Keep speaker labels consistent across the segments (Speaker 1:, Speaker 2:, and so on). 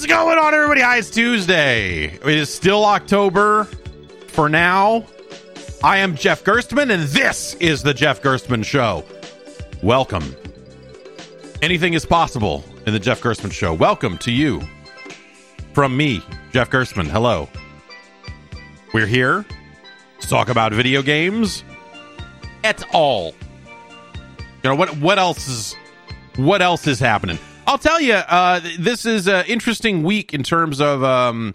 Speaker 1: What's going on, everybody? Hi, it's Tuesday. It is still October for now. I am Jeff Gerstmann, and this is the Jeff Gerstmann Show. Welcome. Anything is possible in the Jeff Gerstmann Show. Welcome to you from me, Jeff Gerstmann. Hello. We're here to talk about video games at all. You know what? What else is what else is happening? I'll tell you, uh, this is an interesting week in terms of um,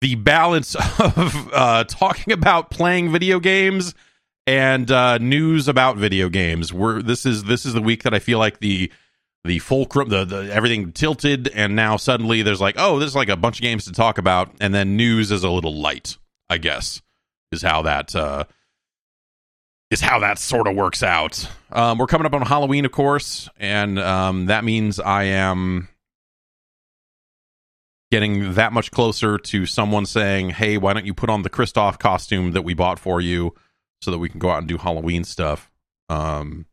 Speaker 1: the balance of uh, talking about playing video games and uh, news about video games. We're this is this is the week that I feel like the the fulcrum, the, the everything tilted, and now suddenly there's like, oh, there's like a bunch of games to talk about, and then news is a little light. I guess is how that uh, is how that sort of works out. Um, we're coming up on Halloween, of course, and um, that means I am getting that much closer to someone saying, "Hey, why don't you put on the Kristoff costume that we bought for you, so that we can go out and do Halloween stuff?" Um,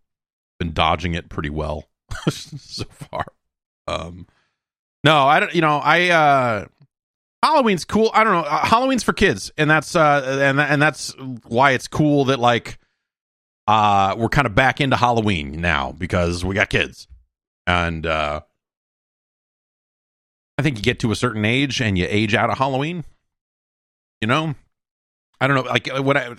Speaker 1: been dodging it pretty well so far. Um, no, I don't. You know, I uh, Halloween's cool. I don't know. Uh, Halloween's for kids, and that's uh, and and that's why it's cool that like uh, we're kind of back into Halloween now because we got kids, and uh, I think you get to a certain age and you age out of Halloween. You know, I don't know, like what I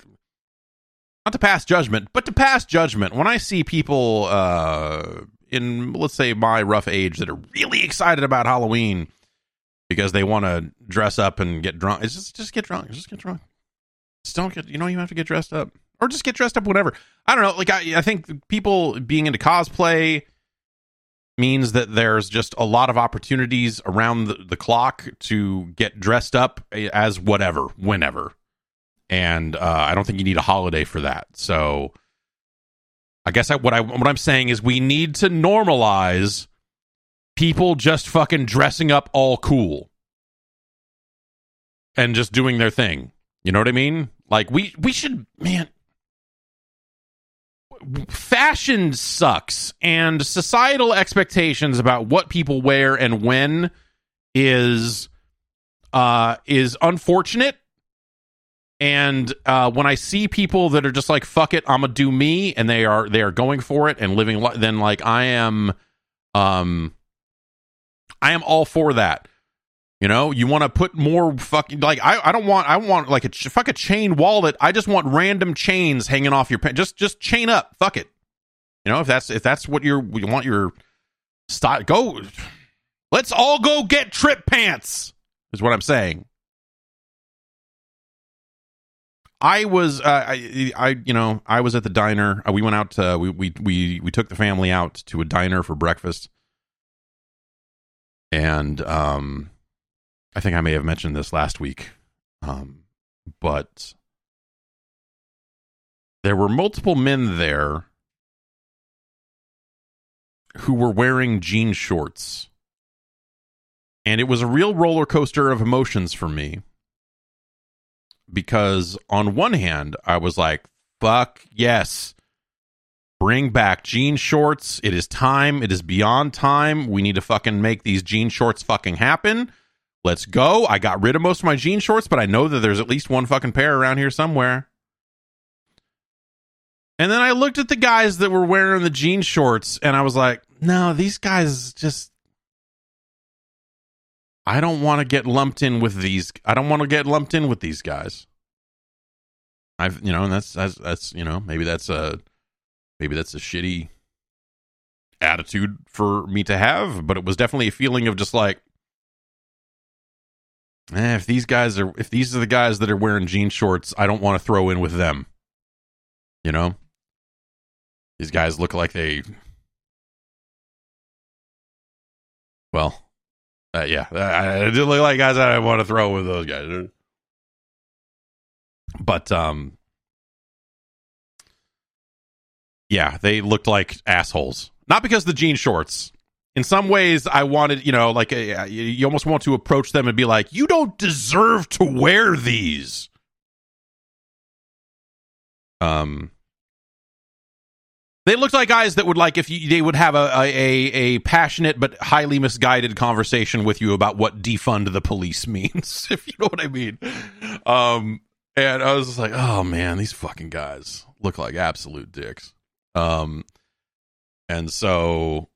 Speaker 1: not to pass judgment, but to pass judgment. When I see people uh, in let's say my rough age that are really excited about Halloween because they want to dress up and get drunk, it's just just get drunk, just get drunk. Just don't get you know you have to get dressed up or just get dressed up whatever. I don't know. Like I, I think people being into cosplay means that there's just a lot of opportunities around the, the clock to get dressed up as whatever, whenever. And uh, I don't think you need a holiday for that. So I guess I, what I what I'm saying is we need to normalize people just fucking dressing up all cool and just doing their thing. You know what I mean? Like we we should man fashion sucks and societal expectations about what people wear and when is uh is unfortunate. And uh when i see people that are just like fuck it i'm gonna do me and they are they are going for it and living li- then like i am um i am all for that you know, you want to put more fucking like I, I don't want I want like a fuck a chain wallet. I just want random chains hanging off your pants. Just just chain up. Fuck it. You know, if that's if that's what you're you want your style go let's all go get trip pants. Is what I'm saying. I was uh, I I you know, I was at the diner. Uh, we went out to, we we we we took the family out to a diner for breakfast. And um I think I may have mentioned this last week, um, but there were multiple men there who were wearing jean shorts. And it was a real roller coaster of emotions for me. Because on one hand, I was like, fuck yes. Bring back jean shorts. It is time. It is beyond time. We need to fucking make these jean shorts fucking happen. Let's go. I got rid of most of my jean shorts, but I know that there's at least one fucking pair around here somewhere. And then I looked at the guys that were wearing the jean shorts and I was like, no, these guys just. I don't want to get lumped in with these. I don't want to get lumped in with these guys. I've, you know, and that's, that's, that's, you know, maybe that's a, maybe that's a shitty attitude for me to have, but it was definitely a feeling of just like, eh, if these guys are if these are the guys that are wearing jean shorts, I don't want to throw in with them. You know? These guys look like they Well, uh, yeah, I, I did look like guys I want to throw with those guys. But um yeah, they looked like assholes. Not because the jean shorts in some ways i wanted you know like a, you almost want to approach them and be like you don't deserve to wear these um They looked like guys that would like if you, they would have a, a a passionate but highly misguided conversation with you about what defund the police means, if you know what I mean. Um, and I was just like, oh man, these fucking guys look like absolute dicks. Um, and so,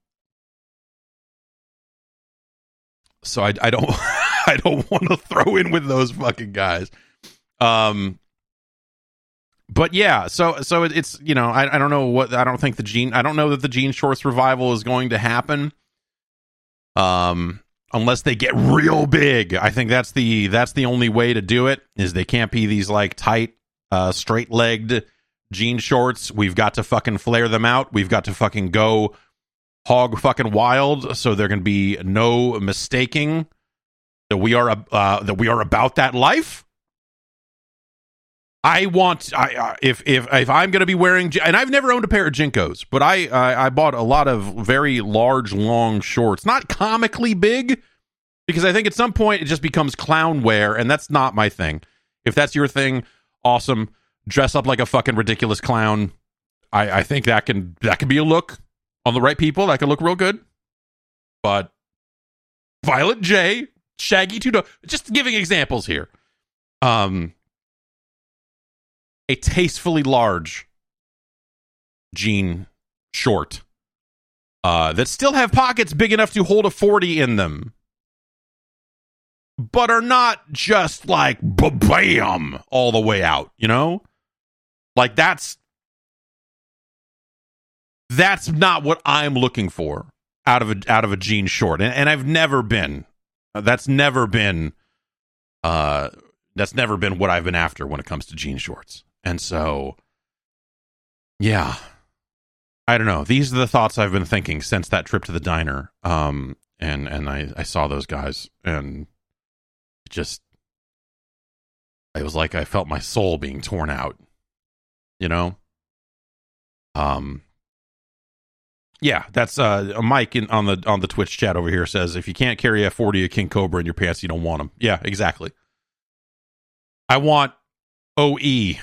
Speaker 1: so I I don't I don't want to throw in with those fucking guys. Um, but yeah, so so it's you know I I don't know what I don't think the Gene I don't know that the jean shorts revival is going to happen. Um, unless they get real big, I think that's the that's the only way to do it. Is they can't be these like tight, uh, straight legged jean shorts. We've got to fucking flare them out. We've got to fucking go hog fucking wild. So there can be no mistaking that we are uh, that we are about that life. I want I uh, if if if I'm going to be wearing and I've never owned a pair of JNCOs, but I, I I bought a lot of very large long shorts, not comically big, because I think at some point it just becomes clown wear, and that's not my thing. If that's your thing, awesome. Dress up like a fucking ridiculous clown. I I think that can that can be a look on the right people. That could look real good. But Violent J, Shaggy Two, just giving examples here. Um a tastefully large jean short uh, that still have pockets big enough to hold a 40 in them, but are not just like bam all the way out, you know? Like that's that's not what I'm looking for out of a out of a jean short. And, and I've never been that's never been uh that's never been what I've been after when it comes to jean shorts. And so, yeah, I don't know. These are the thoughts I've been thinking since that trip to the diner. Um, and and I I saw those guys, and just it was like I felt my soul being torn out. You know. Um. Yeah, that's uh a Mike in, on the on the Twitch chat over here says if you can't carry a forty of King Cobra in your pants, you don't want them. Yeah, exactly. I want OE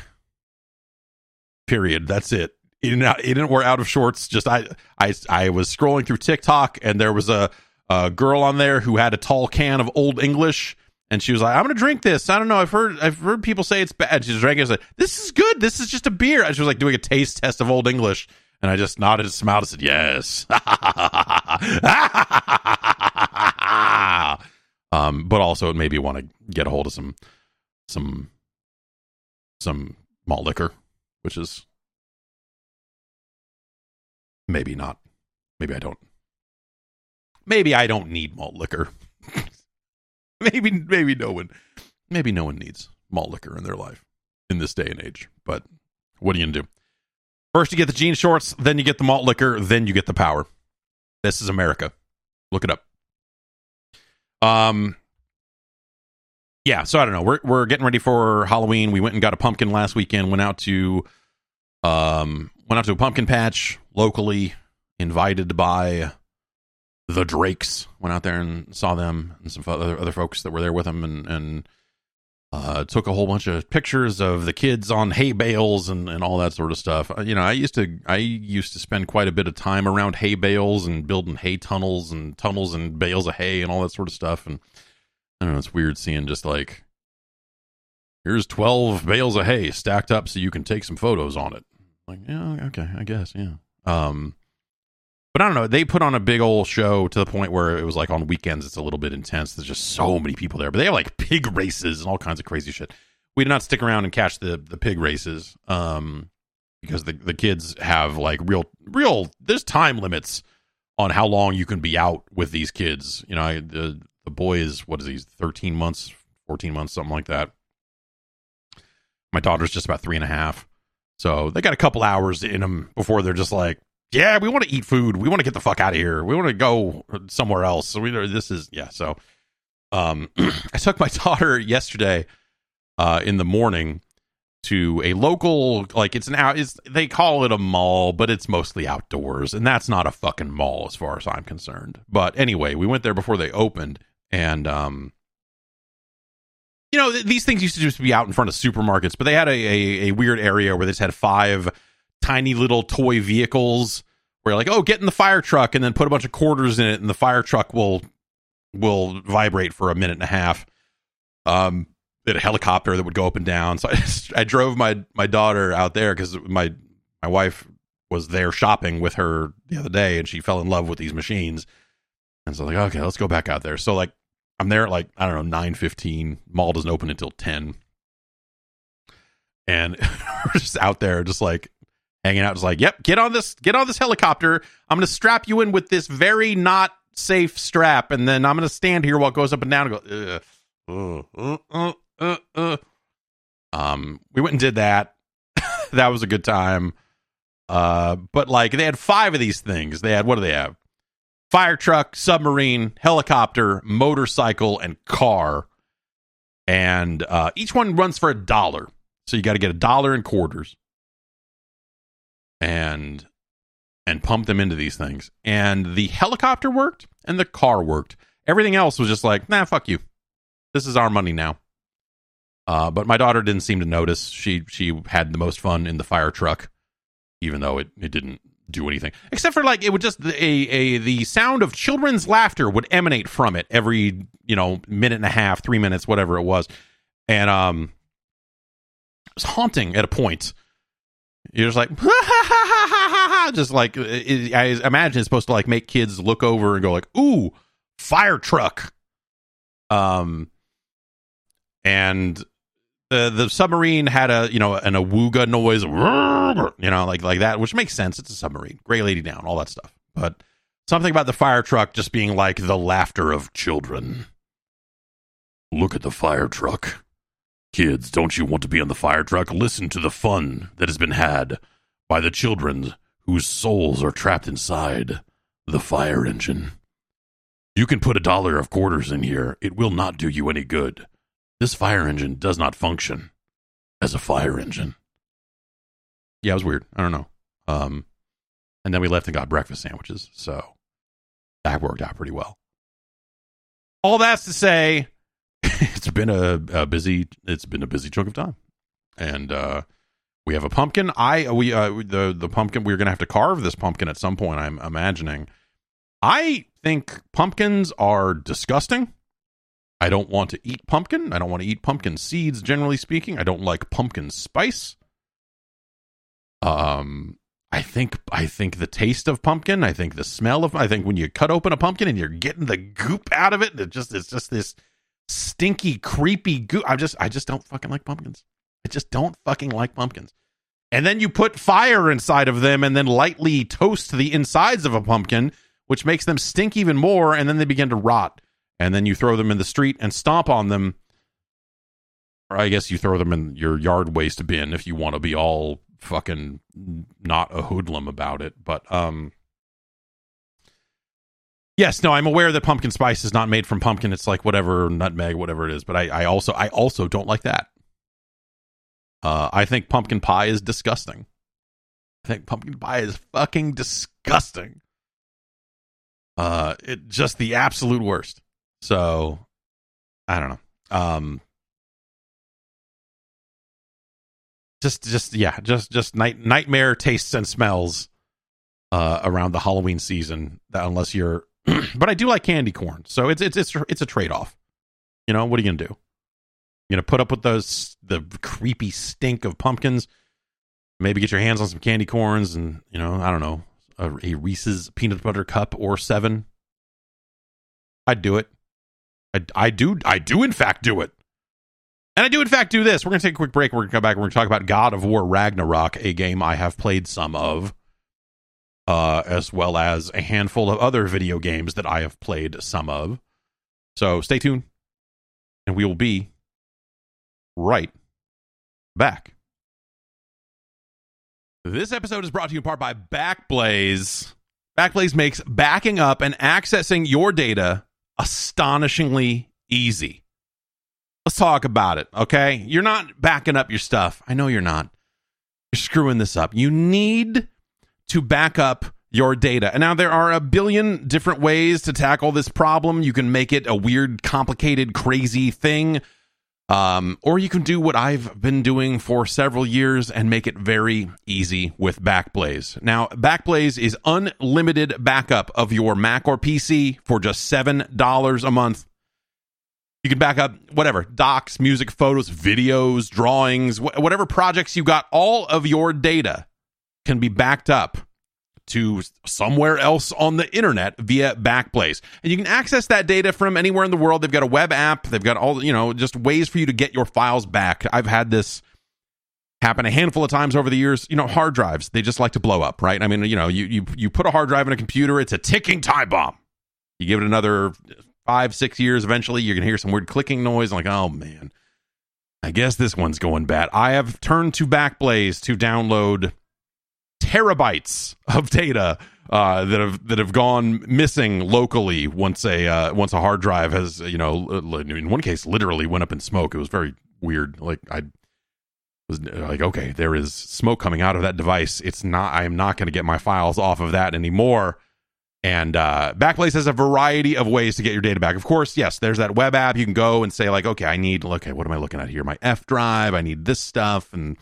Speaker 1: Period. That's it. In in or out of shorts. Just I, I, I was scrolling through TikTok and there was a, a girl on there who had a tall can of Old English and she was like, "I'm gonna drink this." I don't know. I've heard I've heard people say it's bad. She drank it. I was like, "This is good. This is just a beer." And she was like doing a taste test of Old English, and I just nodded and smiled and said, "Yes." um, but also it made me want to get a hold of some some some malt liquor which is maybe not. Maybe I don't. Maybe I don't need malt liquor. maybe maybe no one maybe no one needs malt liquor in their life in this day and age. But what are you gonna do? First you get the jean shorts, then you get the malt liquor, then you get the power. This is America. Look it up. Um yeah, so I don't know. We're we're getting ready for Halloween. We went and got a pumpkin last weekend. Went out to um went out to a pumpkin patch locally, invited by the Drakes. Went out there and saw them and some other other folks that were there with them, and and uh, took a whole bunch of pictures of the kids on hay bales and, and all that sort of stuff. Uh, you know, I used to I used to spend quite a bit of time around hay bales and building hay tunnels and tunnels and bales of hay and all that sort of stuff. And I don't know, it's weird seeing just like here's 12 bales of hay stacked up so you can take some photos on it. Like, yeah, okay, I guess, yeah. Um but I don't know. They put on a big old show to the point where it was like on weekends it's a little bit intense. There's just so many people there. But they have like pig races and all kinds of crazy shit. We did not stick around and catch the the pig races. Um because the the kids have like real real there's time limits on how long you can be out with these kids. You know, I, the the boy is what is he 13 months 14 months something like that my daughter's just about three and a half so they got a couple hours in them before they're just like yeah we want to eat food. We want to get the fuck out of here. We want to go somewhere else. So we this is yeah so um i took my daughter yesterday uh in the morning to a local like it's an out is they call it a mall but it's mostly outdoors and that's not a fucking mall as far as i'm concerned. But anyway we went there before they opened and um you know th- these things used to just be out in front of supermarkets but they had a, a, a weird area where they just had five tiny little toy vehicles where you're like, oh, get in the fire truck and then put a bunch of quarters in it, and the fire truck will will vibrate for a minute and a half. Um, they had a helicopter that would go up and down. So I, just, I drove my my daughter out there because my my wife was there shopping with her the other day, and she fell in love with these machines. And so like, okay, let's go back out there. So like, I'm there at like I don't know nine fifteen. Mall doesn't open until ten, and we're just out there, just like hanging out. Just like, yep, get on this, get on this helicopter. I'm gonna strap you in with this very not safe strap, and then I'm gonna stand here while it goes up and down and go. Uh, uh, uh, uh, uh. Um, we went and did that. that was a good time. Uh, but like they had five of these things. They had what do they have? Fire truck, submarine, helicopter, motorcycle, and car. And uh, each one runs for a dollar. So you got to get a dollar in quarters and and pump them into these things. And the helicopter worked and the car worked. Everything else was just like, nah, fuck you. This is our money now. Uh, but my daughter didn't seem to notice. She she had the most fun in the fire truck, even though it, it didn't do anything except for like it would just a a the sound of children's laughter would emanate from it every you know minute and a half, three minutes, whatever it was, and um, it was haunting at a point. You're just like, just like it, I imagine it's supposed to like make kids look over and go like, "Ooh, fire truck." Um, and the the submarine had a you know an awooga noise, you know, like like that, which makes sense. It's a submarine, Gray Lady down, all that stuff. But something about the fire truck just being like the laughter of children. Look at the fire truck. Kids, don't you want to be on the fire truck? Listen to the fun that has been had by the children whose souls are trapped inside the fire engine. You can put a dollar of quarters in here. It will not do you any good. This fire engine does not function as a fire engine. Yeah, it was weird. I don't know. Um, and then we left and got breakfast sandwiches. So that worked out pretty well. All that's to say, it's been a, a, busy. It's been a busy chunk of time, and uh, we have a pumpkin. I we uh, the the pumpkin. We're gonna have to carve this pumpkin at some point. I'm imagining. I think pumpkins are disgusting. I don't want to eat pumpkin. I don't want to eat pumpkin seeds, generally speaking. I don't like pumpkin spice. Um, I think I think the taste of pumpkin. I think the smell of. I think when you cut open a pumpkin and you're getting the goop out of it, it just it's just this stinky, creepy goo. I just I just don't fucking like pumpkins. I just don't fucking like pumpkins. And then you put fire inside of them and then lightly toast the insides of a pumpkin, which makes them stink even more, and then they begin to rot and then you throw them in the street and stomp on them. Or I guess you throw them in your yard waste bin if you want to be all fucking not a hoodlum about it. But um Yes, no, I'm aware that pumpkin spice is not made from pumpkin. It's like whatever nutmeg, whatever it is. But I, I also I also don't like that. Uh, I think pumpkin pie is disgusting. I think pumpkin pie is fucking disgusting. Uh, it just the absolute worst. So I don't know. Um just just yeah, just just night nightmare tastes and smells uh around the Halloween season that unless you're but I do like candy corn. So it's it's it's it's a trade-off. You know, what are you to do? Going to put up with those the creepy stink of pumpkins, maybe get your hands on some candy corns and, you know, I don't know, a, a Reese's peanut butter cup or 7. I'd do it. I, I do I do in fact do it. And I do in fact do this. We're going to take a quick break. We're going to come back. We're going to talk about God of War Ragnarok, a game I have played some of, uh, as well as a handful of other video games that I have played some of. So stay tuned, and we will be right back. This episode is brought to you in part by Backblaze. Backblaze makes backing up and accessing your data astonishingly easy. Let's talk about it, okay? You're not backing up your stuff. I know you're not. You're screwing this up. You need to back up your data. And now there are a billion different ways to tackle this problem. You can make it a weird, complicated, crazy thing. Um, or you can do what I've been doing for several years and make it very easy with Backblaze. Now, Backblaze is unlimited backup of your Mac or PC for just $7 a month. You can back up whatever docs, music, photos, videos, drawings, wh- whatever projects you got, all of your data can be backed up to somewhere else on the internet via Backblaze. And you can access that data from anywhere in the world. They've got a web app, they've got all, you know, just ways for you to get your files back. I've had this happen a handful of times over the years. You know, hard drives, they just like to blow up, right? I mean, you know, you you you put a hard drive in a computer, it's a ticking time bomb. You give it another 5 6 years eventually, you're going to hear some weird clicking noise like, "Oh man. I guess this one's going bad." I have turned to Backblaze to download terabytes of data uh, that have that have gone missing locally once a uh, once a hard drive has you know in one case literally went up in smoke. It was very weird. Like I was like, okay, there is smoke coming out of that device. It's not. I am not going to get my files off of that anymore. And uh, Backblaze has a variety of ways to get your data back. Of course, yes, there's that web app. You can go and say like, okay, I need okay, what am I looking at here? My F drive. I need this stuff and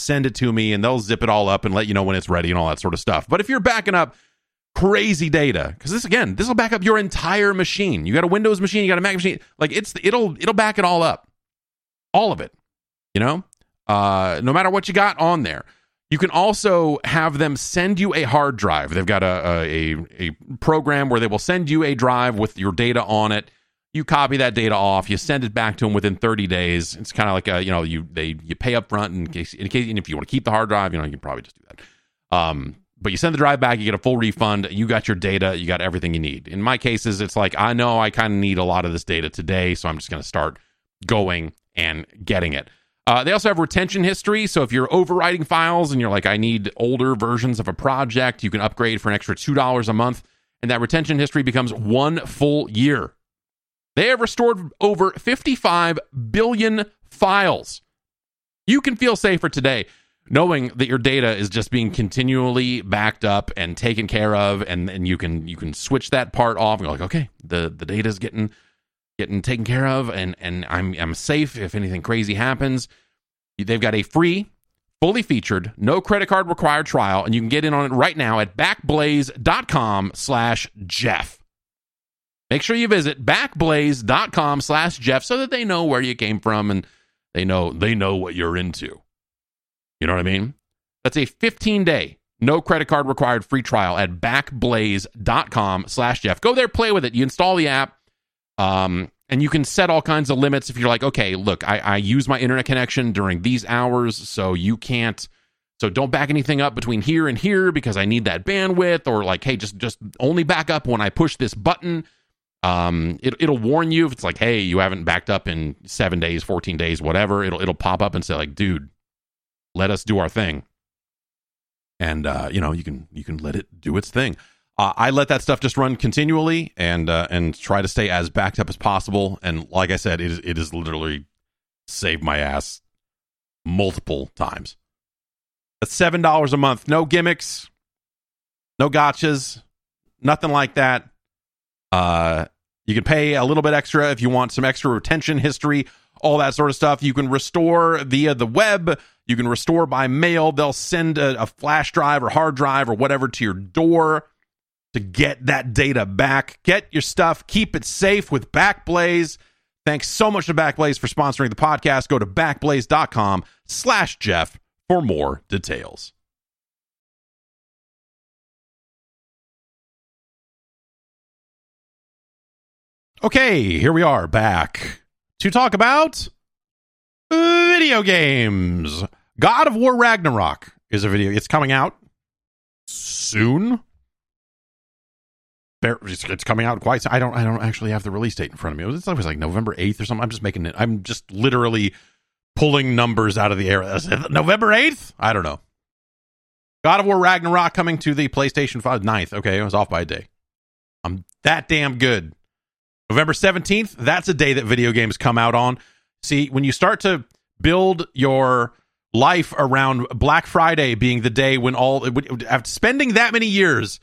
Speaker 1: send it to me and they'll zip it all up and let you know when it's ready and all that sort of stuff. But if you're backing up crazy data, because this again, this will back up your entire machine. You got a Windows machine, you got a Mac machine, like it's it'll it'll back it all up. All of it. You know? Uh no matter what you got on there. You can also have them send you a hard drive. They've got a, a, a program where they will send you a drive with your data on it you copy that data off, you send it back to them within 30 days. It's kind of like a, you know, you they you pay up front in case in case and if you want to keep the hard drive, you know, you can probably just do that. Um, but you send the drive back, you get a full refund, you got your data, you got everything you need. In my cases, it's like I know I kind of need a lot of this data today, so I'm just going to start going and getting it. Uh, they also have retention history. So if you're overwriting files and you're like, I need older versions of a project, you can upgrade for an extra $2 a month. And that retention history becomes one full year. They have restored over 55 billion files. You can feel safer today knowing that your data is just being continually backed up and taken care of and, and you can you can switch that part off and go like okay the the data is getting getting taken care of and and I'm I'm safe if anything crazy happens they've got a free fully featured no credit card required trial and you can get in on it right now at backblaze.com slash jeff Make sure you visit backblaze.com slash Jeff so that they know where you came from and they know they know what you're into. You know what I mean? That's a 15 day, no credit card required free trial at backblaze.com slash Jeff. Go there, play with it. You install the app, um, and you can set all kinds of limits if you're like, okay, look, I, I use my internet connection during these hours, so you can't so don't back anything up between here and here because I need that bandwidth, or like, hey, just just only back up when I push this button um, it, it'll warn you if it's like, hey, you haven't backed up in seven days, 14 days, whatever. It'll it'll pop up and say like, dude, let us do our thing. And uh, you know, you can you can let it do its thing. Uh, I let that stuff just run continually and uh, and try to stay as backed up as possible. And like I said, it is it is literally saved my ass multiple times. That's seven dollars a month, no gimmicks, no gotchas, nothing like that. Uh, you can pay a little bit extra if you want some extra retention history, all that sort of stuff. You can restore via the web. You can restore by mail. They'll send a, a flash drive or hard drive or whatever to your door to get that data back. Get your stuff. Keep it safe with Backblaze. Thanks so much to Backblaze for sponsoring the podcast. Go to backblaze.com slash Jeff for more details. Okay, here we are back to talk about video games. God of War Ragnarok is a video. It's coming out soon. It's coming out quite. I don't. I don't actually have the release date in front of me. It's always like November eighth or something. I'm just making it. I'm just literally pulling numbers out of the air. November eighth. I don't know. God of War Ragnarok coming to the PlayStation 5 9th. Okay, I was off by a day. I'm that damn good. November 17th, that's a day that video games come out on. See, when you start to build your life around Black Friday being the day when all after spending that many years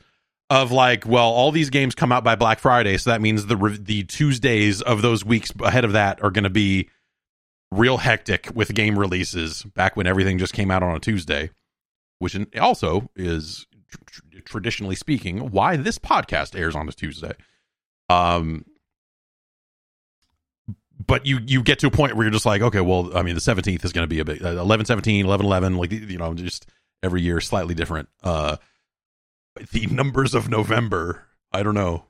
Speaker 1: of like, well, all these games come out by Black Friday, so that means the the Tuesdays of those weeks ahead of that are going to be real hectic with game releases back when everything just came out on a Tuesday, which also is tr- traditionally speaking why this podcast airs on a Tuesday. Um, but you you get to a point where you're just like, okay, well, I mean, the 17th is going to be a bit uh, 11 17, 11 11, like you know, just every year slightly different. Uh, the numbers of November, I don't know.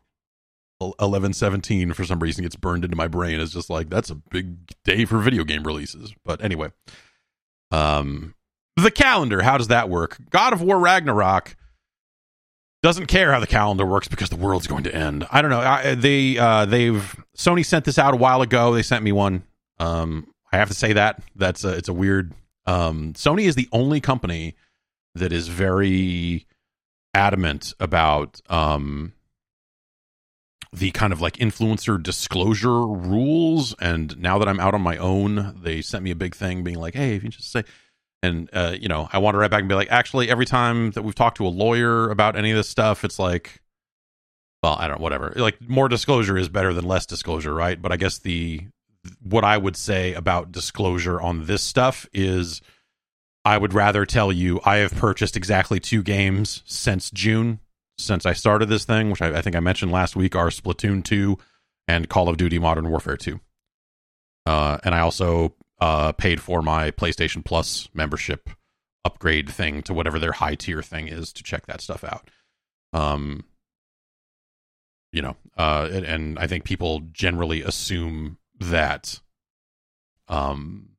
Speaker 1: 11 17 for some reason gets burned into my brain is just like that's a big day for video game releases but anyway um the calendar how does that work god of war ragnarok doesn't care how the calendar works because the world's going to end. I don't know. I, they uh they've sony sent this out a while ago. They sent me one. Um i have to say that. That's a, it's a weird um sony is the only company that is very adamant about um the kind of like influencer disclosure rules. And now that i'm out on my own they sent me a big thing being like hey if you just say and uh, you know i want to write back and be like actually every time that we've talked to a lawyer about any of this stuff it's like well i don't know whatever like more disclosure is better than less disclosure right but i guess the what i would say about disclosure on this stuff is i would rather tell you i have purchased exactly two games since june since I started this thing, which I, I, think I mentioned last week, are Splatoon 2 and Call of Duty Modern Warfare 2. Uh, and I also uh, paid for my PlayStation Plus membership upgrade thing to whatever their high tier thing is to check that stuff out. Um, you know, uh, and, and I think people generally assume that um,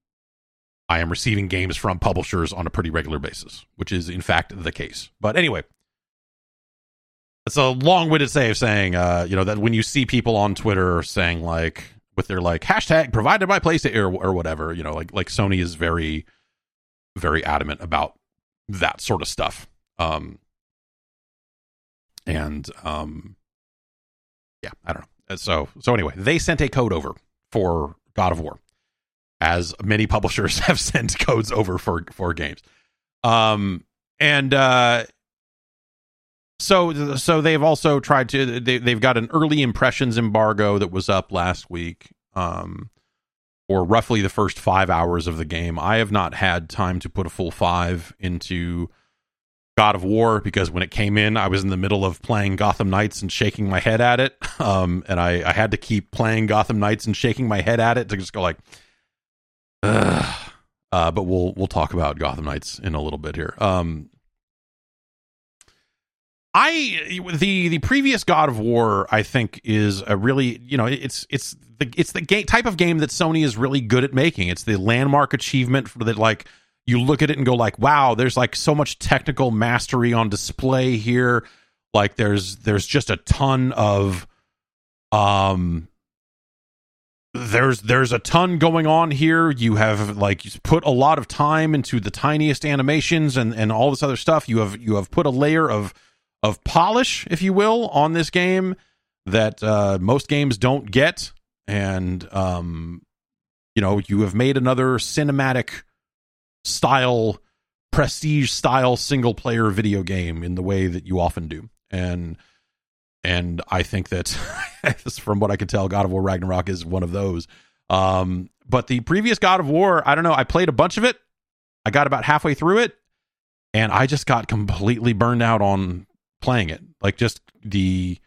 Speaker 1: I am receiving games from publishers on a pretty regular basis, which is in fact the case. But anyway, it's a long-winded way of saying, uh, you know, that when you see people on Twitter saying like with their like hashtag provided by PlayStation or, or whatever, you know, like like Sony is very, very adamant about that sort of stuff. Um, and um, yeah, I don't know. So so anyway, they sent a code over for God of War, as many publishers have sent codes over for for games. Um, and uh so so they've also tried to they they've got an early impressions embargo that was up last week um for roughly the first 5 hours of the game. I have not had time to put a full 5 into God of War because when it came in, I was in the middle of playing Gotham Knights and shaking my head at it. Um, and I, I had to keep playing Gotham Knights and shaking my head at it to just go like, Ugh. Uh, but we'll we'll talk about Gotham Knights in a little bit here. Um, I the the previous God of War I think is a really you know it's it's the it's the game type of game that Sony is really good at making. It's the landmark achievement for that like you look at it and go like wow there's like so much technical mastery on display here. Like there's there's just a ton of um there's there's a ton going on here. You have like you put a lot of time into the tiniest animations and and all this other stuff. You have you have put a layer of of polish, if you will, on this game that uh, most games don't get. And, um, you know, you have made another cinematic style, prestige style single player video game in the way that you often do. And, and I think that from what I can tell, God of War Ragnarok is one of those. Um, but the previous God of War, I don't know, I played a bunch of it. I got about halfway through it and I just got completely burned out on playing it. Like just the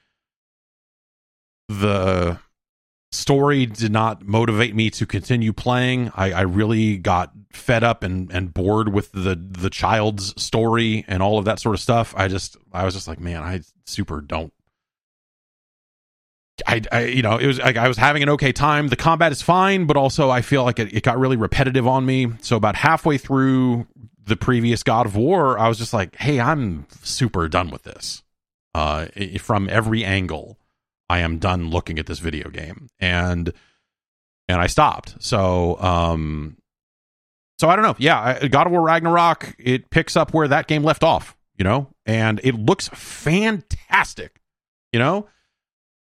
Speaker 1: the story did not motivate me to continue playing. I, I really got fed up and, and bored with the the child's story and all of that sort of stuff. I just I was just like, man, I super don't. I, I you know it was like I was having an okay time. The combat is fine, but also I feel like it, it got really repetitive on me. So about halfway through the previous God of War, I was just like, hey, I'm super done with this. Uh, from every angle, I am done looking at this video game, and and I stopped. So, um, so I don't know. Yeah, God of War Ragnarok it picks up where that game left off, you know, and it looks fantastic. You know,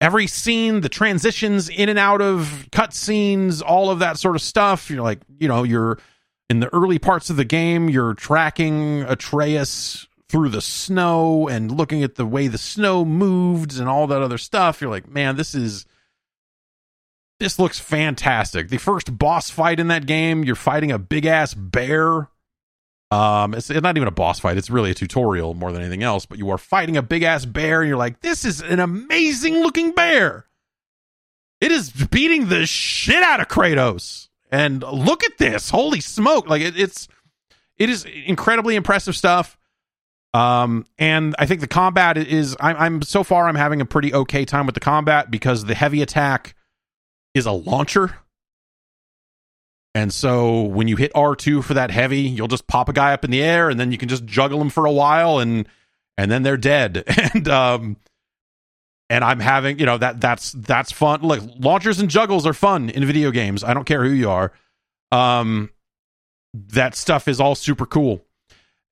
Speaker 1: every scene, the transitions in and out of cutscenes, all of that sort of stuff. You're like, you know, you're in the early parts of the game, you're tracking Atreus through the snow and looking at the way the snow moved and all that other stuff. You're like, man, this is this looks fantastic. The first boss fight in that game, you're fighting a big ass bear. Um, it's, it's not even a boss fight; it's really a tutorial more than anything else. But you are fighting a big ass bear, and you're like, "This is an amazing looking bear." It is beating the shit out of Kratos, and look at this! Holy smoke! Like it, it's it is incredibly impressive stuff. Um, and I think the combat is I'm, I'm so far I'm having a pretty okay time with the combat because the heavy attack is a launcher. And so when you hit R2 for that heavy, you'll just pop a guy up in the air and then you can just juggle them for a while and and then they're dead. And um and I'm having, you know, that that's that's fun. Look, launchers and juggles are fun in video games. I don't care who you are. Um that stuff is all super cool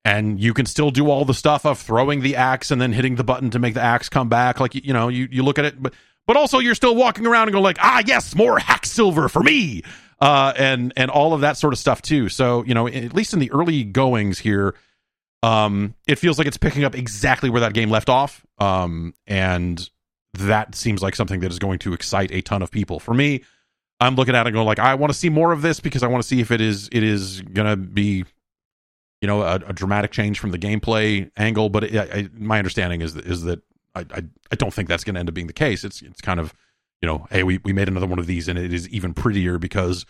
Speaker 1: and you can still do all the stuff of throwing the axe and then hitting the button to make the axe come back like you know you, you look at it but but also you're still walking around and go like ah yes more hacksilver for me uh and and all of that sort of stuff too so you know at least in the early goings here um it feels like it's picking up exactly where that game left off um and that seems like something that is going to excite a ton of people for me i'm looking at it going like i want to see more of this because i want to see if it is it is gonna be you know a, a dramatic change from the gameplay angle. But it, I, my understanding is is that I, I, I don't think that's to end up being the case. It's it's kind of you know hey we we made another one of these and it is even prettier because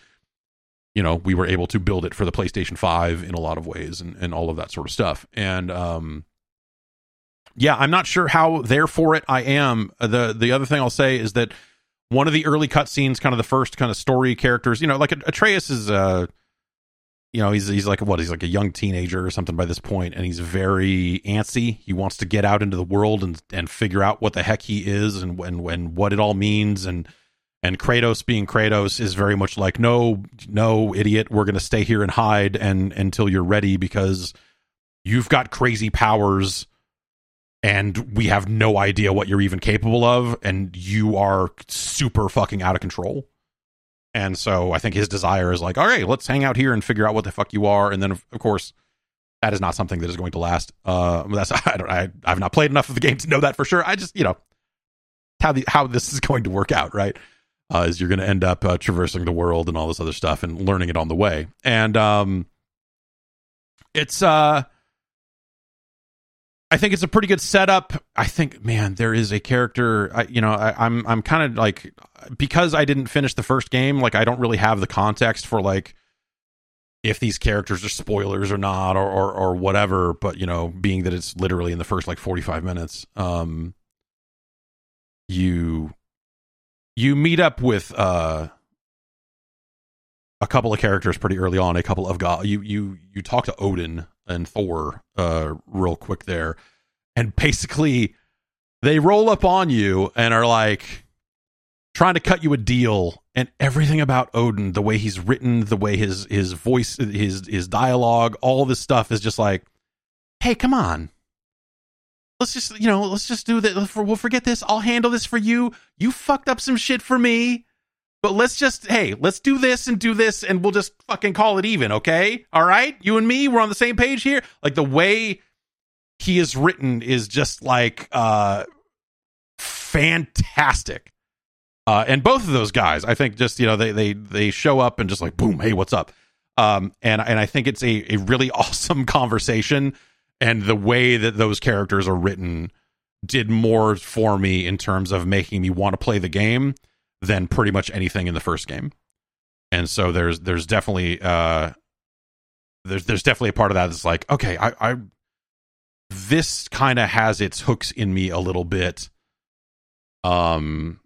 Speaker 1: you know we were able to build it for the PlayStation Five in a lot of ways and and all of that sort of stuff and um yeah I'm not sure how there for it I am. The the other thing I'll say is that one of the early cutscenes kind of the first kind of story characters you know like Atreus is uh you know he's he's like what he's like a young teenager or something by this point and he's very antsy. He wants to get out into the world and and figure out what the heck he is and and, and what it all means and and Kratos being Kratos is very much like no no idiot we're to stay here and hide and until you're ready because you've got crazy powers and we have no idea what you're even capable of and you are super fucking out of control and so I think his desire is like, all right, let's hang out here and figure out what the fuck you are. And then of, course, that is not something that is going to last. Uh, that's I don't I I've not played enough of the game to know that for sure. I just you know how the how this is going to work out, right? Uh, is you're going to end up uh, traversing the world and all this other stuff and learning it on the way. And um, it's uh I think it's a pretty good setup. I think, man, there is a character. I, you know, I, I'm I'm kind of like because I didn't finish the first game. Like, I don't really have the context for like if these characters are spoilers or not, or or, or whatever. But you know, being that it's literally in the first like 45 minutes, um, you you meet up with uh a couple of characters pretty early on. A couple of god. You you you talk to Odin and Thor uh, real quick there, and basically they roll up on you and are like trying to cut you a deal and everything about Odin, the way he's written, the way his his voice, his his dialogue, all this stuff is just like, hey, come on. Let's just, you know, let's just do that. We'll forget this. I'll handle this for you. You fucked up some shit for me. But let's just, hey, let's do this and do this and we'll just fucking call it even, okay? All right? You and me, we're on the same page here. Like the way he is written is just like uh fantastic. Uh and both of those guys, I think just, you know, they they they show up and just like boom, hey, what's up? Um and and I think it's a a really awesome conversation and the way that those characters are written did more for me in terms of making me want to play the game than pretty much anything in the first game. And so there's there's definitely uh there's there's definitely a part of that that's like, okay, I, I this kind of has its hooks in me a little bit. Um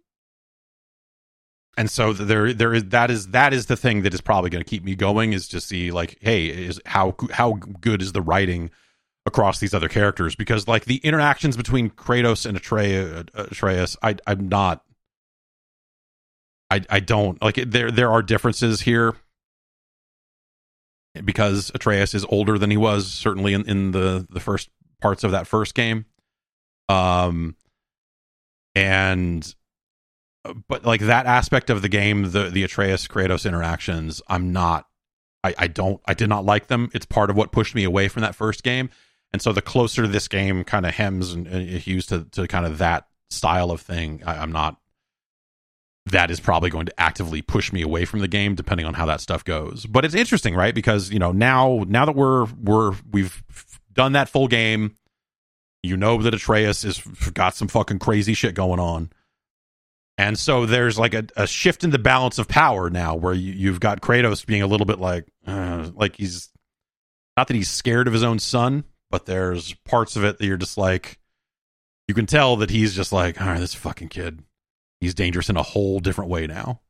Speaker 1: and so there there is that is that is the thing that is probably going to keep me going is to see like hey is how how good is the writing across these other characters because like the interactions between Kratos and Atreus, Atreus I I'm not I I don't like there there are differences here because Atreus is older than he was certainly in, in the the first parts of that first game. Um and but like that aspect of the game, the the Atreus Kratos interactions, I'm not I, I don't I did not like them. It's part of what pushed me away from that first game. And so the closer this game kind of hems and, and hews to, to kind of that style of thing, I, I'm not that is probably going to actively push me away from the game depending on how that stuff goes. But it's interesting, right? Because, you know, now now that we're we're we've done that full game, you know that Atreus has got some fucking crazy shit going on. And so there's like a, a shift in the balance of power now where you, you've got Kratos being a little bit like uh, like he's not that he's scared of his own son, but there's parts of it that you're just like you can tell that he's just like, all right, this fucking kid he's dangerous in a whole different way now.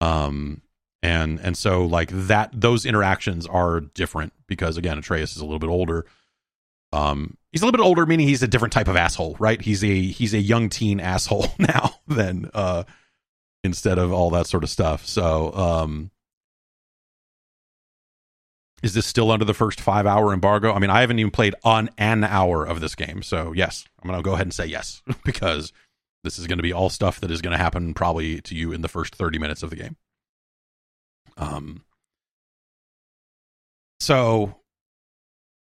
Speaker 1: Um and and so like that those interactions are different because again atreus is a little bit older. Um he's a little bit older meaning he's a different type of asshole right? He's a he's a young teen asshole now than uh instead of all that sort of stuff. So um is this still under the first five hour embargo? I mean i haven't even played on an hour of this game. So yes i'm gonna go ahead and say yes because this is going to be all stuff that is going to happen probably to you in the first 30 minutes of the game. Um so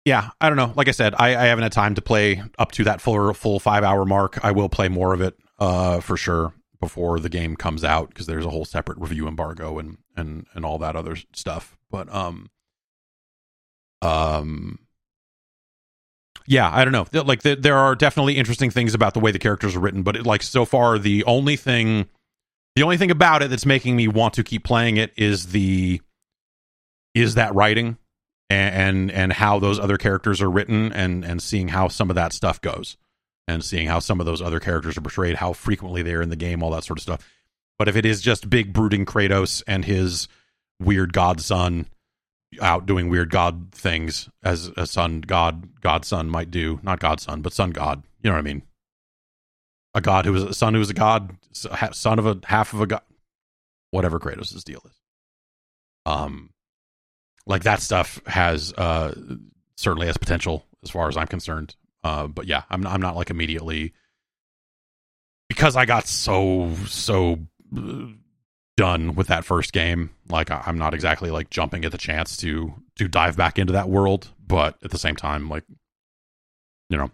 Speaker 1: yeah, I don't know. Like I said, I, I haven't had time to play up to that full full five hour mark. I will play more of it uh for sure before the game comes out because there's a whole separate review embargo and and and all that other stuff. But um um yeah, I don't know. Like the, there are definitely interesting things about the way the characters are written, but it, like so far the only thing the only thing about it that's making me want to keep playing it is the is that writing and and, and how those other characters are written and and seeing how some of that stuff goes and seeing how some of those other characters are portrayed, how frequently they're in the game, all that sort of stuff. But if it is just big brooding Kratos and his weird godson out doing weird god things as a son god godson might do. Not godson but son god. You know what i mean? A god who was a son who was a god son of a half of a god whatever kratos' deal is. Um like that stuff has uh certainly has potential as far as i'm concerned. Uh but yeah i'm i'm not like immediately because i got so so uh, done with that first game. Like I'm not exactly like jumping at the chance to to dive back into that world, but at the same time, like you know,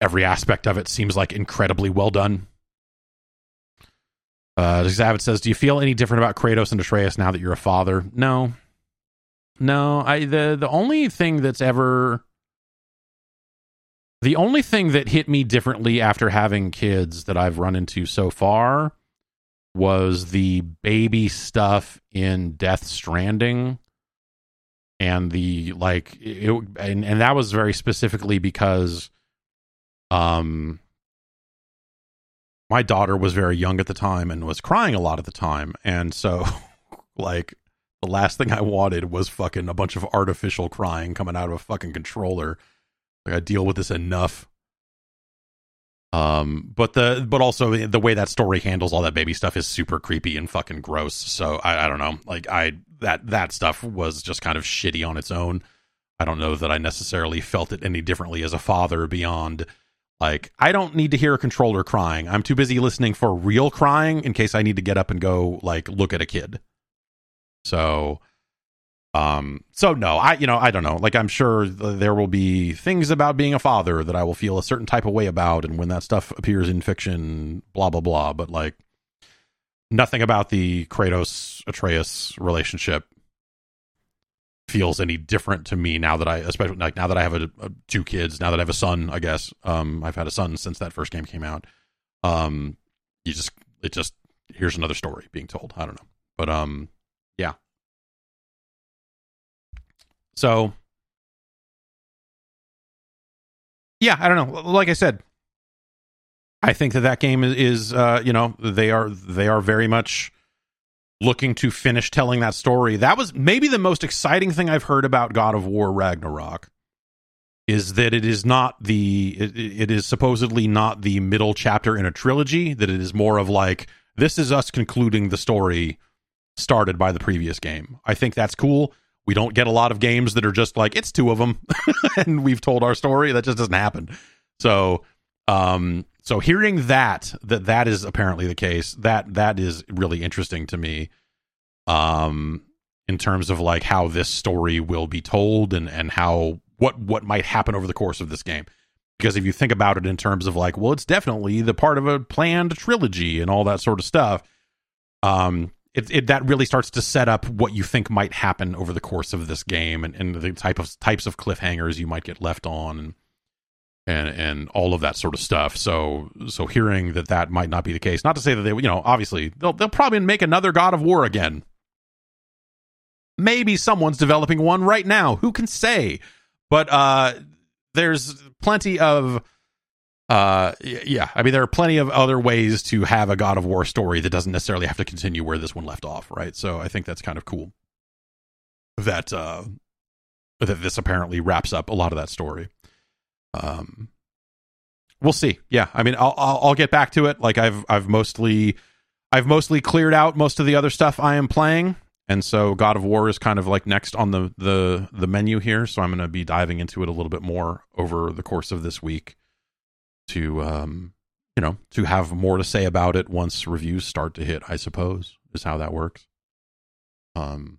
Speaker 1: every aspect of it seems like incredibly well done. Uh, Zavid says, "Do you feel any different about Kratos and Atreus now that you're a father?" No, no. I the the only thing that's ever the only thing that hit me differently after having kids that I've run into so far was the baby stuff in Death Stranding and the like it, and and that was very specifically because um my daughter was very young at the time and was crying a lot at the time and so like the last thing I wanted was fucking a bunch of artificial crying coming out of a fucking controller. Like I deal with this enough um, but the but also the way that story handles all that baby stuff is super creepy and fucking gross. So I, I don't know. Like I that that stuff was just kind of shitty on its own. I don't know that I necessarily felt it any differently as a father beyond like I don't need to hear a controller crying. I'm too busy listening for real crying in case I need to get up and go like look at a kid. So um, so no, I you know I don't know. Like I'm sure th- there will be things about being a father that I will feel a certain type of way about, and when that stuff appears in fiction, blah blah blah. But like nothing about the Kratos Atreus relationship feels any different to me now that I, especially like now that I have a, a, two kids, now that I have a son. I guess um, I've had a son since that first game came out. Um, you just it just here's another story being told. I don't know, but um, yeah, so, yeah, I don't know. Like I said, I think that that game is, uh, you know, they are they are very much looking to finish telling that story. That was maybe the most exciting thing I've heard about God of War Ragnarok is that it is not the it, it is supposedly not the middle chapter in a trilogy that it is more of like this is us concluding the story started by the previous game. I think that's cool. We don't get a lot of games that are just like it's two of them and we've told our story. That just doesn't happen. So, um, so hearing that that that is apparently the case that that is really interesting to me. Um, in terms of like how this story will be told and and how what what might happen over the course of this game. because if you think about it in terms of like, well, it's definitely the part of a planned trilogy and all that sort of stuff. Um, it, it that really starts to set up what you think might happen over the course of this game and, and the type of types of cliffhangers you might get left on and and all of that sort of stuff. So so hearing that that might not be the case, not to say that they you know obviously they'll they'll probably make another God of War again. Maybe someone's developing one right now. Who can say? But uh, there's plenty of uh yeah. I mean there are plenty of other ways to have a god of war story that doesn't necessarily have to continue where this one left off right? So i think that's kind of cool that uh that this apparently wraps up a lot of that story. Um we'll see. Yeah. I mean i'll i'll, I'll get back to it. Like i've i've mostly i've mostly cleared out most of the other stuff i am playing. And so god of war is kind of like next on the the the menu here. So i'm going to be diving into it a little bit more over the course of this week to um, you know to have more to say about it once reviews start to hit. I suppose is how that works. Um,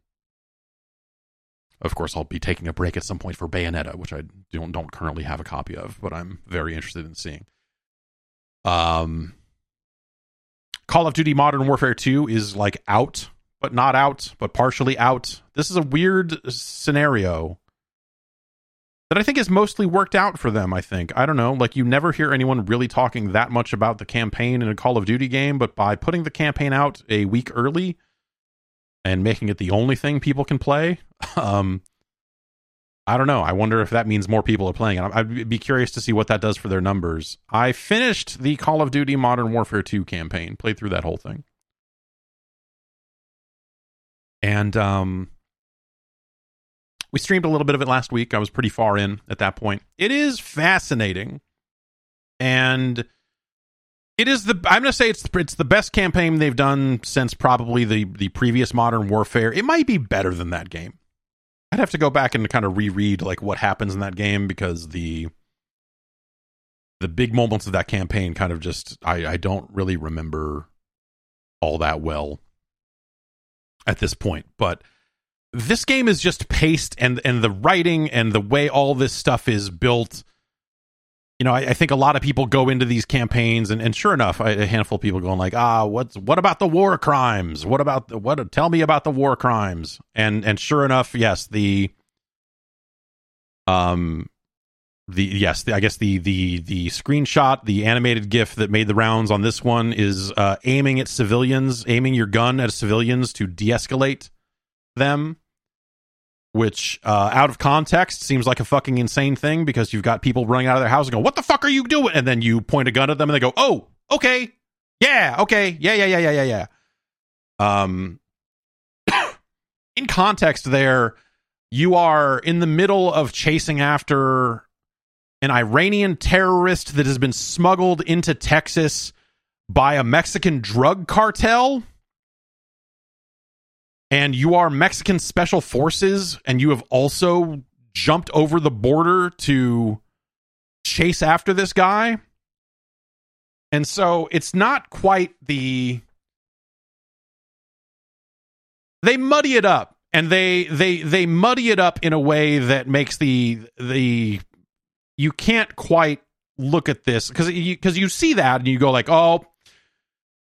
Speaker 1: of course, I'll be taking a break at some point for Bayonetta, which I don't don't currently have a copy of, but I'm very interested in seeing. Um, Call of Duty Modern Warfare 2 is like out, but not out, but partially out. This is a weird scenario that I think has mostly worked out for them. I think I don't know, like you never hear anyone really talking that much about the campaign in a Call of Duty game, but by putting the campaign out a week early and making it the only thing people can play, um, I don't know. I wonder if that means more people are playing it. I'd be curious to see what that does for their numbers. I finished the Call of Duty Modern Warfare 2 campaign, played through that whole thing. And um we streamed a little bit of it last week. I was pretty far in at that point. It is fascinating. And it is the I'm going to say it's it's the best campaign they've done since probably the the previous Modern Warfare. It might be better than that game. I'd have to go back and kind of reread like what happens in that game because the the big moments of that campaign kind of just I I don't really remember all that well at this point, but this game is just paced and and the writing and the way all this stuff is built. You know I, I think a lot of people go into these campaigns and, and sure enough a handful of people going like ah what's what about the war crimes? What about the, what tell me about the war crimes. And and sure enough yes the um the yes the, i guess the the the screenshot the animated gif that made the rounds on this one is uh aiming at civilians aiming your gun at civilians to de-escalate them which uh, out of context seems like a fucking insane thing because you've got people running out of their house and go, "What the fuck are you doing?" And then you point a gun at them and they go, "Oh, okay, yeah, okay, yeah, yeah, yeah, yeah, yeah, yeah." Um, in context, there you are in the middle of chasing after an Iranian terrorist that has been smuggled into Texas by a Mexican drug cartel and you are Mexican special forces and you have also jumped over the border to chase after this guy. And so it's not quite the they muddy it up and they they they muddy it up in a way that makes the the you can't quite look at this because you because you see that and you go like oh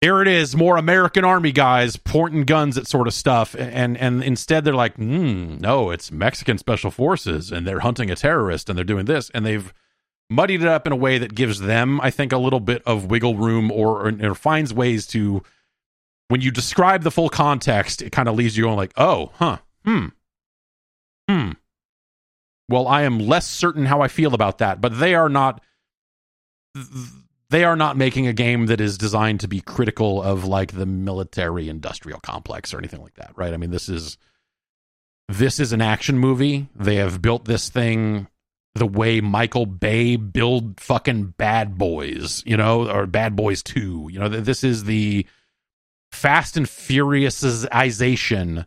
Speaker 1: there it is, more American Army guys pointing guns at sort of stuff, and and instead they're like, hmm, no, it's Mexican Special Forces, and they're hunting a terrorist, and they're doing this, and they've muddied it up in a way that gives them, I think, a little bit of wiggle room, or, or, or finds ways to, when you describe the full context, it kind of leaves you going like, oh, huh, hmm, hmm. Well, I am less certain how I feel about that, but they are not. Th- they are not making a game that is designed to be critical of like the military industrial complex or anything like that, right? I mean, this is this is an action movie. They have built this thing the way Michael Bay build fucking Bad Boys, you know, or Bad Boys 2. You know, this is the Fast and Furiousization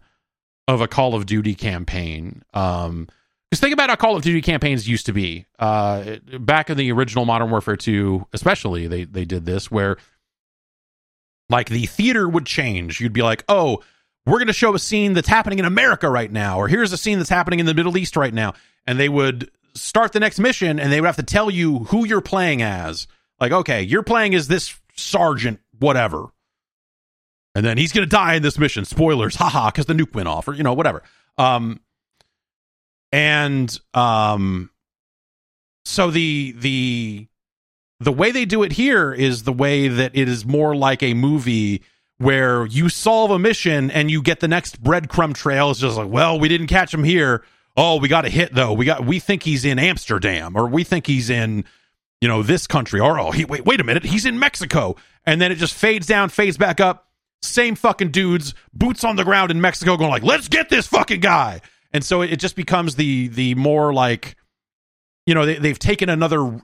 Speaker 1: of a Call of Duty campaign. Um because think about how Call of Duty campaigns used to be. Uh, back in the original Modern Warfare 2, especially, they they did this where like the theater would change. You'd be like, oh, we're going to show a scene that's happening in America right now, or here's a scene that's happening in the Middle East right now, and they would start the next mission and they would have to tell you who you're playing as. Like, okay, you're playing as this sergeant, whatever. And then he's going to die in this mission. Spoilers, haha, because the nuke went off, or, you know, whatever. Um, and um, so the the the way they do it here is the way that it is more like a movie where you solve a mission and you get the next breadcrumb trail. It's just like, well, we didn't catch him here. Oh, we got a hit though. We got we think he's in Amsterdam or we think he's in you know this country or oh he wait wait a minute he's in Mexico and then it just fades down fades back up same fucking dudes boots on the ground in Mexico going like let's get this fucking guy and so it, just becomes the the more like you know they, they've taken another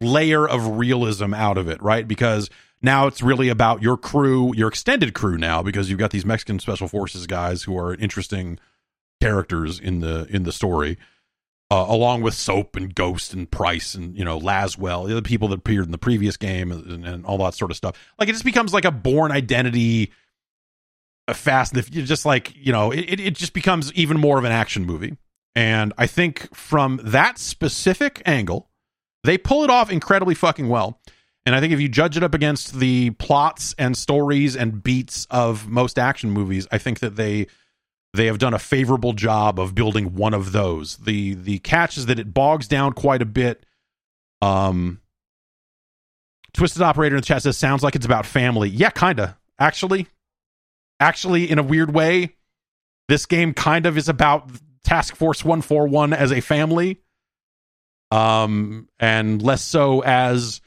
Speaker 1: layer of realism out of it right because now it's really about your crew, your extended crew now, because you've got these Mexican special forces guys who are interesting characters in the in the story. Uh, along with Soap and Ghost and Price and you know Laswell, the people that appeared in the previous game and, and, all that sort of stuff. Like it just becomes like a Bourne Identity, fast. If you just like you know, it it just becomes even more of an action movie. And I think from that specific angle, they pull it off incredibly fucking well. And I think if you judge it up against the plots and stories and beats of most action movies, I think that they they have done a favorable job of building one of those. The the catch is that it bogs down quite a bit. Um Twisted Operator in the chat says sounds like it's about family. Yeah, kinda. Actually. Actually, in a weird way, this game kind of is about Task Force 141 as a family. Um, and less so as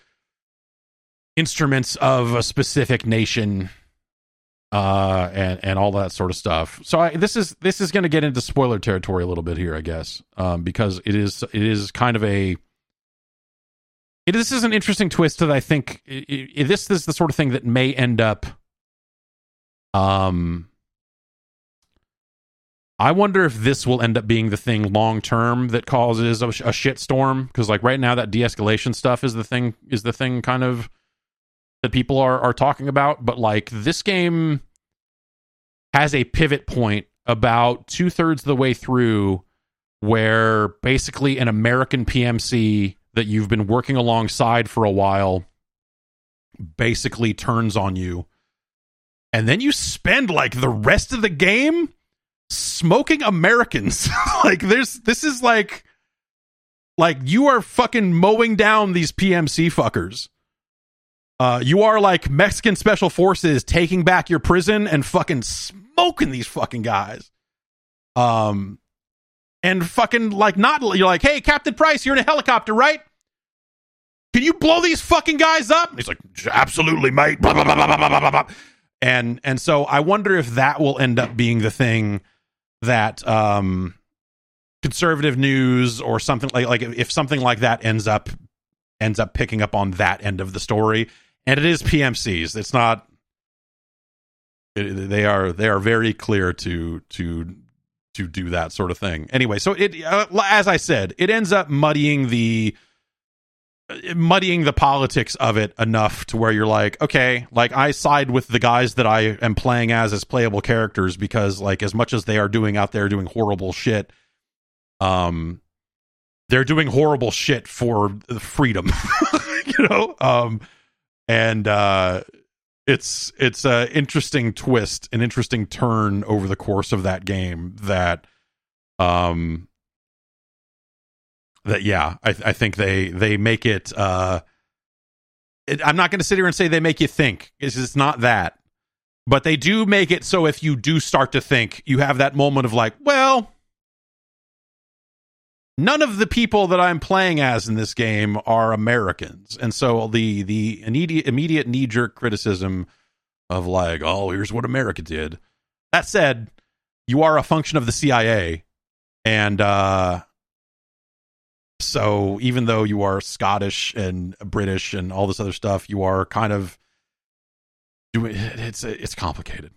Speaker 1: instruments of a specific nation uh and and all that sort of stuff so I, this is this is going to get into spoiler territory a little bit here i guess um because it is it is kind of a it, this is an interesting twist that i think it, it, this, this is the sort of thing that may end up um I wonder if this will end up being the thing long term that causes a, a shit storm because like right now that de-escalation stuff is the thing is the thing kind of that people are are talking about, but like this game has a pivot point about two thirds of the way through where basically an American PMC that you've been working alongside for a while basically turns on you. And then you spend like the rest of the game smoking Americans. like there's this is like like you are fucking mowing down these PMC fuckers. Uh, you are like Mexican special forces taking back your prison and fucking smoking these fucking guys. Um, and fucking like not you're like, hey, Captain Price, you're in a helicopter, right? Can you blow these fucking guys up? And he's like, absolutely, mate. Blah, blah, blah, and and so I wonder if that will end up being the thing that um conservative news or something like like if something like that ends up ends up picking up on that end of the story and it is PMCs. It's not. It, they are they are very clear to to to do that sort of thing. Anyway, so it uh, as I said, it ends up muddying the muddying the politics of it enough to where you're like, okay, like I side with the guys that I am playing as as playable characters because like as much as they are doing out there doing horrible shit, um, they're doing horrible shit for freedom, you know. Um, and uh, it's it's a interesting twist, an interesting turn over the course of that game that um that yeah, I, I think they they make it. Uh, it I'm not going to sit here and say they make you think. It's, it's not that, but they do make it so if you do start to think, you have that moment of like, well, none of the people that I'm playing as in this game are Americans, and so the the immediate immediate knee jerk criticism of like, oh, here's what America did. That said, you are a function of the CIA, and uh, so even though you are Scottish and British and all this other stuff, you are kind of doing it's it's complicated,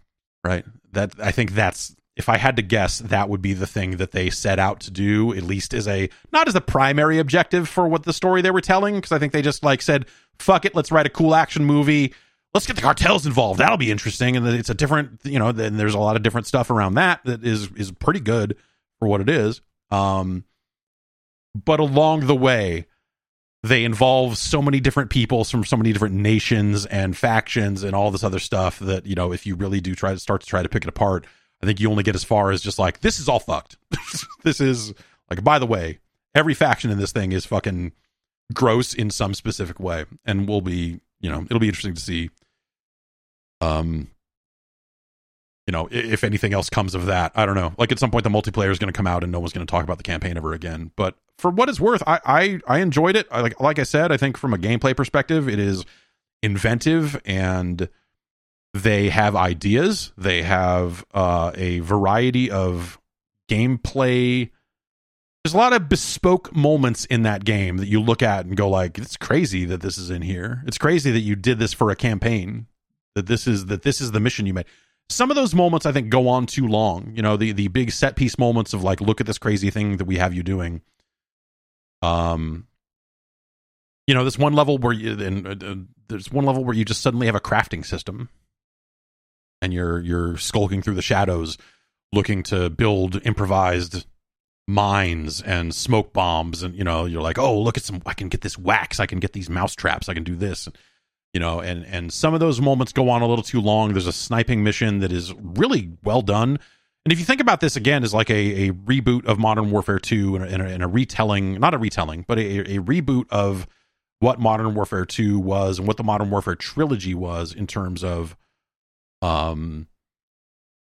Speaker 1: right? That I think that's if I had to guess, that would be the thing that they set out to do, at least as a not as a primary objective for what the story they were telling, because I think they just like said, "Fuck it, let's write a cool action movie. Let's get the cartels involved. That'll be interesting." And it's a different, you know, then there's a lot of different stuff around that that is is pretty good for what it is. Um, but along the way, they involve so many different people from so many different nations and factions and all this other stuff that you know if you really do try to start to try to pick it apart i think you only get as far as just like this is all fucked. This is like by the way every faction in this thing is fucking gross in some specific way and we'll be you know it'll be interesting to see um you know if anything else comes of that i don't know. Like at some point the multiplayer is going to come out and no one's going to talk about the campaign ever again. But for what it's worth i i, I enjoyed it. I, like like i said i think from a gameplay perspective it is inventive and they have ideas. They have uh, a variety of gameplay. There's a lot of bespoke moments in that game that you look at and go like it's crazy that this is in here. It's crazy that you did this for a campaign that this is that this is the mission you made some of those moments i think go on too long. You know the the big set piece moments of like look at this crazy thing that we have you doing. Um you know this one level where you and uh, uh, there's one level where you just suddenly have a crafting system. And you're you're skulking through the shadows looking to build improvised mines and smoke bombs. And you know you're like oh look at some i can get this wax. I can get these mouse traps i can do this you know and and some of those moments go on a little too long. There's a sniping mission that is really well done. And if you think about this again as like a, a reboot of modern warfare 2 and a, and a, and a retelling not a retelling but a, a reboot of what modern warfare 2 was and what the modern warfare trilogy was in terms of um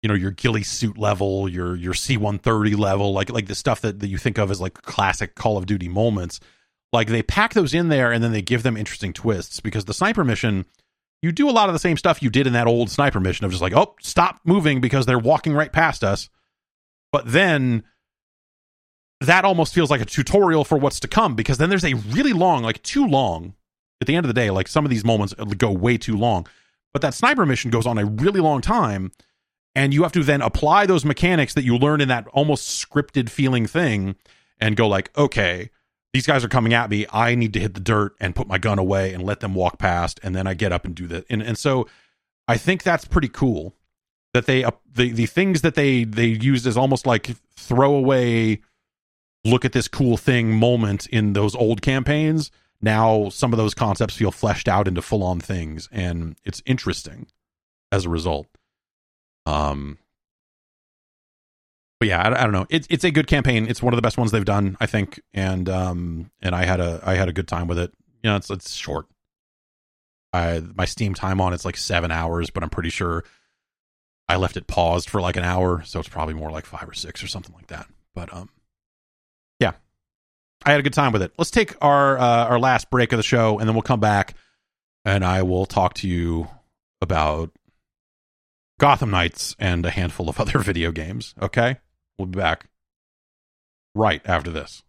Speaker 1: you know your ghillie suit level your your c130 level like like the stuff that, that you think of as like classic call of duty moments like they pack those in there and then they give them interesting twists because the sniper mission you do a lot of the same stuff you did in that old sniper mission of just like oh stop moving because they're walking right past us. But then that almost feels like a tutorial for what's to come because then there's a really long like too long at the end of the day like some of these moments go way too long. But that sniper mission goes on a really long time and you have to then apply those mechanics that you learn in that almost scripted feeling thing and go like okay these guys are coming at me. I need to hit the dirt and put my gun away and let them walk past and then i get up and do that. And, and so i think that's pretty cool that they uh, the the things that they they used as almost like throwaway look at this cool thing moment in those old campaigns now some of those concepts feel fleshed out into full on things and it's interesting as a result. Um, but yeah, I, I, don't know. It's it's a good campaign. It's one of the best ones they've done, I think. And um, and I had a I had a good time with it. You know, it's it's short. I my Steam time on it's like seven hours, but I'm pretty sure I left it paused for like an hour, so it's probably more like five or six or something like that. But um, yeah, I had a good time with it. Let's take our uh, our last break of the show, and then we'll come back, and I will talk to you about Gotham Knights, and a handful of other video games. Okay? We'll be back right after this.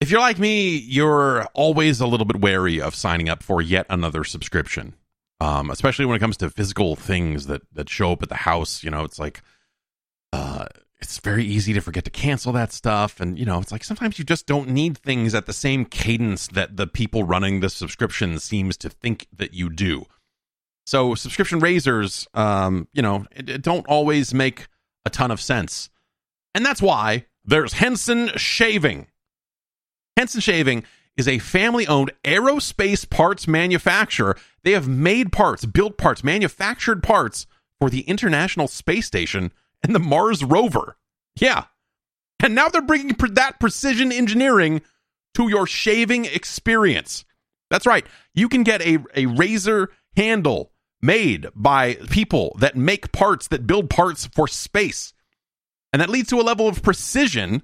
Speaker 1: If you're like me, you're always a little bit wary of signing up for yet another subscription, um, especially when it comes to physical things that, that show up at the house. You know, it's like, uh, it's very easy to forget to cancel that stuff. And, you know, it's like sometimes you just don't need things at the same cadence that the people running the subscription seems to think that you do. So subscription razors, um, you know, don't always make a ton of sense. And that's why there's Henson Shaving. Henson Shaving is a family owned aerospace parts manufacturer. They have made parts, built parts, manufactured parts for the International Space Station and the Mars rover. Yeah. And now they're bringing that precision engineering to your shaving experience. That's right. You can get a, a razor handle made by people that make parts that build parts for space. And that leads to a level of precision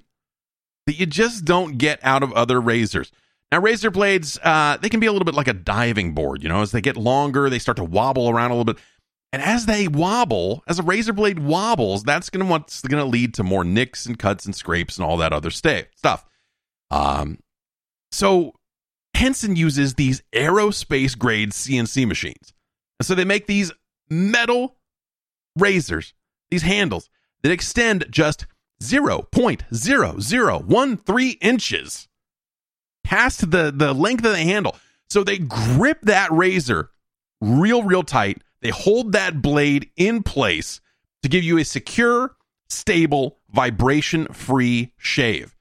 Speaker 1: that you just don't get out of other razors. Now, razor blades, uh, they can be a little bit like a diving board. You know, as they get longer, they start to wobble around a little bit. And as they wobble, as a razor blade wobbles, that's going to what's going to lead to more nicks and cuts and scrapes and all that other stuff. Um, so Henson uses these aerospace grade CNC machines. And so they make these metal razors, these handles that extend just 0.0013 inches past the, the length of the handle. So they grip that razor real, real tight. They hold that blade in place to give you a secure, stable, vibration free shave.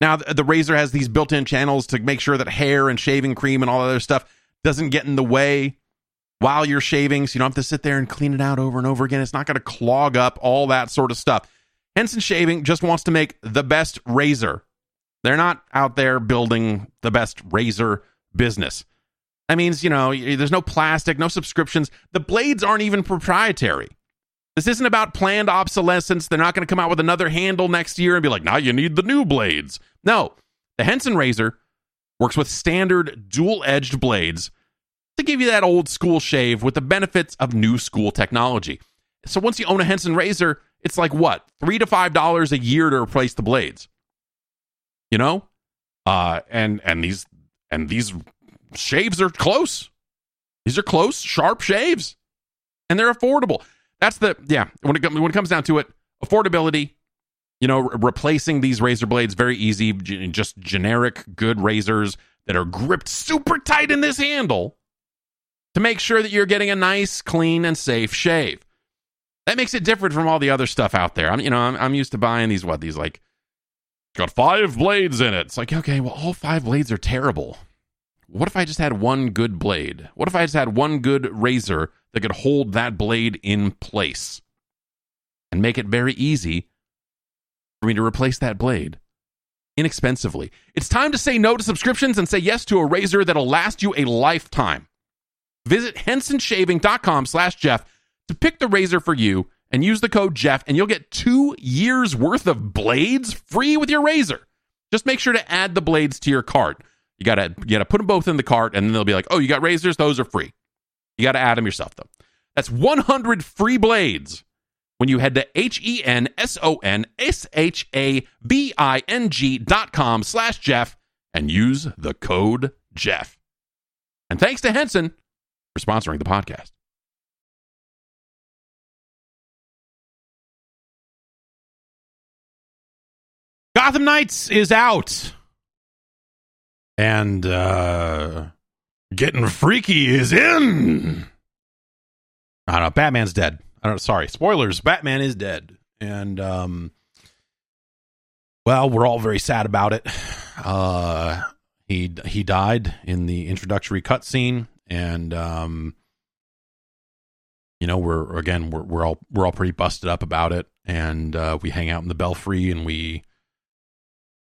Speaker 1: Now, the, razor has these built in channels to make sure that hair and shaving cream and all that other stuff doesn't get in the way while you're shaving. So you don't have to sit there and clean it out over and over again. It's not going to clog up all that sort of stuff. Henson Shaving just wants to make the best razor. They're not out there building the best razor business. That means, you know, there's no plastic, no subscriptions. The blades aren't even proprietary. This isn't about planned obsolescence. They're not going to come out with another handle next year and be like, now you need the new blades. No, the Henson razor works with standard dual edged blades to give you that old school shave with the benefits of new school technology. So once you own a Henson razor, it's like what? Three to five dollars a year to replace the blades. You know? Uh and and these and these shaves are close. These are close, sharp shaves. And they're affordable. That's the yeah, when it when it comes down to it, affordability, you know, re- replacing these razor blades very easy, g- just generic good razors that are gripped super tight in this handle to make sure that you're getting a nice, clean and safe shave. That makes it different from all the other stuff out there. I'm, you know, I'm, I'm used to buying these what these like got five blades in it. It's like okay, well, all five blades are terrible. What if I just had one good blade? What if I just had one good razor that could hold that blade in place and make it very easy for me to replace that blade inexpensively? It's time to say no to subscriptions and say yes to a razor that'll last you a lifetime. Visit hensonshaving.com slash Jeff to pick the razor for you and use the code Jeff, and you'll get two years worth of blades free with your razor. Just make sure to add the blades to your cart. You gotta you gotta put them both in the cart, and then they'll be like, "Oh, you got razors? Those are free." You gotta add them yourself though. That's 100 free blades when you head to h e n s o n s h a v i n g dot com slash Jeff and use the code Jeff. And thanks to Henson for sponsoring the podcast. Gotham Knights is out. And uh getting freaky is in. I don't know. Batman's dead. I don't sorry. Spoilers. Batman is dead. And um well, we're all very sad about it. Uh he he died in the introductory cutscene and um you know, we're again we're we're all we're all pretty busted up about it. And uh we hang out in the belfry and we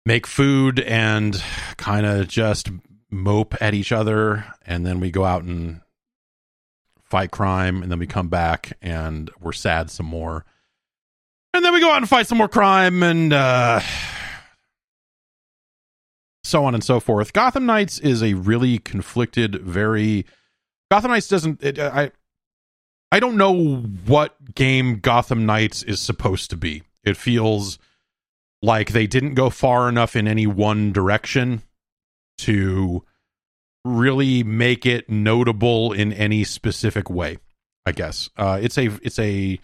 Speaker 1: make food and kind of just mope at each other. And then we go out and fight crime and then we come back and we're sad some more. And then we go out and fight some more crime and uh so on and so forth. Gotham knights is a really conflicted very gotham knights doesn't it, i i don't know what game gotham knights is supposed to be. It feels like they didn't go far enough in any one direction to really make it notable in any specific way i guess. Uh, it's a it's a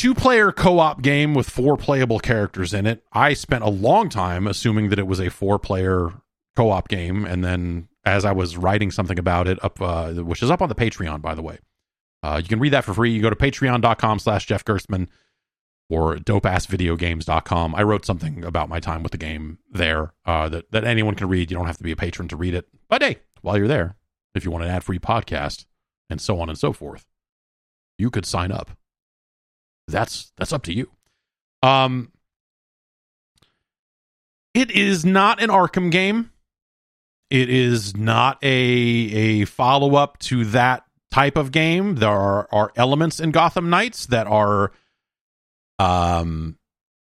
Speaker 1: two player co-op game with four playable characters in it i spent a long time assuming that it was a four player co-op game and then as i was writing something about it up uh, which is up on the patreon by the way uh, you can read that for free you go to patreon.com slash jeff gerstmann or dopeassvideogames.com. I wrote something about my time with the game there uh, that, that anyone can read. You don't have to be a patron to read it. But hey, while you're there, if you want an ad free podcast and so on and so forth, you could sign up. That's that's up to you. Um, it is not an Arkham game. It is not a a follow up to that type of game. There are, are elements in Gotham Knights that are um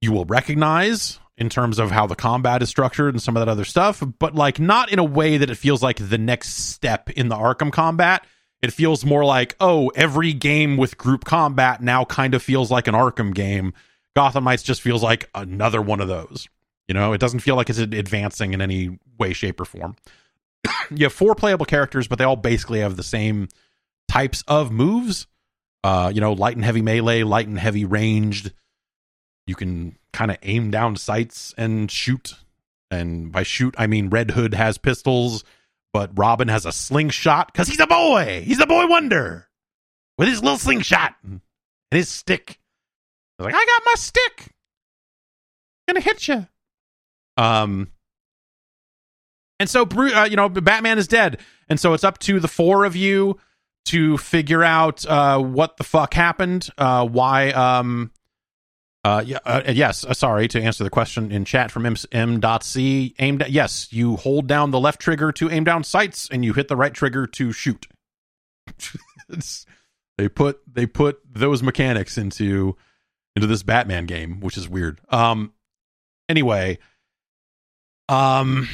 Speaker 1: you will recognize in terms of how the combat is structured and some of that other stuff, but like not in a way that it feels like the next step in the Arkham combat. It feels more like, oh, every game with group combat now kind of feels like an Arkham game. Gotham Knights just feels like another one of those. You know, it doesn't feel like it's advancing in any way, shape, or form. you have four playable characters, but they all basically have the same types of moves. Uh, you know, light and heavy melee, light and heavy ranged. You can kind of aim down sights and shoot. And by shoot, I mean Red Hood has pistols, but Robin has a slingshot because he's a boy. He's a boy wonder with his little slingshot and his stick. Was like, I got my stick. gonna hit you. Um, and so, uh, you know, Batman is dead, and so it's up to the four of you to figure out uh, what the fuck happened, uh, why. Um, uh, yeah, uh, yes. Uh, sorry to answer the question in chat from M. M.C. Aim. Yes, you hold down the left trigger to aim down sights, and you hit the right trigger to shoot. they put they put those mechanics into into this Batman game, which is weird. Um. Anyway, um,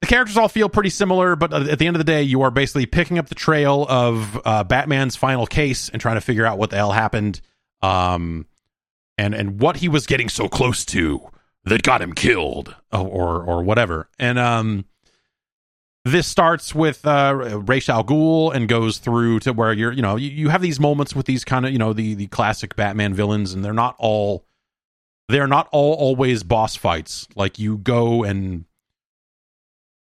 Speaker 1: the characters all feel pretty similar, but at the end of the day, you are basically picking up the trail of uh, Batman's final case and trying to figure out what the hell happened, um, and and what he was getting so close to that got him killed, or or whatever. And um, this starts with uh, Ra's al Ghul and goes through to where you're, you know, you, you have these moments with these kind of, you know, the the classic Batman villains, and they're not all, they're not all always boss fights. Like you go and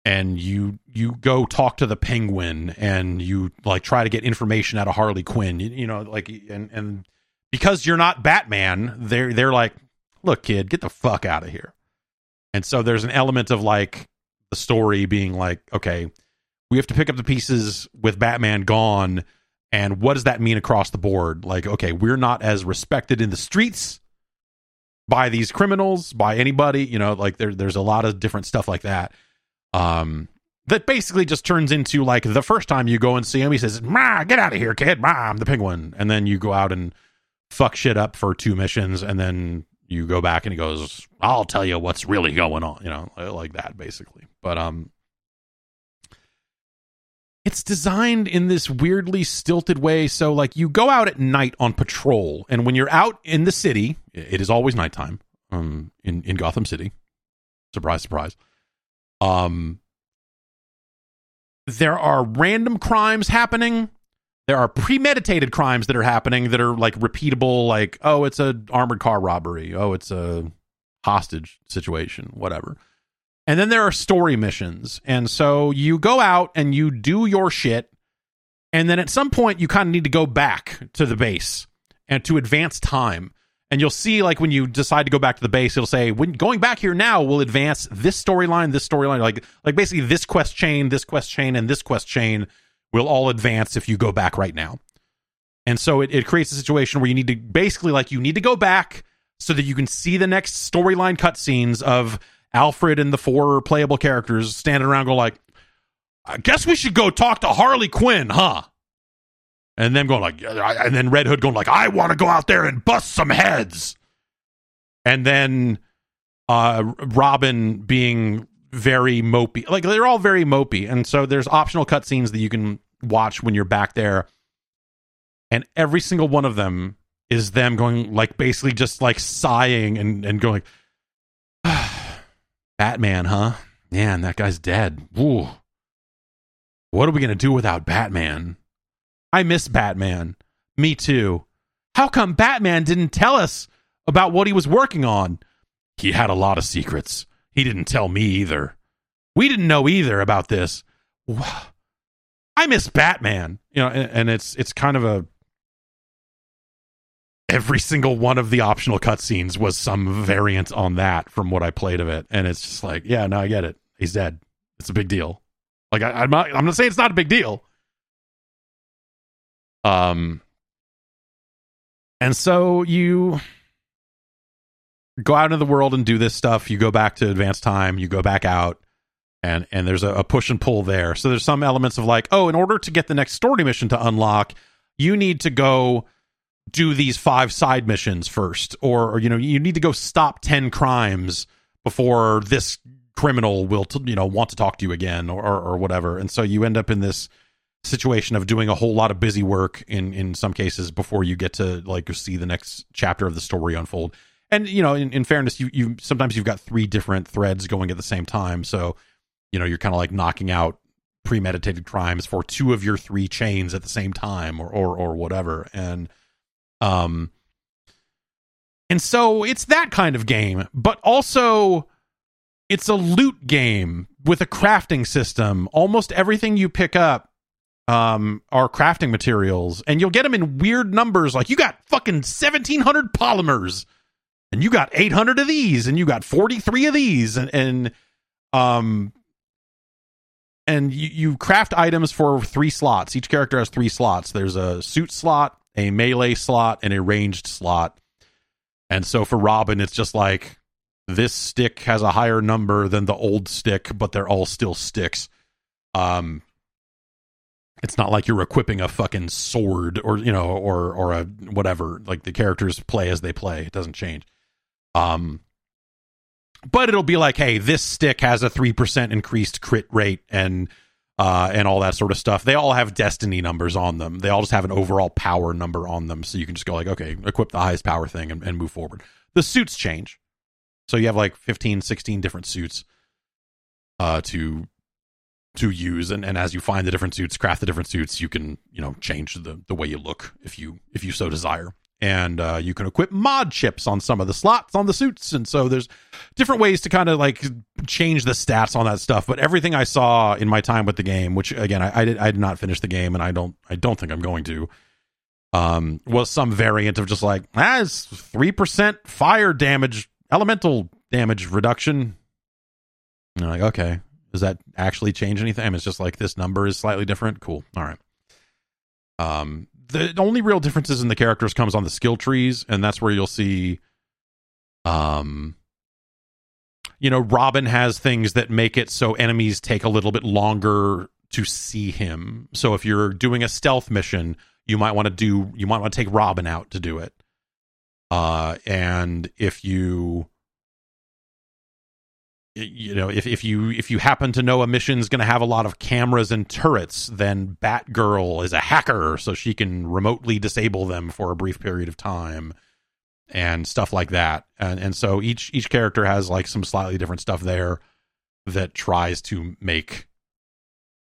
Speaker 1: and you you go talk to the penguin and you like try to get information out of harley quinn you, you, know like and and because you're not batman they're they're like look kid get the fuck out of here and so there's an element of like the story being like okay we have to pick up the pieces with batman gone and what does that mean across the board like okay we're not as respected in the streets by these criminals by anybody you know like there, there's a lot of different stuff like that um, that basically just turns into like the first time you go and see him, he says, "Ma, get out of here, kid! Ma, I'm the penguin." And then you go out and fuck shit up for two missions, and then you go back and he goes, "I'll tell you what's really going on," you know, like that basically. But um, it's designed in this weirdly stilted way. So like you go out at night on patrol, and when you're out in the city, it is always nighttime. Um, in in Gotham City, surprise, surprise um, there are random crimes happening. There are premeditated crimes that are happening that are like repeatable, like, oh, it's a armored car robbery. Oh, it's a hostage situation, whatever. And then there are story missions. And so you go out and you do your shit. And then at some point, you kind of need to go back to the base and to advance time and you'll see like when you decide to go back to the base it'll say when going back here now will advance this storyline this storyline like like basically this quest chain this quest chain and this quest chain will all advance if you go back right now. And so it, it creates a situation where you need to basically like you need to go back so that you can see the next storyline cutscenes of alfred and the four playable characters standing around go like i guess we should go talk to harley quinn huh? And then going like, and then Red Hood going like, I want to go out there and bust some heads, and then uh, Robin being very mopey, like they're all very mopey, and so there's optional cutscenes that you can watch when you're back there, and every single one of them is them going like basically just like sighing and and going, Batman, huh? Man, that guy's dead. Ooh. What are we gonna do without Batman? I miss Batman. Me too. How come Batman didn't tell us about what he was working on? He had a lot of secrets. He didn't tell me either. We didn't know either about this. I miss Batman. You know, and, and it's it's kind of a every single one of the optional cutscenes was some variant on that from what I played of it, and it's just like, yeah, no, I get it. He's dead. It's a big deal. Like I, am not, I'm not saying it's not a big deal, um, and so you go out into the world and do this stuff. You go back to advanced time. You go back out, and and there's a, a push and pull there. So there's some elements of like, oh, in order to get the next story mission to unlock, you need to go do these five side missions first, or, or you know, you need to go stop ten crimes before this criminal will t- you know want to talk to you again or, or, or whatever. And so you end up in this situation of doing a whole lot of busy work in in some cases before you get to like see the next chapter of the story unfold and you know in, in fairness you you sometimes you've got three different threads going at the same time so you know you're kind of like knocking out premeditated crimes for two of your three chains at the same time or or or whatever and um and so it's that kind of game but also it's a loot game with a crafting system almost everything you pick up um, are crafting materials, and you'll get them in weird numbers. Like you got fucking seventeen hundred polymers. And you got 800 of these and you got 43 of these and and um and you, you craft items for three slots. Each character has three slots. There's a suit slot a melee slot and a ranged slot. And so for robin it's just like this stick has a higher number than the old stick but they're all still sticks. Um it's not like you're equipping a fucking sword or you know or or a whatever like the characters play as they play. It doesn't change um but it'll be like hey this stick has a 3% increased crit rate and uh and all that sort of stuff. They all have destiny numbers on them. They all just have an overall power number on them. So you can just go like okay equip the highest power thing and, and move forward. The suits change. So you have like 15 16 different suits uh to to use. And, and as you find the different suits craft the different suits you can you know change the the way you look if you if you so desire and uh, you can equip mod chips on some of the slots on the suits and so there's different ways to kind of like change the stats on that stuff but everything i saw in my time with the game which again i, I did i did not finish the game and i don't i don't think i'm going to um was some variant of just like ah it's 3% fire damage elemental damage reduction and I'm like okay does that actually change anything? I mean, it's just like this number is slightly different. Cool. All right. Um, the only real differences in the characters comes on the skill trees, and that's where you'll see, um, you know, Robin has things that make it so enemies take a little bit longer to see him. So if you're doing a stealth mission, you might want to do you might want to take Robin out to do it. Uh, and if you you know if, if you if you happen to know a mission's going to have a lot of cameras and turrets then batgirl is a hacker so she can remotely disable them for a brief period of time and stuff like that. And and so each each character has like some slightly different stuff there that tries to make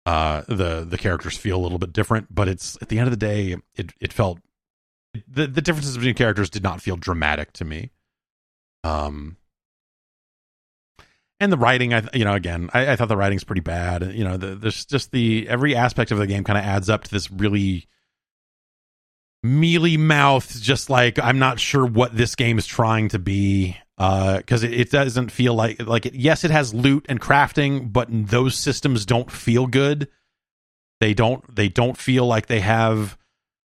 Speaker 1: uh the the characters feel a little bit different but it's at the end of the day it it felt the the differences between characters did not feel dramatic to me. Um and the writing i you know again i, I thought the writing's pretty bad. You know the, there's just the every aspect of the game kind of adds up to this really mealy mouth just like i'm not sure what this game is trying to be uh because it, it, doesn't feel like like it, yes it has loot and crafting but those systems don't feel good. They don't they don't feel like they have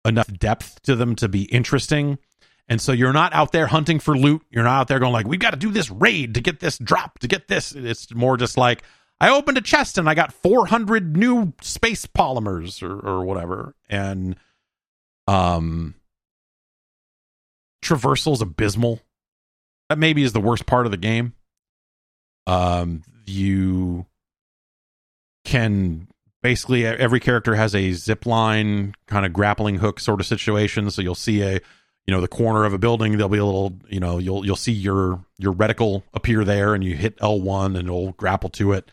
Speaker 1: enough depth to them to be interesting and so you're not out there hunting for loot. You're not out there going like, we've got to do this raid to get this drop, to get this. It's more just like, I opened a chest and I got 400 new space polymers or, or whatever. And um, traversal's abysmal. That maybe is the worst part of the game. Um, you can basically every character has a zip line kind of grappling hook sort of situation. So you'll see a you know the corner of a building there'll be a little you know you'll you'll see your your reticle appear there and you hit L1 and it'll grapple to it.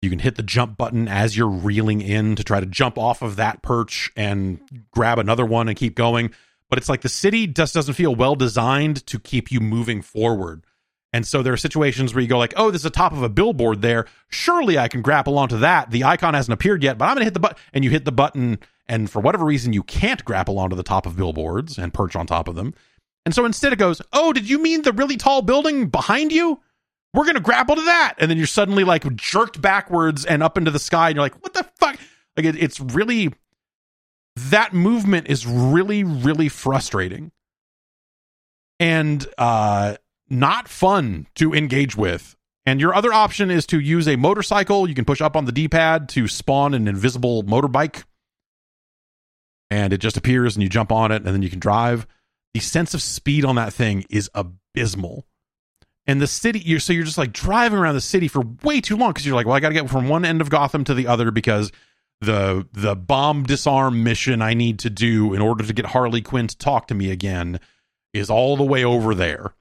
Speaker 1: You can hit the jump button as you're reeling in to try to jump off of that perch and grab another one and keep going. But it's like the city just doesn't feel well designed to keep you moving forward. And so there are situations where you go like oh there's a top of a billboard there. Surely i can grapple onto that. The icon hasn't appeared yet but i'm gonna hit the button and you hit the button and for whatever reason you can't grapple onto the top of billboards and perch on top of them. And so instead it goes, "Oh, did you mean the really tall building behind you? We're going to grapple to that." And then you're suddenly like jerked backwards and up into the sky and you're like, "What the fuck?" Like it, it's really that movement is really really frustrating. And uh not fun to engage with. And your other option is to use a motorcycle. You can push up on the D pad to spawn an invisible motorbike and it just appears and you jump on it and then you can drive. The sense of speed on that thing is abysmal. And the city, you're so you're just like driving around the city for way too long because you're like, well, I got to get from one end of Gotham to the other because the the bomb disarm mission I need to do in order to get Harley Quinn to talk to me again is all the way over there.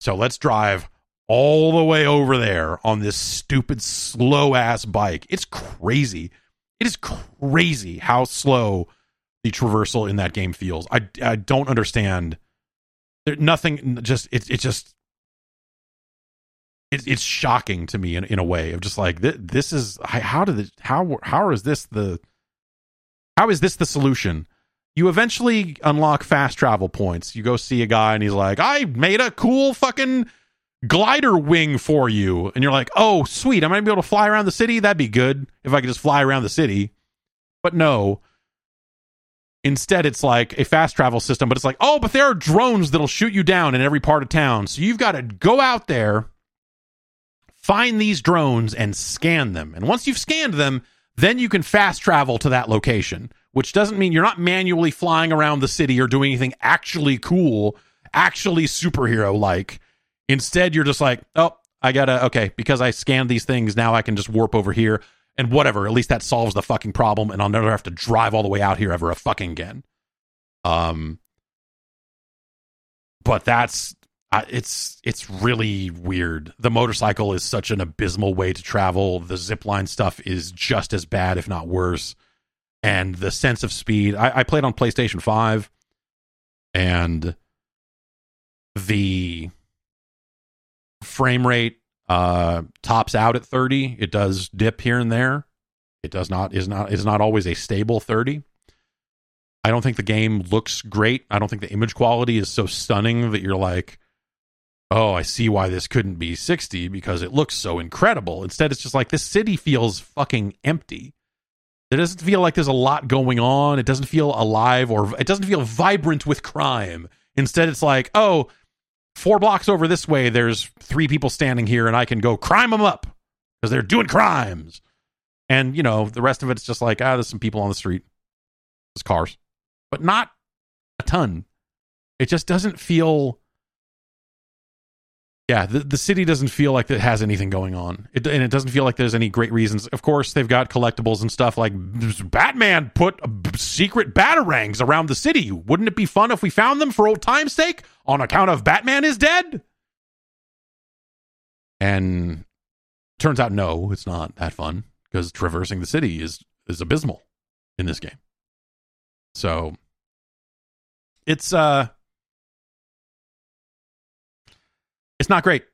Speaker 1: So let's drive all the way over there on this stupid slow ass bike. It's crazy. It is crazy how slow the traversal in that game feels. I I don't understand. There, nothing. Just it it just. It, it's shocking to me in, in a way of just like this, this is how did it how how is this the how is this the solution you eventually unlock fast travel points. You go see a guy and he's like, I made a cool fucking glider wing for you. And you're like, oh, sweet. I might be able to fly around the city. That'd be good if I could just fly around the city. But no. Instead, it's like a fast travel system, but it's like, oh, but there are drones that'll shoot you down in every part of town. So you've got to go out there, find these drones, and scan them. And once you've scanned them, then you can fast travel to that location which doesn't mean you're not manually flying around the city or doing anything actually cool, actually superhero like. Instead, you're just like, oh, I gotta, okay, because I scanned these things, now I can just warp over here and whatever. At least that solves the fucking problem, and I'll never have to drive all the way out here ever a fucking again. Um, but that's it's it's really weird. The motorcycle is such an abysmal way to travel. The zipline stuff is just as bad, if not worse and the sense of speed. I, I played on PlayStation 5 and the frame rate uh, tops out at 30. It does dip here and there. It does not is not is not always a stable 30. I don't think the game looks great. I don't think the image quality is so stunning that you're like, "Oh, I see why this couldn't be 60 because it looks so incredible." Instead, it's just like this city feels fucking empty. It doesn't feel like there's a lot going on. It doesn't feel alive or it doesn't feel vibrant with crime. Instead, it's like, oh, four blocks over this way, there's three people standing here, and I can go crime them up because they're doing crimes. And, you know, the rest of it's just like, ah, there's some people on the street, there's cars, but not a ton. It just doesn't feel yeah, the, the city doesn't feel like it has anything going on. It, and it doesn't feel like there's any great reasons. Of course, they've got collectibles and stuff like Batman put secret batarangs around the city. Wouldn't it be fun if we found them for old time's sake on account of Batman is dead? And turns out, no, it's not that fun because traversing the city is, is abysmal in this game. So it's, uh, it's not great.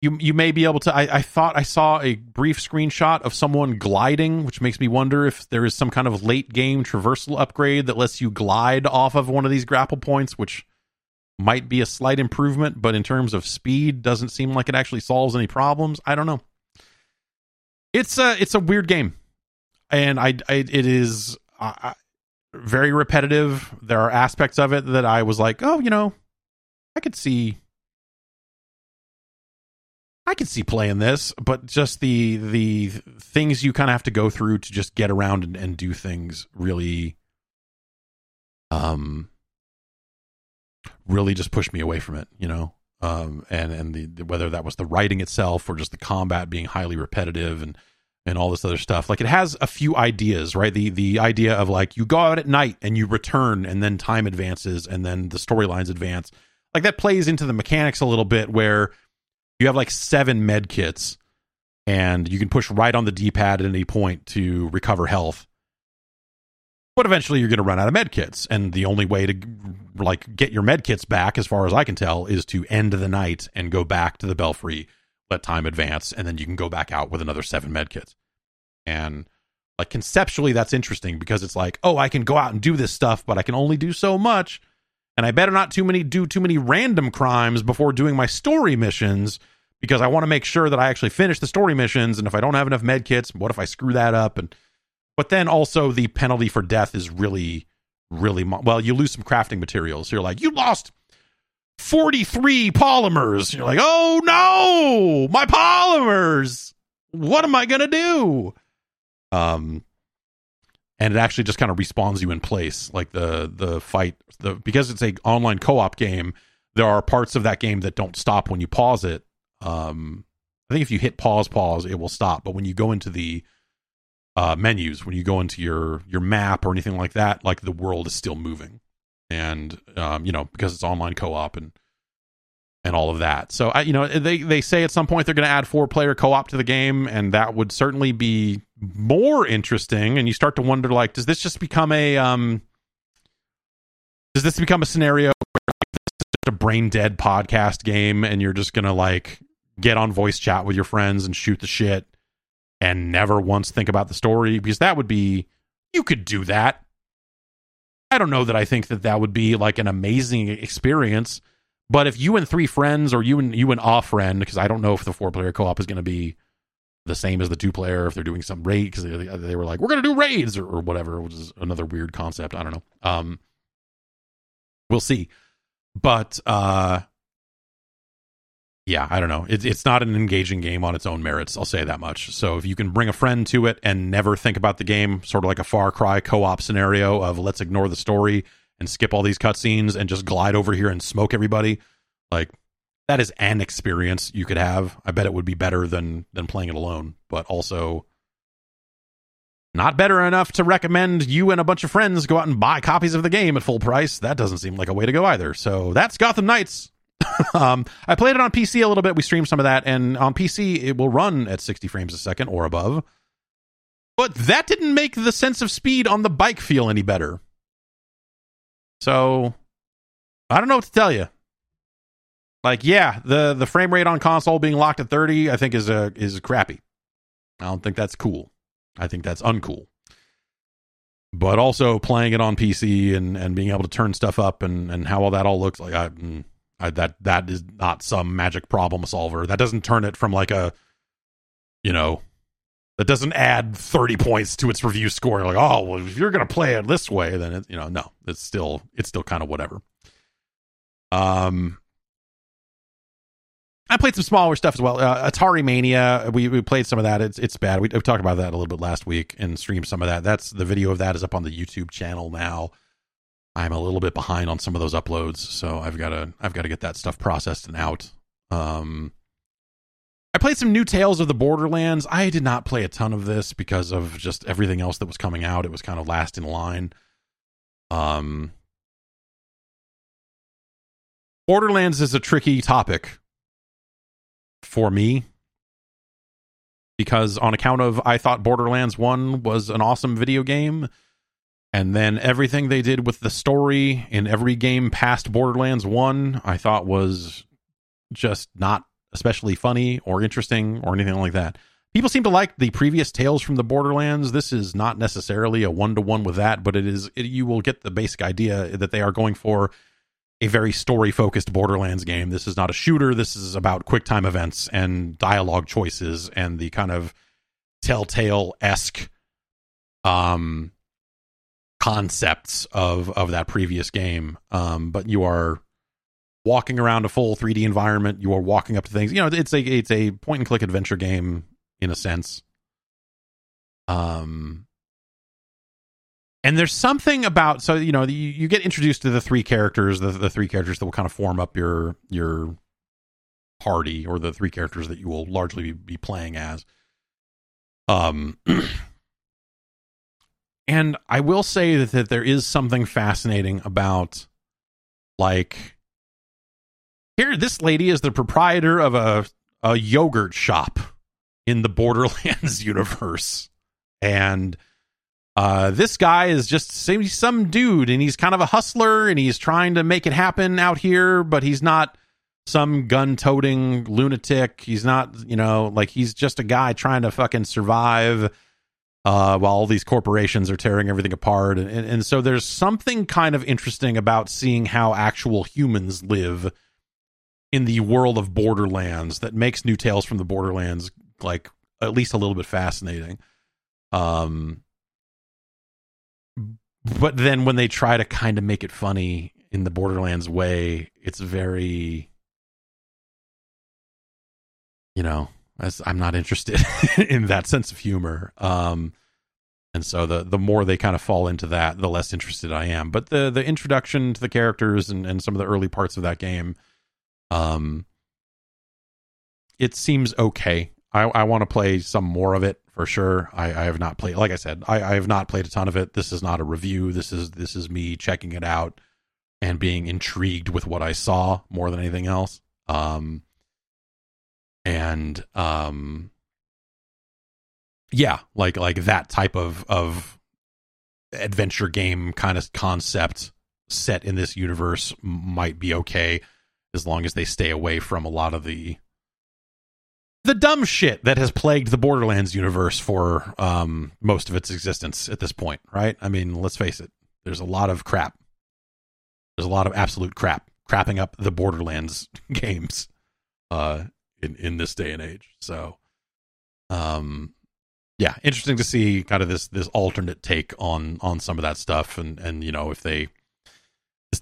Speaker 1: You you may be able to. I, I thought I saw a brief screenshot of someone gliding, which makes me wonder if there is some kind of late game traversal upgrade that lets you glide off of one of these grapple points, which might be a slight improvement, but in terms of speed, doesn't seem like it actually solves any problems. I don't know. It's a it's a weird game, and I, I it is very repetitive. There are aspects of it that I was like, oh, you know, I could see I can see playing this, but just the the things you kind of have to go through to just get around and, and do things really, um, really just push me away from it. You know, um, and and the, the whether that was the writing itself or just the combat being highly repetitive and and all this other stuff. Like it has a few ideas, right? The the idea of like you go out at night and you return and then time advances and then the storylines advance. Like that plays into the mechanics a little bit where you have like seven med kits and you can push right on the d-pad at any point to recover health. But eventually you're going to run out of med kits and the only way to like get your med kits back as far as i can tell is to end the night and go back to the belfry let time advance and then you can go back out with another seven med kits. And like conceptually that's interesting because it's like oh i can go out and do this stuff but i can only do so much and i better not too many do too many random crimes before doing my story missions because I want to make sure that I actually finish the story missions. And if I don't have enough med kits, what if I screw that up? And but then also the penalty for death is really, really well. You lose some crafting materials. So you're like, you lost 43 polymers. You're like, oh no, my polymers. What am I gonna do? Um, and it actually just kind of respawns you in place, like the the fight. The because it's a online co op game. There are parts of that game that don't stop when you pause it um, I think if you hit pause, pause, it will stop. But when you go into the uh, menus, when you go into your your map or anything like that, like the world is still moving, and um, you know because it's online co-op and and all of that. So I, you know, they they say at some point they're going to add four player co-op to the game, and that would certainly be more interesting. And you start to wonder, like, does this just become a um, does this become a scenario where it's a brain dead podcast game, and you're just gonna like get on voice chat with your friends and shoot the shit and never once think about the story because that would be you could do that I don't know that I think that that would be like an amazing experience. But if you and three friends, or you and you and a friend, because I don't know if the four player co op is going to be the same as the two player, if they're doing some raid, because they, they were like, we're going to do raids or, or whatever, which is another weird concept. I don't know. Um, we'll see. But uh, yeah, I don't know. It's it's not an engaging game on its own merits. I'll say that much. So if you can bring a friend to it and never think about the game, sort of like a Far Cry co-op scenario of let's ignore the story and skip all these cutscenes and just glide over here and smoke everybody, like that is an experience you could have. I bet it would be better than than playing it alone, but also not better enough to recommend you and a bunch of friends go out and buy copies of the game at full price. That doesn't seem like a way to go either. So that's Gotham Knights. um, I played it on PC a little bit. We streamed some of that, and on PC it will run at 60 frames a second or above. But that didn't make the sense of speed on the bike feel any better. So I don't know what to tell you. Like, yeah, the the frame rate on console being locked at 30, I think is a is crappy. I don't think that's cool. I think that's uncool. But also playing it on PC and, and being able to turn stuff up and, and how all that all looks like I, mm, I, that that is not some magic problem solver. That doesn't turn it from like a, you know, that doesn't add 30 points to its review score. Like, oh, well, if you're to play it this way, then it, you know, no, it's still, it's still kind of whatever. Um, I played some smaller stuff as well. Uh, Atari Mania, we, we played some of that. It's it's bad. We, we talked about that a little bit last week and streamed some of that. That's the video of that is up on the YouTube channel now. I'm a little bit behind on some of those uploads, so I've got to I've got to get that stuff processed and out. Um, I played some new Tales of the Borderlands. I did not play a ton of this because of just everything else that was coming out. It was kind of last in line. Um, Borderlands is a tricky topic for me because on account of I thought Borderlands 1 was an awesome video game and then everything they did with the story in every game past Borderlands 1, I thought was just not especially funny or interesting or anything like that. People seem to like the previous tales from the Borderlands. This is not necessarily a one to one with that, but it is it, you will get the basic idea that they are going for a very story focused Borderlands game. This is not a shooter. This is about quick time events and dialogue choices and the kind of telltale esque um concepts of of that previous game. Um, but you are walking around a full 3D environment. You are walking up to things. You know, it's a it's a point and click adventure game in a sense. Um, and there's something about so you know you, you get introduced to the three characters, the the three characters that will kind of form up your your party, or the three characters that you will largely be, be playing as. Um. and I will say that, that there is something fascinating about like here this lady is the proprietor of a a yogurt shop in the Borderlands universe. And uh, this guy is just some dude and he's kind of a hustler and he's trying to make it happen out here, but he's not some gun toting lunatic. He's not, you know, like he's just a guy trying to fucking survive uh, while all these corporations are tearing everything apart. And, and, and so there's something kind of interesting about seeing how actual humans live in the world of Borderlands that makes New Tales from the Borderlands like at least a little bit fascinating. Um, but then when they try to kind of make it funny in the Borderlands way, it's very, you know, I'm not interested in that sense of humor. Um, and so the the more they kind of fall into that, the less interested I am. But the the introduction to the characters and, and some of the early parts of that game, um, it seems okay. I, I want to play some more of it for sure. I, I have not played, like I said, I, I have not played a ton of it. This is not a review. This is this is me checking it out and being intrigued with what I saw more than anything else. Um, and um, yeah, like like that type of of adventure game kind of concept set in this universe might be okay as long as they stay away from a lot of the the dumb shit that has plagued the Borderlands universe for um, most of its existence at this point, right? I mean, let's face it. there's a lot of crap. There's a lot of absolute crap crapping up the Borderlands games uh, in in this day and age. So, um, yeah, interesting to see kind of this this alternate take on on some of that stuff, and and you know if they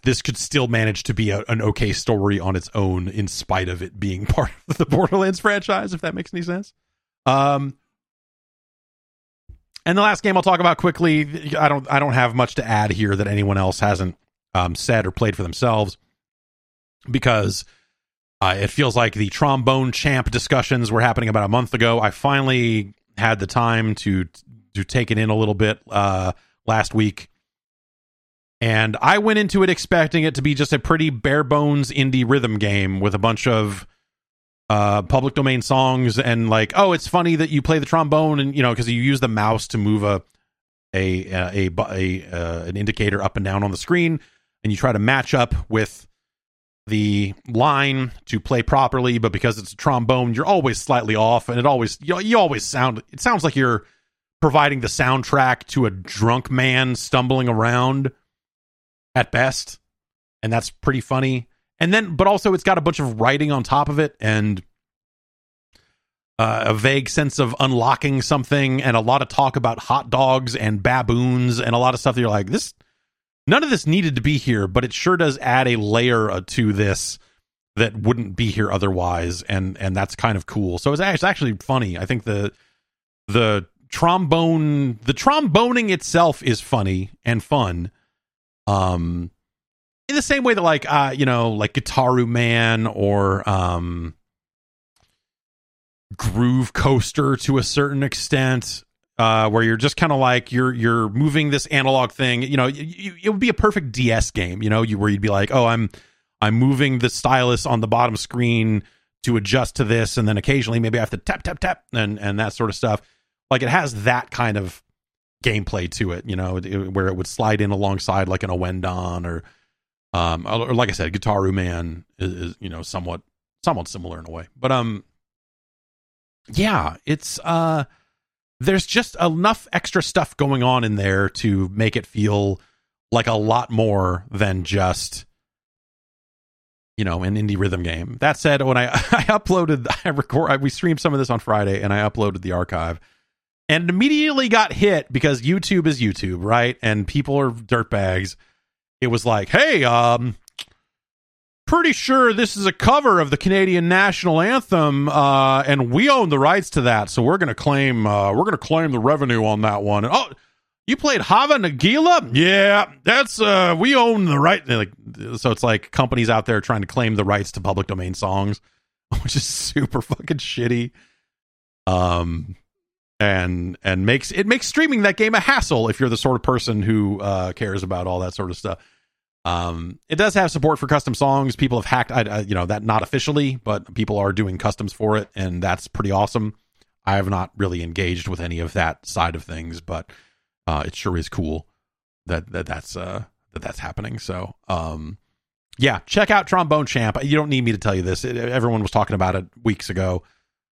Speaker 1: this, could still manage to be a, an okay story on its own in spite of it being part of the Borderlands franchise, if that makes any sense. Um, and the last game I'll talk about quickly, I don't I don't have much to add here that anyone else hasn't um, said or played for themselves because uh, it feels like the trombone champ discussions were happening about a month ago. I finally had the time to to take it in a little bit uh, last week, and I went into it expecting it to be just a pretty bare bones indie rhythm game with a bunch of uh, public domain songs and like, oh, it's funny that you play the trombone and you know because you use the mouse to move a a a, a, a uh, an indicator up and down on the screen, and you try to match up with the line to play properly, but because it's a trombone, you're always slightly off, and it always you, you always sound. It sounds like you're providing the soundtrack to a drunk man stumbling around at best, and that's pretty funny. And then, but also, it's got a bunch of writing on top of it, and uh, a vague sense of unlocking something, and a lot of talk about hot dogs and baboons, and a lot of stuff that you're like, this none of this needed to be here, but it sure does add a layer uh, to this that wouldn't be here otherwise, and and that's kind of cool. So it's actually funny. I think the the trombone the tromboning itself is funny and fun. Um, in the same way that like uh you know like Gitaroo Man or um Groove Coaster to a certain extent uh, where you're just kind of like you're you're moving this analog thing. You know, you, it would be a perfect DS game. You know, you where you'd be like, oh, I'm I'm moving the stylus on the bottom screen to adjust to this, and then occasionally maybe I have to tap tap tap and and that sort of stuff. Like it has that kind of gameplay to it. You know, it, where it would slide in alongside like an Ouendan or um or like I said, Gitaroo Man is, is you know somewhat somewhat similar in a way, but um yeah, it's uh there's just enough extra stuff going on in there to make it feel like a lot more than just you know an indie rhythm game. That said, when I I uploaded I record we streamed some of this on Friday and I uploaded the archive and immediately got hit because YouTube is YouTube, right? And people are dirtbags. It was like, "Hey, um pretty sure this is a cover of the Canadian national anthem, uh, and we own the rights to that. So we're going to claim uh, we're going to claim the revenue on that one. And, oh, you played Hava Nagila? Yeah, that's uh, we own the right. Like, so it's like companies out there trying to claim the rights to public domain songs, which is super fucking shitty. Um, and and makes it makes streaming that game a hassle if you're the sort of person who uh, cares about all that sort of stuff. Um, it does have support for custom songs. People have hacked, I, I, you know, that not officially, but people are doing customs for it, and that's pretty awesome. I have not really engaged with any of that side of things, but uh, it sure is cool that that that's uh, that that's happening. So, um, yeah, check out Trombone Champ. You don't need me to tell you this. It, everyone was talking about it weeks ago,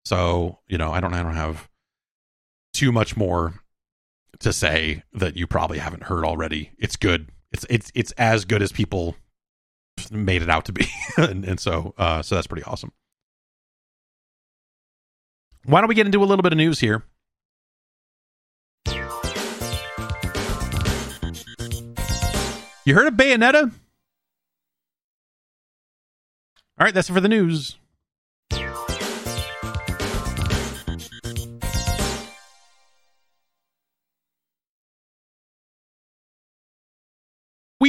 Speaker 1: so you know, I don't, I don't have too much more to say that you probably haven't heard already. It's good it's it's it's as good as people made it out to be, and, and, so uh, so that's pretty awesome. Why don't we get into a little bit of news here? You heard of Bayonetta? All right, that's it for the news.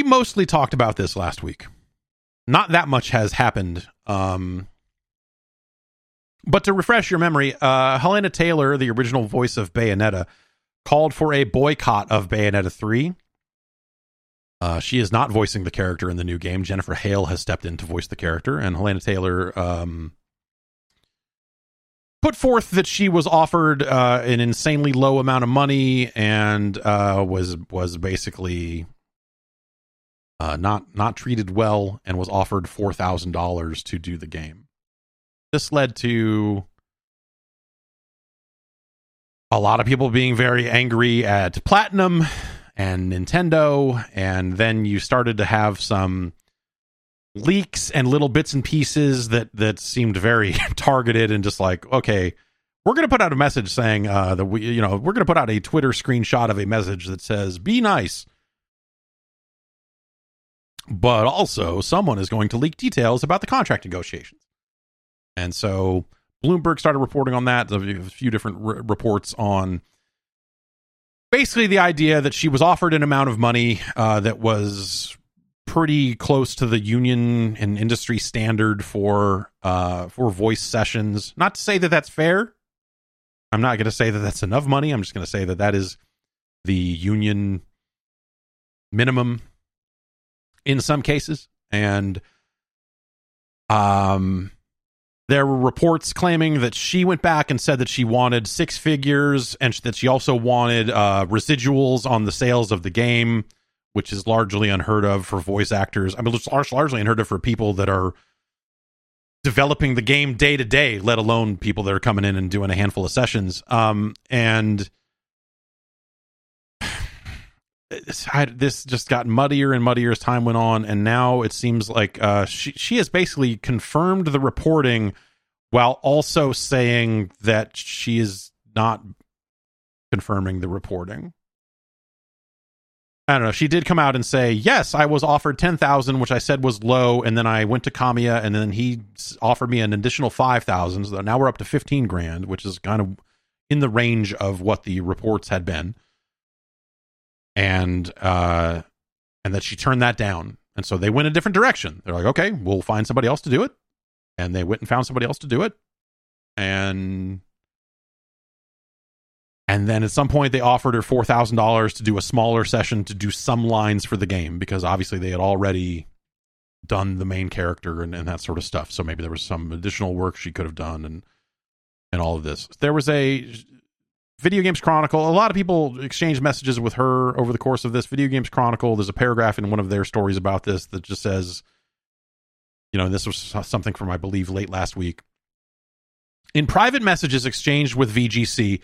Speaker 1: Mostly talked about this last week. Not that much has happened. Um, but to refresh your memory, uh, Hellena Taylor, the original voice of Bayonetta, called for a boycott of Bayonetta 3. Uh, she is not voicing the character in the new game. Jennifer Hale has stepped in to voice the character, and Hellena Taylor um, put forth that she was offered uh, an insanely low amount of money and uh, was was basically uh, not not treated well and was offered four thousand dollars to do the game. This led to a lot of people being very angry at Platinum and Nintendo, and then you started to have some leaks and little bits and pieces that that seemed very targeted and just like okay we're going to put out a message saying uh that we you know we're going to put out a twitter screenshot of a message that says be nice but also someone is going to leak details about the contract negotiations and so bloomberg started reporting on that a few different r- reports on basically the idea that she was offered an amount of money uh, that was pretty close to the union and industry standard for uh, for voice sessions. Not to say that that's fair. I'm not going to say that that's enough money. I'm just going to say that that is the union minimum in some cases, and um, there were reports claiming that she went back and said that she wanted six figures and that she also wanted uh, residuals on the sales of the game which is largely unheard of for voice actors. I mean, it's largely unheard of for people that are developing the game day to day, let alone people that are coming in and doing a handful of sessions. Um, and This just got muddier and muddier as time went on, and now it seems like uh, she she has basically confirmed the reporting while also saying that she is not confirming the reporting. I don't know. She did come out and say, "Yes, I was offered ten thousand, which I said was low, and then I went to Kamiya, and then he offered me an additional five thousand. So now we're up to fifteen grand, which is kind of in the range of what the reports had been." And uh, and that she turned that down, and so they went a different direction. They're like, "Okay, we'll find somebody else to do it," and they went and found somebody else to do it, and and then at some point, they offered her four thousand dollars to do a smaller session to do some lines for the game because obviously they had already done the main character and, and that sort of stuff. So maybe there was some additional work she could have done and and all of this. There was a Video Games Chronicle. A lot of people exchanged messages with her over the course of this. Video Games Chronicle. There's a paragraph in one of their stories about this that just says, you know, this was something from I believe late last week. In private messages exchanged with VGC,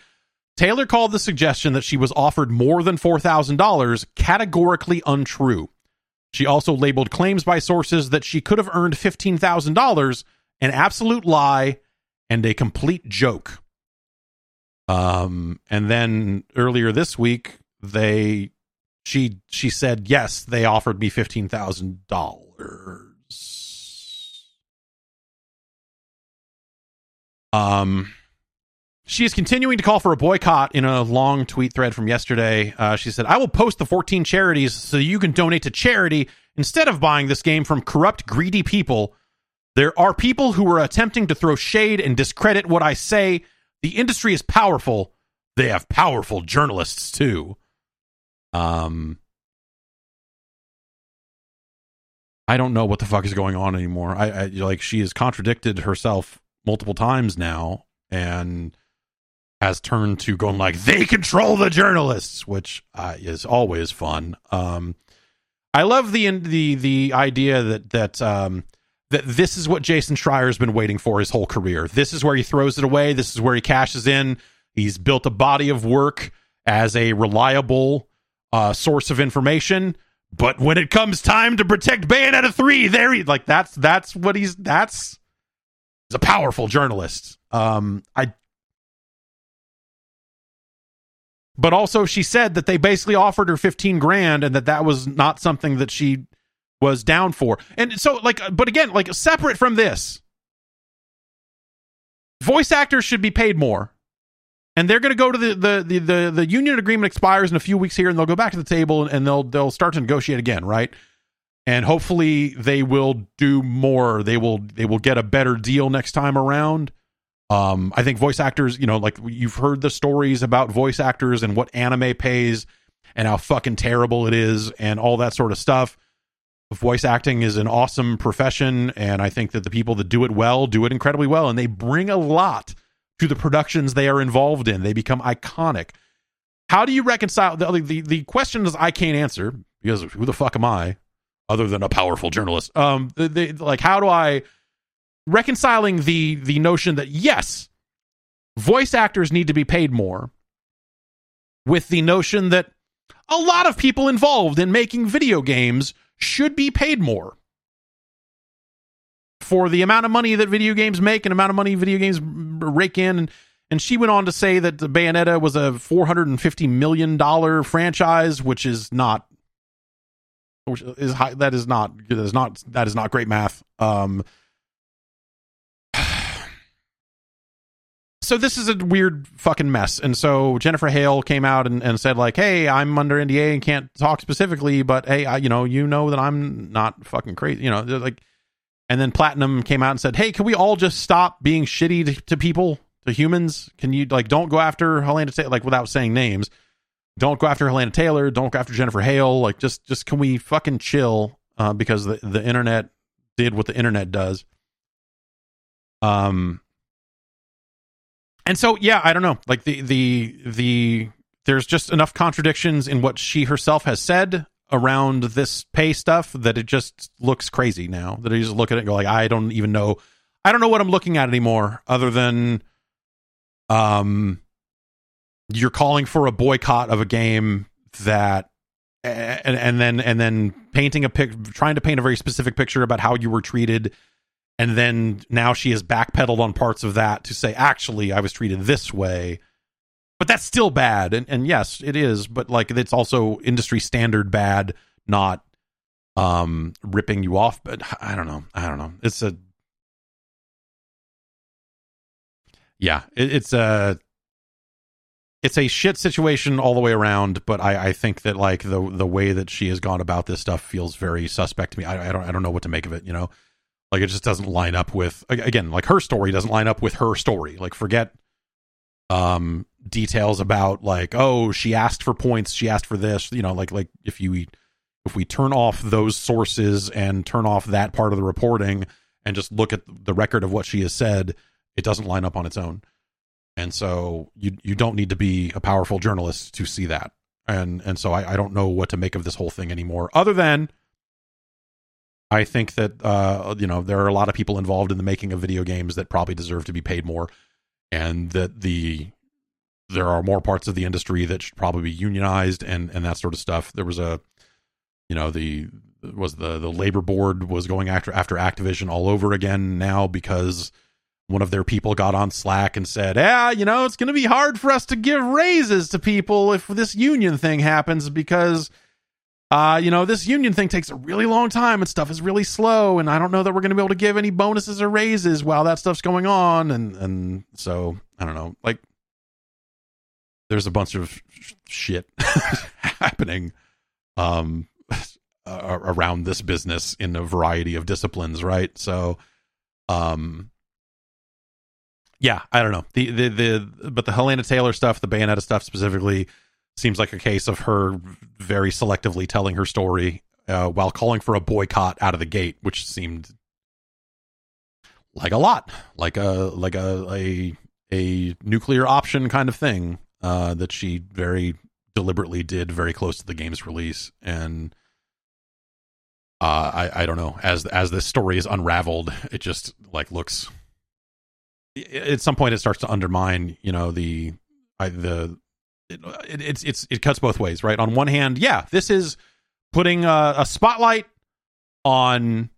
Speaker 1: Taylor called the suggestion that she was offered more than $4,000 categorically untrue. She also labeled claims by sources that she could have earned $15,000 an absolute lie and a complete joke. Um, and then earlier this week, they she she said yes, they offered me fifteen thousand dollars. Um, she is continuing to call for a boycott in a long tweet thread from yesterday. Uh, she said, I will post the 14 charities so you can donate to charity instead of buying this game from corrupt, greedy people. There are people who are attempting to throw shade and discredit what I say. The industry is powerful. They have powerful journalists too. Um, I don't know what the fuck is going on anymore. I, I like she has contradicted herself multiple times now, and has turned to going like they control the journalists, which uh, is always fun. Um, I love the the the idea that that um, that this is what Jason Schreier's been waiting for his whole career. This is where he throws it away. This is where he cashes in. He's built a body of work as a reliable uh, source of information. But when it comes time to protect Bayonetta three, there he like that's that's what he's that's he's a powerful journalist. Um, I but also she said that they basically offered her 15 grand and that that was not something that she was down for. And so like but again like separate from this voice actors should be paid more. And they're going to go to the, the the, the the union agreement expires in a few weeks here and they'll go back to the table and they'll they'll start to negotiate again right? And hopefully they will do more. They will they will get a better deal next time around. Um, I think voice actors, you know, like you've heard the stories about voice actors and what anime pays and how fucking terrible it is and all that sort of stuff. Voice acting is an awesome profession, and I think that the people that do it well do it incredibly well, and they bring a lot to the productions they are involved in. They become iconic. How do you reconcile the the, the questions I can't answer because who the fuck am I, other than a powerful journalist? Um, they, like how do I reconciling the the notion that yes, voice actors need to be paid more with the notion that A lot of people involved in making video games should be paid more for the amount of money that video games make and amount of money video games rake in. And and she went on to say that the Bayonetta was a 450 million dollar franchise which is not which is high, that is not that is not that is not great math. Um so this is a weird fucking mess and so jennifer hale came out and, and said like hey i'm under nda and can't talk specifically but hey I, you know you know that i'm not fucking crazy you know like and then Platinum came out and said, "Hey, can we all just stop being shitty to, to people, to humans? Can you like don't go after Hellena Taylor, like without saying names? Don't go after Hellena Taylor. Don't go after Jennifer Hale. Like just just can we fucking chill? Uh, because the the internet did what the internet does. Um, and so yeah, I don't know. Like the the the there's just enough contradictions in what she herself has said around this pay stuff that it just looks crazy now. That I just look at it and go like, I don't even know. I don't know what I'm looking at anymore, other than, um, you're calling for a boycott of a game that, and, and then and then painting a pic, trying to paint a very specific picture about how you were treated, and then now she has backpedaled on parts of that to say, actually, I was treated this way. But that's still bad. And, and yes it is but like it's also industry standard bad not um ripping you off but i don't know. I don't know. It's a yeah it, it's a it's a shit situation all the way around but i i think that like the the way that she has gone about this stuff feels very suspect to me. I, I don't i don't know what to make of it you know like it just doesn't line up with again like her story doesn't line up with her story. Like forget um details about like oh she asked for points she asked for this you know like like if you if we turn off those sources and turn off that part of the reporting and just look at the record of what she has said it doesn't line up on its own. And so you you don't need to be a powerful journalist to see that. And and so I, I don't know what to make of this whole thing anymore other than I think that uh, you know there are a lot of people involved in the making of video games that probably deserve to be paid more, and that the there are more parts of the industry that should probably be unionized and and that sort of stuff. There was a, you know, the was the the labor board was going after after Activision all over again now because one of their people got on Slack and said, "Yeah, you know, it's going to be hard for us to give raises to people if this union thing happens because." Uh, you know, this union thing takes a really long time and stuff is really slow, and I don't know that we're going to be able to give any bonuses or raises while that stuff's going on, and and so I don't know, like there's a bunch of shit happening um uh, around this business in a variety of disciplines right? So um yeah i don't know. The the the but the helena taylor stuff the bayonetta stuff specifically seems like a case of her very selectively telling her story uh, while calling for a boycott out of the gate which seemed like a lot like a like a a a nuclear option kind of thing uh, that she very deliberately did very close to the game's release, and uh, I I don't know as as this story is unraveled, it just like looks. At some point, it starts to undermine, you know, the I, the it, it, it's it's it cuts both ways, right? On one hand, yeah, this is putting a, a spotlight on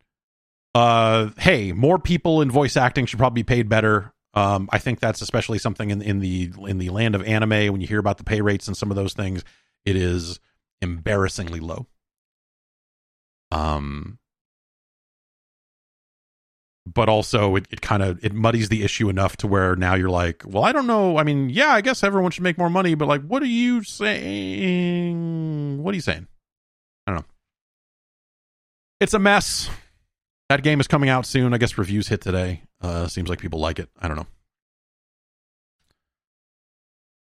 Speaker 1: uh hey more people in voice acting should probably be paid better um, I think that's especially something in in the in the land of anime when you hear about the pay rates and some of those things, it is embarrassingly low. Um, but also it, it kind of it muddies the issue enough to where now you're like, well, I don't know. I mean, yeah, I guess everyone should make more money, but like, what are you saying? What are you saying? I don't know. It's a mess. That game is coming out soon. I guess reviews hit today. Uh, seems like people like it. I don't know.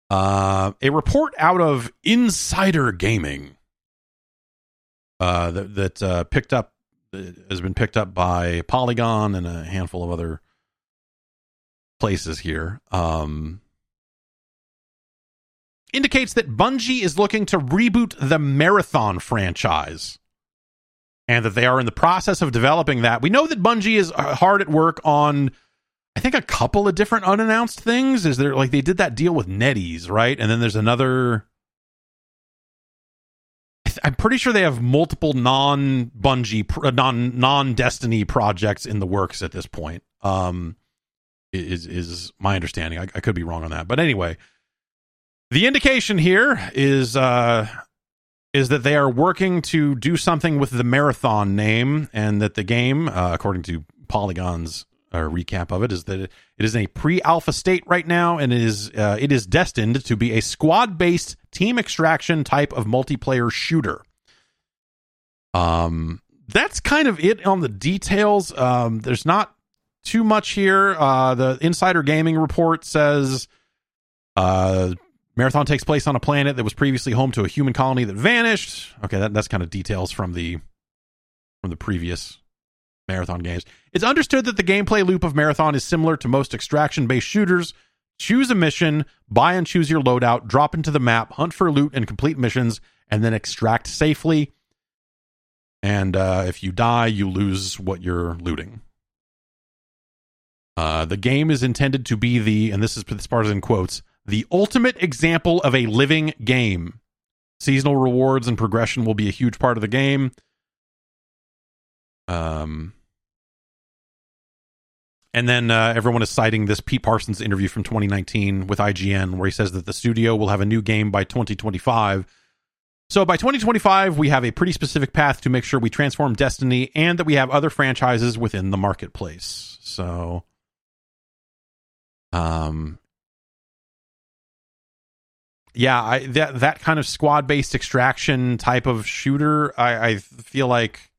Speaker 1: Uh, a report out of Insider Gaming uh, that, that uh, picked up has been picked up by Polygon and a handful of other places here. Um, indicates that Bungie is looking to reboot the Marathon franchise and that they are in the process of developing that. We know that Bungie is uh, hard at work on I think a couple of different unannounced things. Is there like they did that deal with NetEase, right? And then there's another I'm pretty sure they have multiple non Bungie, uh, non non Destiny projects in the works at this point. Um, is is my understanding. I, I could be wrong on that, but anyway, the indication here is uh is that they are working to do something with the marathon name, and that the game, uh, according to Polygon's uh, recap of it, is that it is in a pre-alpha state right now, and it is uh, it is destined to be a squad-based team extraction type of multiplayer shooter. Um, that's kind of it on the details. Um, there's not too much here. Uh, the Insider Gaming report says uh, Marathon takes place on a planet that was previously home to a human colony that vanished. Okay, that, that's kind of details from the from the previous Marathon games. It's understood that the gameplay loop of Marathon is similar to most extraction-based shooters. Choose a mission, buy and choose your loadout, drop into the map, hunt for loot and complete missions, and then extract safely. And uh, if you die, you lose what you're looting. Uh, the game is intended to be the, and this is this part is in quotes, the ultimate example of a living game. Seasonal rewards and progression will be a huge part of the game. Um, and then uh, everyone is citing this Pete Parsons interview from 2019 with IGN, where he says that the studio will have a new game by 2025. So by 2025, we have a pretty specific path to make sure we transform Destiny and that we have other franchises within the marketplace. So um, yeah, I, that that kind of squad based extraction type of shooter, I, I feel like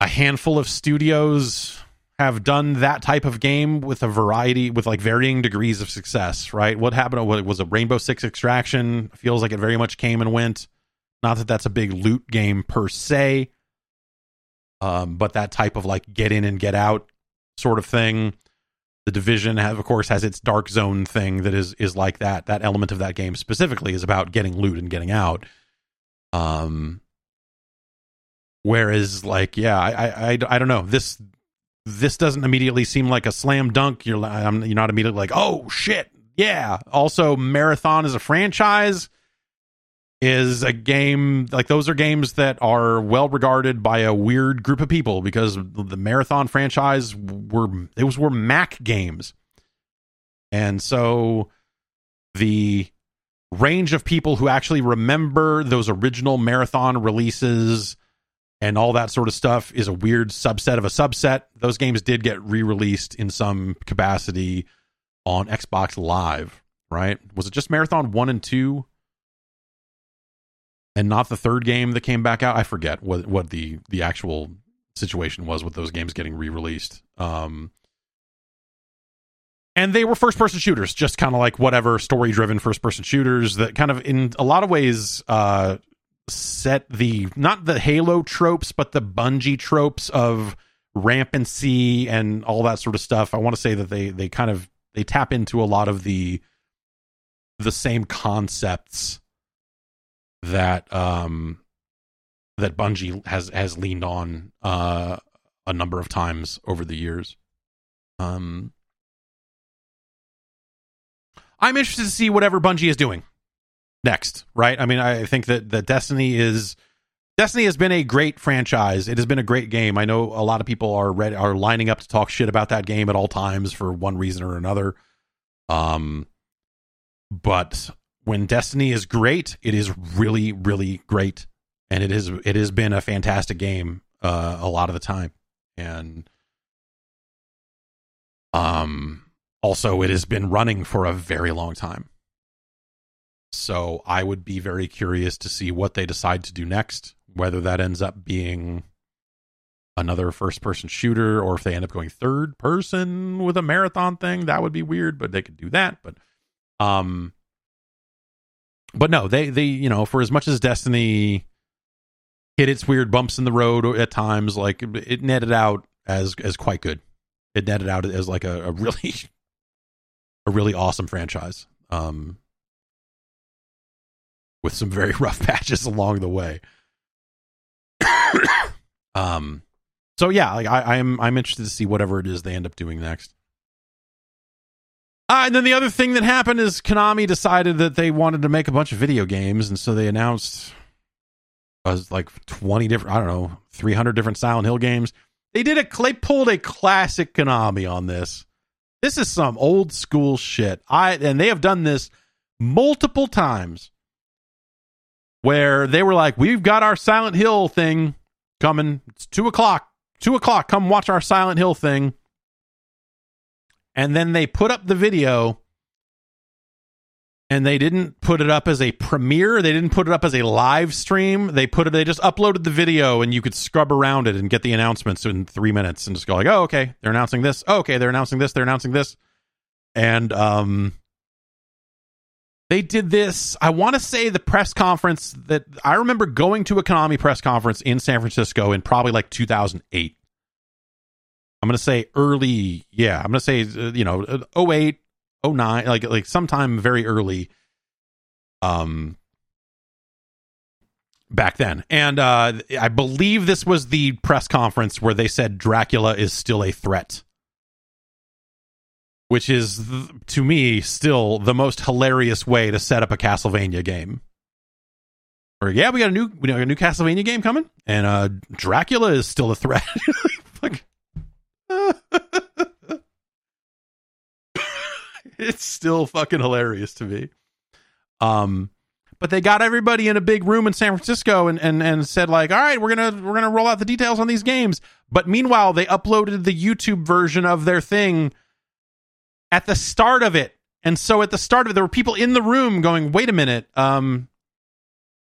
Speaker 1: a handful of studios have done that type of game with a variety with like varying degrees of success right? What happened what was a rainbow six extraction? Feels like it very much came and went. Not that that's a big loot game per se um, but that type of like get in and get out sort of thing. The division have, of course has its dark zone thing that is is like that. That element of that game specifically is about getting loot and getting out. Um whereas like yeah i i i, I don't know. This this doesn't immediately seem like a slam dunk. You're you're not immediately like oh shit. Yeah. Also marathon is a franchise is a game like those are games that are well regarded by a weird group of people because the marathon franchise were those were mac games. And so the range of people who actually remember those original marathon releases and all that sort of stuff is a weird subset of a subset those games did get re-released in some capacity on xbox live right was it just marathon 1 and 2 and not the third game that came back out. I forget what what the the actual situation was with those games getting re-released. Um, and they were first person shooters, just kind of like whatever story driven first person shooters that kind of in a lot of ways uh, set the not the Halo tropes, but the Bungie tropes of rampancy and all that sort of stuff. I want to say that they they kind of they tap into a lot of the the same concepts that um that Bungie has has leaned on uh a number of times over the years. Um I'm interested to see whatever Bungie is doing next, right? I mean, I think that that Destiny is Destiny has been a great franchise. It has been a great game. I know a lot of people are ready, are lining up to talk shit about that game at all times for one reason or another. Um, but when Destiny is great, it is really, really great, and it is it has been a fantastic game uh, a lot of the time, and um, also it has been running for a very long time. So I would be very curious to see what they decide to do next, whether that ends up being another first person shooter or if they end up going third person with a marathon thing, that would be weird, but they could do that. But um but no, they they you know for as much as Destiny hit its weird bumps in the road at times, like it netted out as as quite good. It netted out as like a, a really a really awesome franchise. Um, with some very rough patches along the way. um, so yeah, like I, I'm I'm interested to see whatever it is they end up doing next. Uh, and then the other thing that happened is Konami decided that they wanted to make a bunch of video games, and so they announced was like 20 different, I don't know, 300 different Silent Hill games. They did a, they pulled a classic Konami on this. This is some old school shit. I, and they have done this multiple times where they were like, we've got our Silent Hill thing coming. It's two o'clock. Two o'clock. Come watch our Silent Hill thing. And then they put up the video and they didn't put it up as a premiere. They didn't put it up as a live stream. They put it. They just uploaded the video, and you could scrub around it and get the announcements in three minutes, and just go like, "Oh, okay, they're announcing this. Oh, okay, they're announcing this. They're announcing this." And um, they did this. I want to say the press conference that I remember going to a Konami press conference in San Francisco in probably like 2008. I'm going to say early, yeah. I'm going to say uh, you know 08, 09, like like sometime very early. Um, back then, and uh, I believe this was the press conference where they said Dracula is still a threat which is to me still the most hilarious way to set up a Castlevania game. Or yeah, we got a new we got a new Castlevania game coming, and uh, Dracula is still a threat. like, it's still fucking hilarious to me. Um, but they got everybody in a big room in San Francisco and, and and said like, all right, we're gonna we're gonna roll out the details on these games. But meanwhile, they uploaded the YouTube version of their thing at the start of it. And so at the start of it, there were people in the room going, wait a minute, um,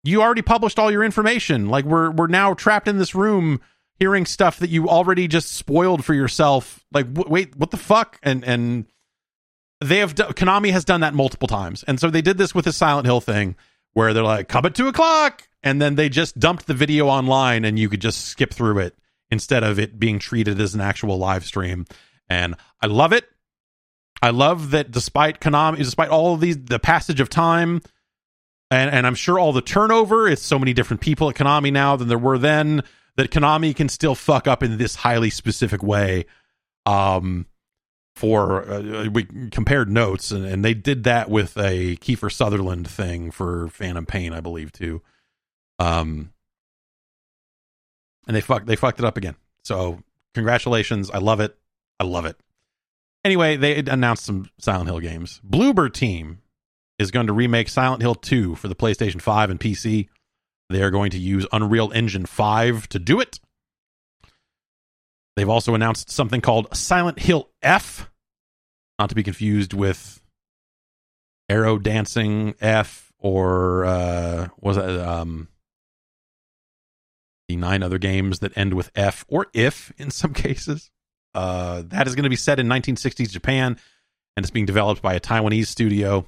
Speaker 1: you already published all your information. Like we're we're now trapped in this room hearing stuff that you already just spoiled for yourself. Like w- wait, what the fuck? And and they have Konami has done that multiple times. And so they did this with the Silent Hill thing where they're like, come at two o'clock. And then they just dumped the video online and you could just skip through it instead of it being treated as an actual live stream. And I love it. I love that despite Konami, despite all of these, the passage of time, and and I'm sure all the turnover, it's so many different people at Konami now than there were then. That Konami can still fuck up in this highly specific way. Um, for uh, we compared notes, and, and they did that with a Kiefer Sutherland thing for Phantom Pain, I believe too. Um, and they fucked they fucked it up again. So congratulations, I love it. I love it. Anyway, they announced some Silent Hill games. Bloober Team is going to remake Silent Hill 2 for the PlayStation 5 and PC. They are going to use Unreal Engine 5 to do it. They've also announced something called Silent Hill F, not to be confused with Arrow Dancing F or uh, was it um, the nine other games that end with F or if in some cases. Uh, that is going to be set in 1960s Japan, and it's being developed by a Taiwanese studio.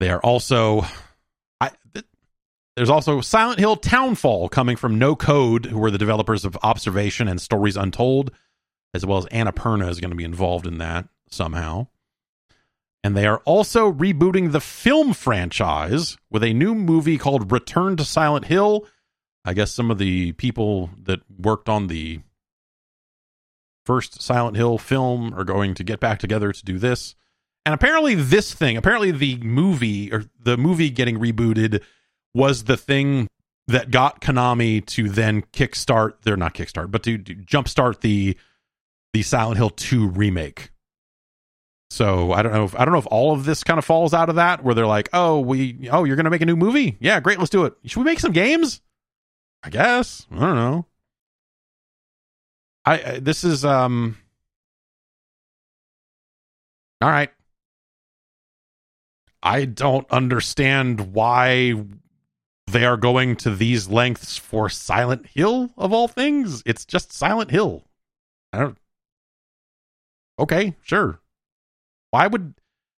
Speaker 1: They are also, I, th- there's also Silent Hill Townfall coming from No Code, who are the developers of Observation and Stories Untold, as well as Annapurna is going to be involved in that somehow. And they are also rebooting the film franchise with a new movie called Return to Silent Hill. I guess some of the people that worked on the first Silent Hill film are going to get back together to do this. And apparently, this thing, apparently, the movie or the movie getting rebooted was the thing that got Konami to then kickstart. They're not kickstart, but to, to jumpstart the the Silent Hill 2 remake. So I don't know if I don't know if all of this kind of falls out of that where they're like, oh, we oh, you're gonna make a new movie? Yeah, great, let's do it. Should we make some games? I guess. I don't know. I, this is um all right. I don't understand why they are going to these lengths for Silent Hill of all things. It's just Silent Hill. I don't Okay, sure. Why would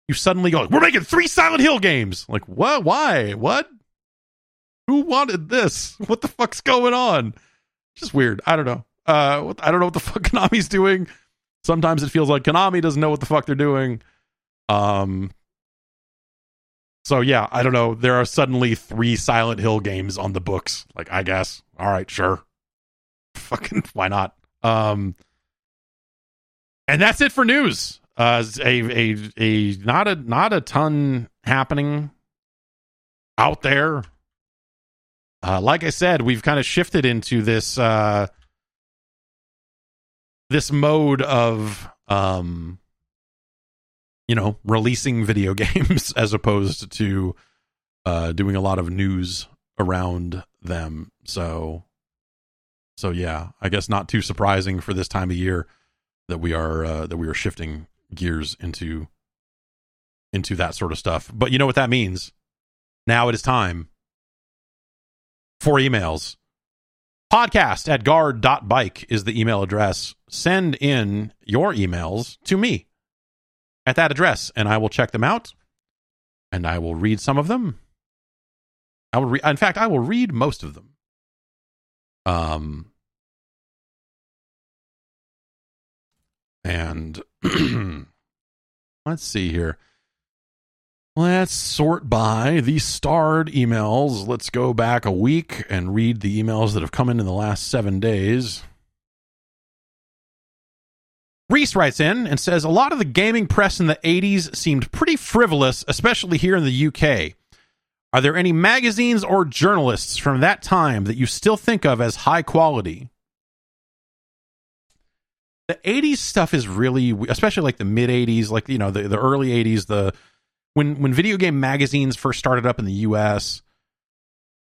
Speaker 1: you suddenly go, we're making three Silent Hill games? Like, what? Why? What? Who wanted this? What the fuck's going on? Just weird. I don't know. Uh, I don't know what the fuck Konami's doing. Sometimes it feels like Konami doesn't know what the fuck they're doing. Um. So yeah, I don't know. There are suddenly three Silent Hill games on the books. Like, I guess. All right, sure. Fucking why not? Um. And that's it for news. Uh, a a a not a not a ton happening out there uh, like I said, we've kind of shifted into this uh, this mode of um, you know releasing video games as opposed to uh, doing a lot of news around them. So, so yeah, I guess not too surprising for this time of year that we are uh, that we are shifting gears into into that sort of stuff. But you know what that means? Now it is time for emails. Podcast at guard.bike is the email address. Send in your emails to me at that address, and I will check them out and I will read some of them. I will read, in fact, I will read most of them. Um, and let's see here. Let's sort by the starred emails. Let's go back a week and read the emails that have come in in the last seven days. Reese writes in and says a lot of the gaming press in the 80s seemed pretty frivolous, especially here in the UK. Are there any magazines or journalists from that time that you still think of as high quality? The 80s stuff is really, especially like the mid 80s, like, you know, the, the early 80s, the when when video game magazines first started up in the US,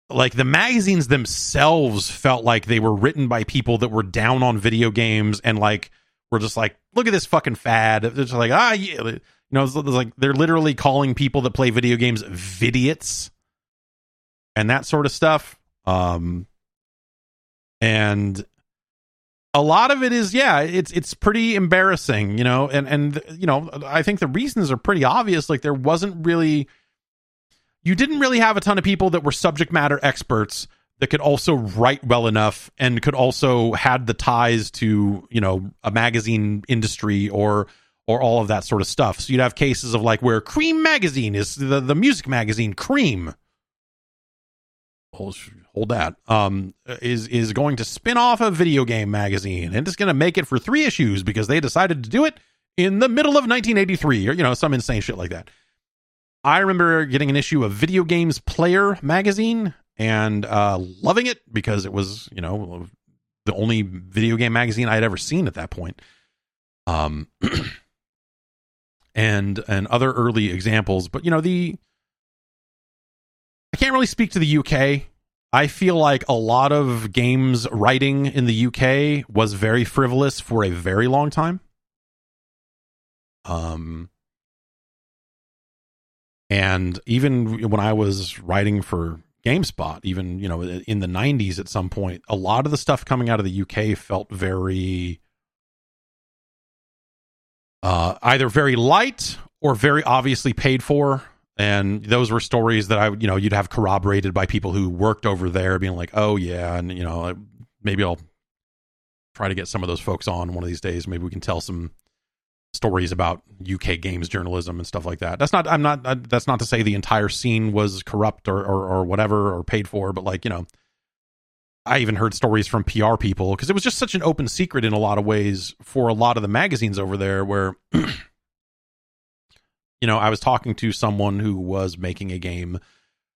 Speaker 1: like the magazines themselves felt like they were written by people that were down on video games and like were just like, look at this fucking fad. It's like, ah, yeah. You know, it's, it's like they're literally calling people that play video games vidiots and that sort of stuff. Um, and a lot of it is yeah it's it's pretty embarrassing you know and and you know i think the reasons are pretty obvious. Like there wasn't really you didn't really have a ton of people that were subject matter experts that could also write well enough and could also had the ties to you know a magazine industry or or all of that sort of stuff. So you'd have cases of like where Creem magazine is the, the music magazine Creem hold that um is is going to spin off a video game magazine and it's going to make it for three issues because they decided to do it in the middle of 1983 or you know some insane shit like that. I remember getting an issue of video games player magazine and uh loving it because it was you know the only video game magazine i had ever seen at that point. Um and and other early examples but you know the I can't really speak to the UK I feel like a lot of games writing in the UK was very frivolous for a very long time. Um, and even when I was writing for GameSpot, even you know in the '90s, at some point, a lot of the stuff coming out of the UK felt very uh, either very light or very obviously paid for and those were stories that I, you know, you'd have corroborated by people who worked over there, being like, "Oh yeah," and you know, maybe I'll try to get some of those folks on one of these days. Maybe we can tell some stories about UK games journalism and stuff like that. That's not. I'm not. That's not to say the entire scene was corrupt or or, or whatever or paid for, but like you know, I even heard stories from PR people because it was just such an open secret in a lot of ways for a lot of the magazines over there where. you know, I was talking to someone who was making a game,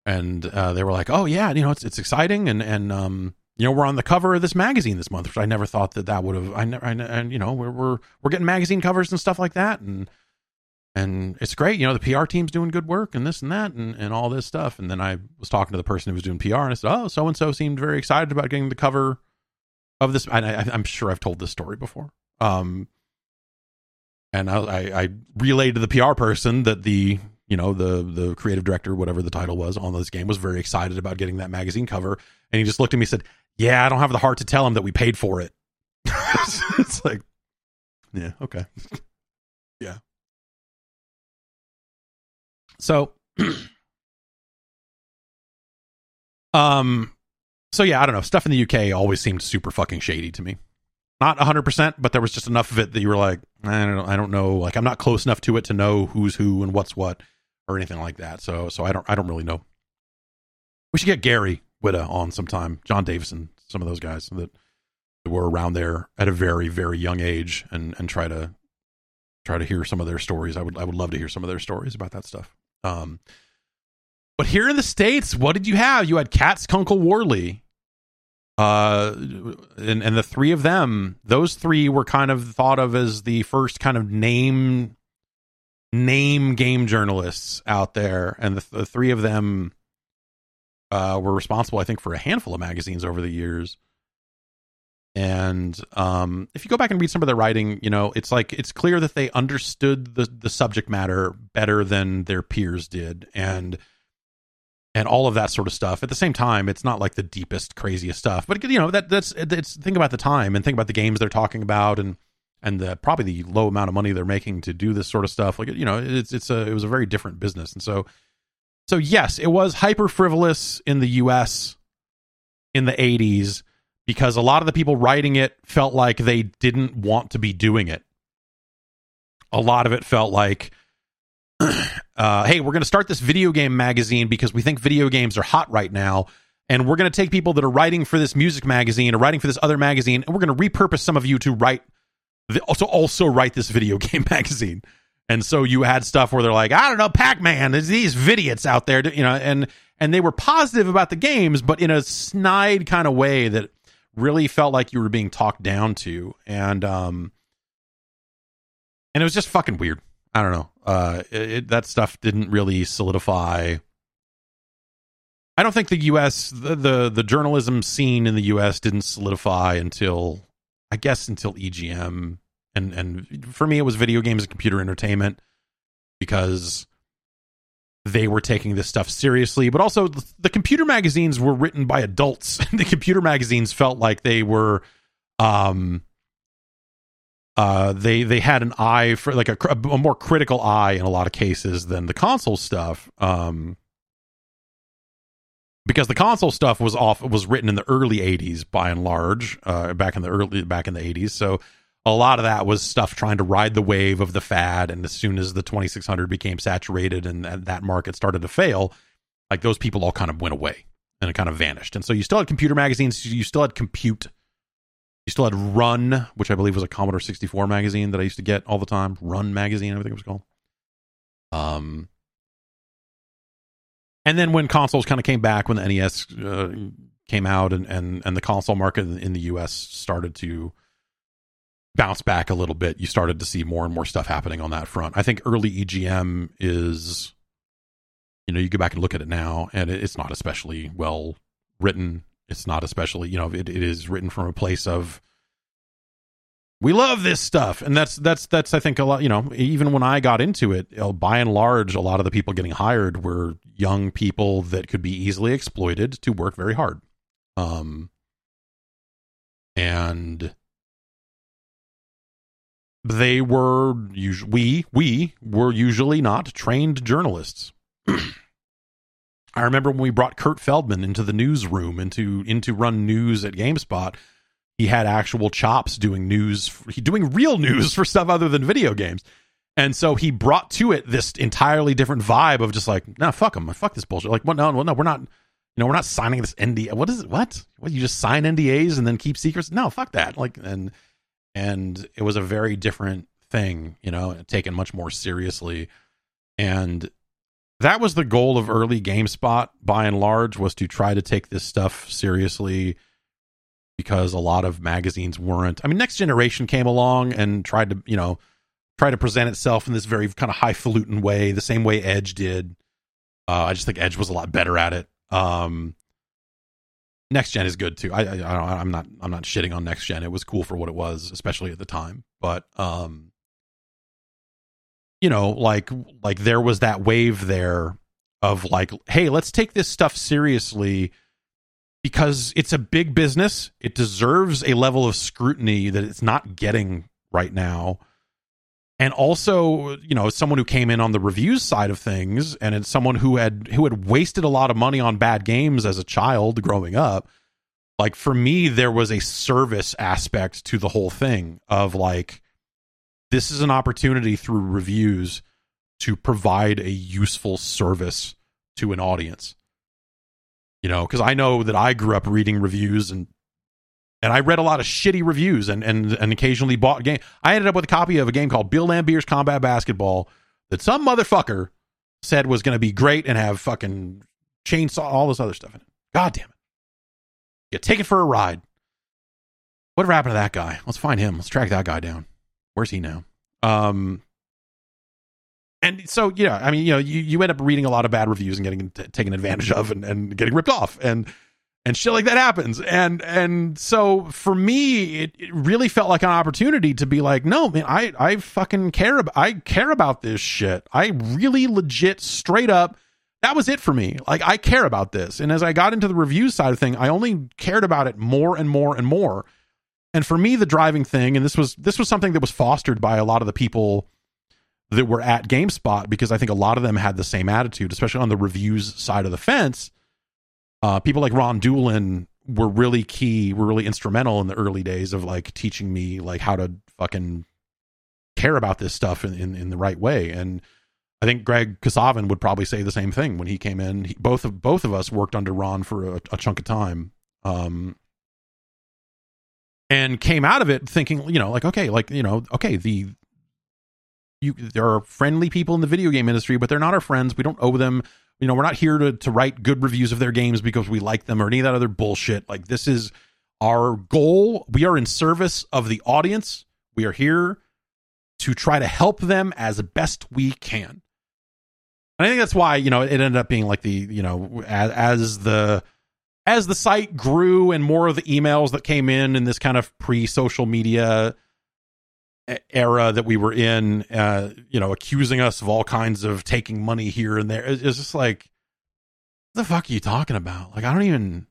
Speaker 1: and uh, they were like, "Oh yeah, you know, it's it's exciting, and and um, you know, we're on the cover of this magazine this month." Which I never thought that that would have. I never, and you know, we're we're we're getting magazine covers and stuff like that, and and it's great. You know, the PR team's doing good work and this and that and, and all this stuff. And then I was talking to the person who was doing PR, and I said, "Oh, so and so seemed very excited about getting the cover of this." And I, I'm sure I've told this story before. Um, and I, I, relayed to the PR person that the you know the the creative director whatever the title was on this game was very excited about getting that magazine cover. And he just looked at me and said yeah i don't have the heart to tell him that we paid for it. It's like yeah okay. Yeah. So um so yeah i don't know. Stuff in the uk always seemed super fucking shady to me not 100% but there was just enough of it that you were like i don't know i don't know like i'm not close enough to it to know who's who and what's what or anything like that. So so i don't i don't really know. We should get gary whitta on sometime john davison some of those guys that, were around there at a very very young age and and try to try to hear some of their stories. I would i would love to hear some of their stories about that stuff. Um But here in the states, what did you have? You had Katz Kunkel Worley, uh, and and the three of them, those three were kind of thought of as the first kind of name name game journalists out there, and the, the three of them uh, were responsible, I think, for a handful of magazines over the years. And um, if you go back and read some of their writing, you know, it's like it's clear that they understood the the subject matter better than their peers did, and and all of that sort of stuff. At the same time, it's not like the deepest, craziest stuff, but you know that that's it's think about the time and think about the games they're talking about, and and the probably the low amount of money they're making to do this sort of stuff. Like you know, it's it's a it was a very different business, and so so yes, it was hyper frivolous in the U.S. in the '80s because a lot of the people writing it felt like they didn't want to be doing it. A lot of it felt like, uh, hey, we're going to start this video game magazine because we think video games are hot right now. And we're going to take people that are writing for this music magazine or writing for this other magazine, and we're going to repurpose some of you to write, also also write this video game magazine. And so you had stuff where they're like, I don't know, Pac Man, there's these vidiots out there, you know, and and they were positive about the games, but in a snide kind of way that really felt like you were being talked down to, and um, and it was just fucking weird. I don't know. Uh, it, that stuff didn't really solidify. I don't think the U.S. The, the the journalism scene in the U.S. didn't solidify until I guess until EGM and and for me it was video games and computer entertainment because they were taking this stuff seriously but also the computer magazines were written by adults the computer magazines felt like they were um uh they they had an eye for like a, a more critical eye in a lot of cases than the console stuff um because the console stuff was off was written in the early 80s by and large uh back in the early back in the 80s so a lot of that was stuff trying to ride the wave of the fad. And as soon as the 2600 became saturated and that market started to fail, like those people all kind of went away and it kind of vanished. And so you still had computer magazines, you still had Compute, you still had Run, which I believe was a Commodore 64 magazine that I used to get all the time. Run magazine, I think it was called. Um, and then when consoles kind of came back, when the NES uh, came out, and, and and the console market in the U.S. started to bounce back a little bit, you started to see more and more stuff happening on that front. I think early EGM is, you know, you go back and look at it now, and it's not especially well written. It's not especially, you know, it, it is written from a place of we love this stuff, and that's that's that's I think a lot. You know, even when I got into it, by and large, a lot of the people getting hired were young people that could be easily exploited to work very hard. Um, and they were we we were usually not trained journalists. I remember when we brought Curt Feldman into the newsroom into into run news at GameSpot. He had actual chops doing news, doing real news for stuff other than video games. And so he brought to it this entirely different vibe of just like, no, fuck them, fuck this bullshit. Like, what? No, no, no, we're not. You know, we're not signing this NDA. What is it? What? What? You just sign NDAs and then keep secrets? No, fuck that. Like, and and it was a very different thing, you know, taken much more seriously. And that was the goal of early GameSpot by and large was to try to take this stuff seriously because a lot of magazines weren't. I mean, Next Generation came along and tried to, you know, try to present itself in this very kind of highfalutin way, the same way Edge did. Uh, I just think Edge was a lot better at it. Um, next gen is good too. I, I I'm not I'm not shitting on next gen. It was cool for what it was, especially at the time. But um, you know, like like there was that wave there of like, hey, let's take this stuff seriously because it's a big business. It deserves a level of scrutiny that it's not getting right now and also you know someone who came in on the reviews side of things and it's someone who had who had wasted a lot of money on bad games as a child growing up like for me there was a service aspect to the whole thing of like this is an opportunity through reviews to provide a useful service to an audience you know because i know that i grew up reading reviews and and I read a lot of shitty reviews and and and occasionally bought game. I ended up with a copy of a game called Bill Laimbeer's Combat Basketball that some motherfucker said was going to be great and have fucking chainsaw, all this other stuff in it. God damn it. Yeah, take it for a ride. Whatever happened to that guy? Let's find him. Let's track that guy down. Where's he now? Um, and so yeah, I mean, you know, you, you end up reading a lot of bad reviews and getting t- taken advantage of and, and getting ripped off and and shit like that happens. And and so for me, it, it really felt like an opportunity to be like, no, man, I I fucking care about I care about this shit. I really legit straight up that was it for me. Like I care about this. And as I got into the review side of thing, I only cared about it more and more and more. And for me, the driving thing, and this was this was something that was fostered by a lot of the people that were at GameSpot because I think a lot of them had the same attitude, especially on the reviews side of the fence. Uh, people like Ron Dulin were really key, were really instrumental in the early days of like teaching me like how to fucking care about this stuff in, in, in the right way. And I think Greg Kasavin would probably say the same thing when he came in. He, both of both of us worked under Ron for a, a chunk of time. Um, and came out of it thinking, you know, like okay, like you know, okay, the you there are friendly people in the video game industry, but they're not our friends. We don't owe them. You know, we're not here to to write good reviews of their games because we like them or any of that other bullshit. Like this is our goal. We are in service of the audience. We are here to try to help them as best we can. And I think that's why, you know, it ended up being like the, you know, as, as the as the site grew and more of the emails that came in in this kind of pre-social media era that we were in, uh, you know, accusing us of all kinds of taking money here and there. It's just like, the fuck are you talking about? Like, I don't even,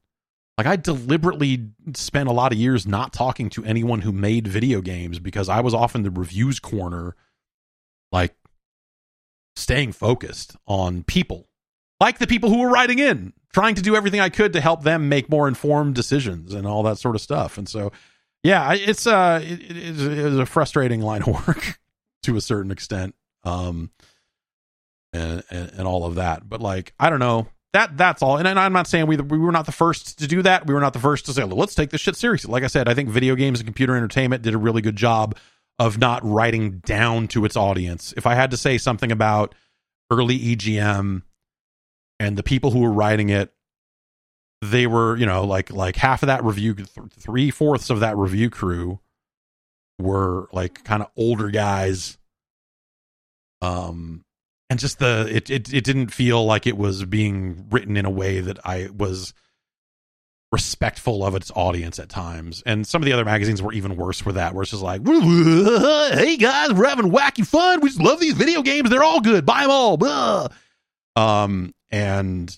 Speaker 1: like, I deliberately spent a lot of years not talking to anyone who made video games because I was often the reviews corner, like, staying focused on people, like the people who were writing in, trying to do everything I could to help them make more informed decisions and all that sort of stuff. And so, yeah, it's uh, it, a frustrating line of work to a certain extent, um, and, and, and all of that. But like, I don't know that that's all. And, and I'm not saying we we were not the first to do that. We were not the first to say let's take this shit seriously. Like I said, I think video games and computer entertainment did a really good job of not writing down to its audience. If I had to say something about early EGM and the people who were writing it they were you know like like half of that review th- three fourths of that review crew were like kind of older guys. Um and just the it, it it didn't feel like it was being written in a way that i was respectful of its audience at times. And some of the other magazines were even worse for that where it's just like hey guys we're having wacky fun. We just love these video games. They're all good. Buy them all. Blah. um and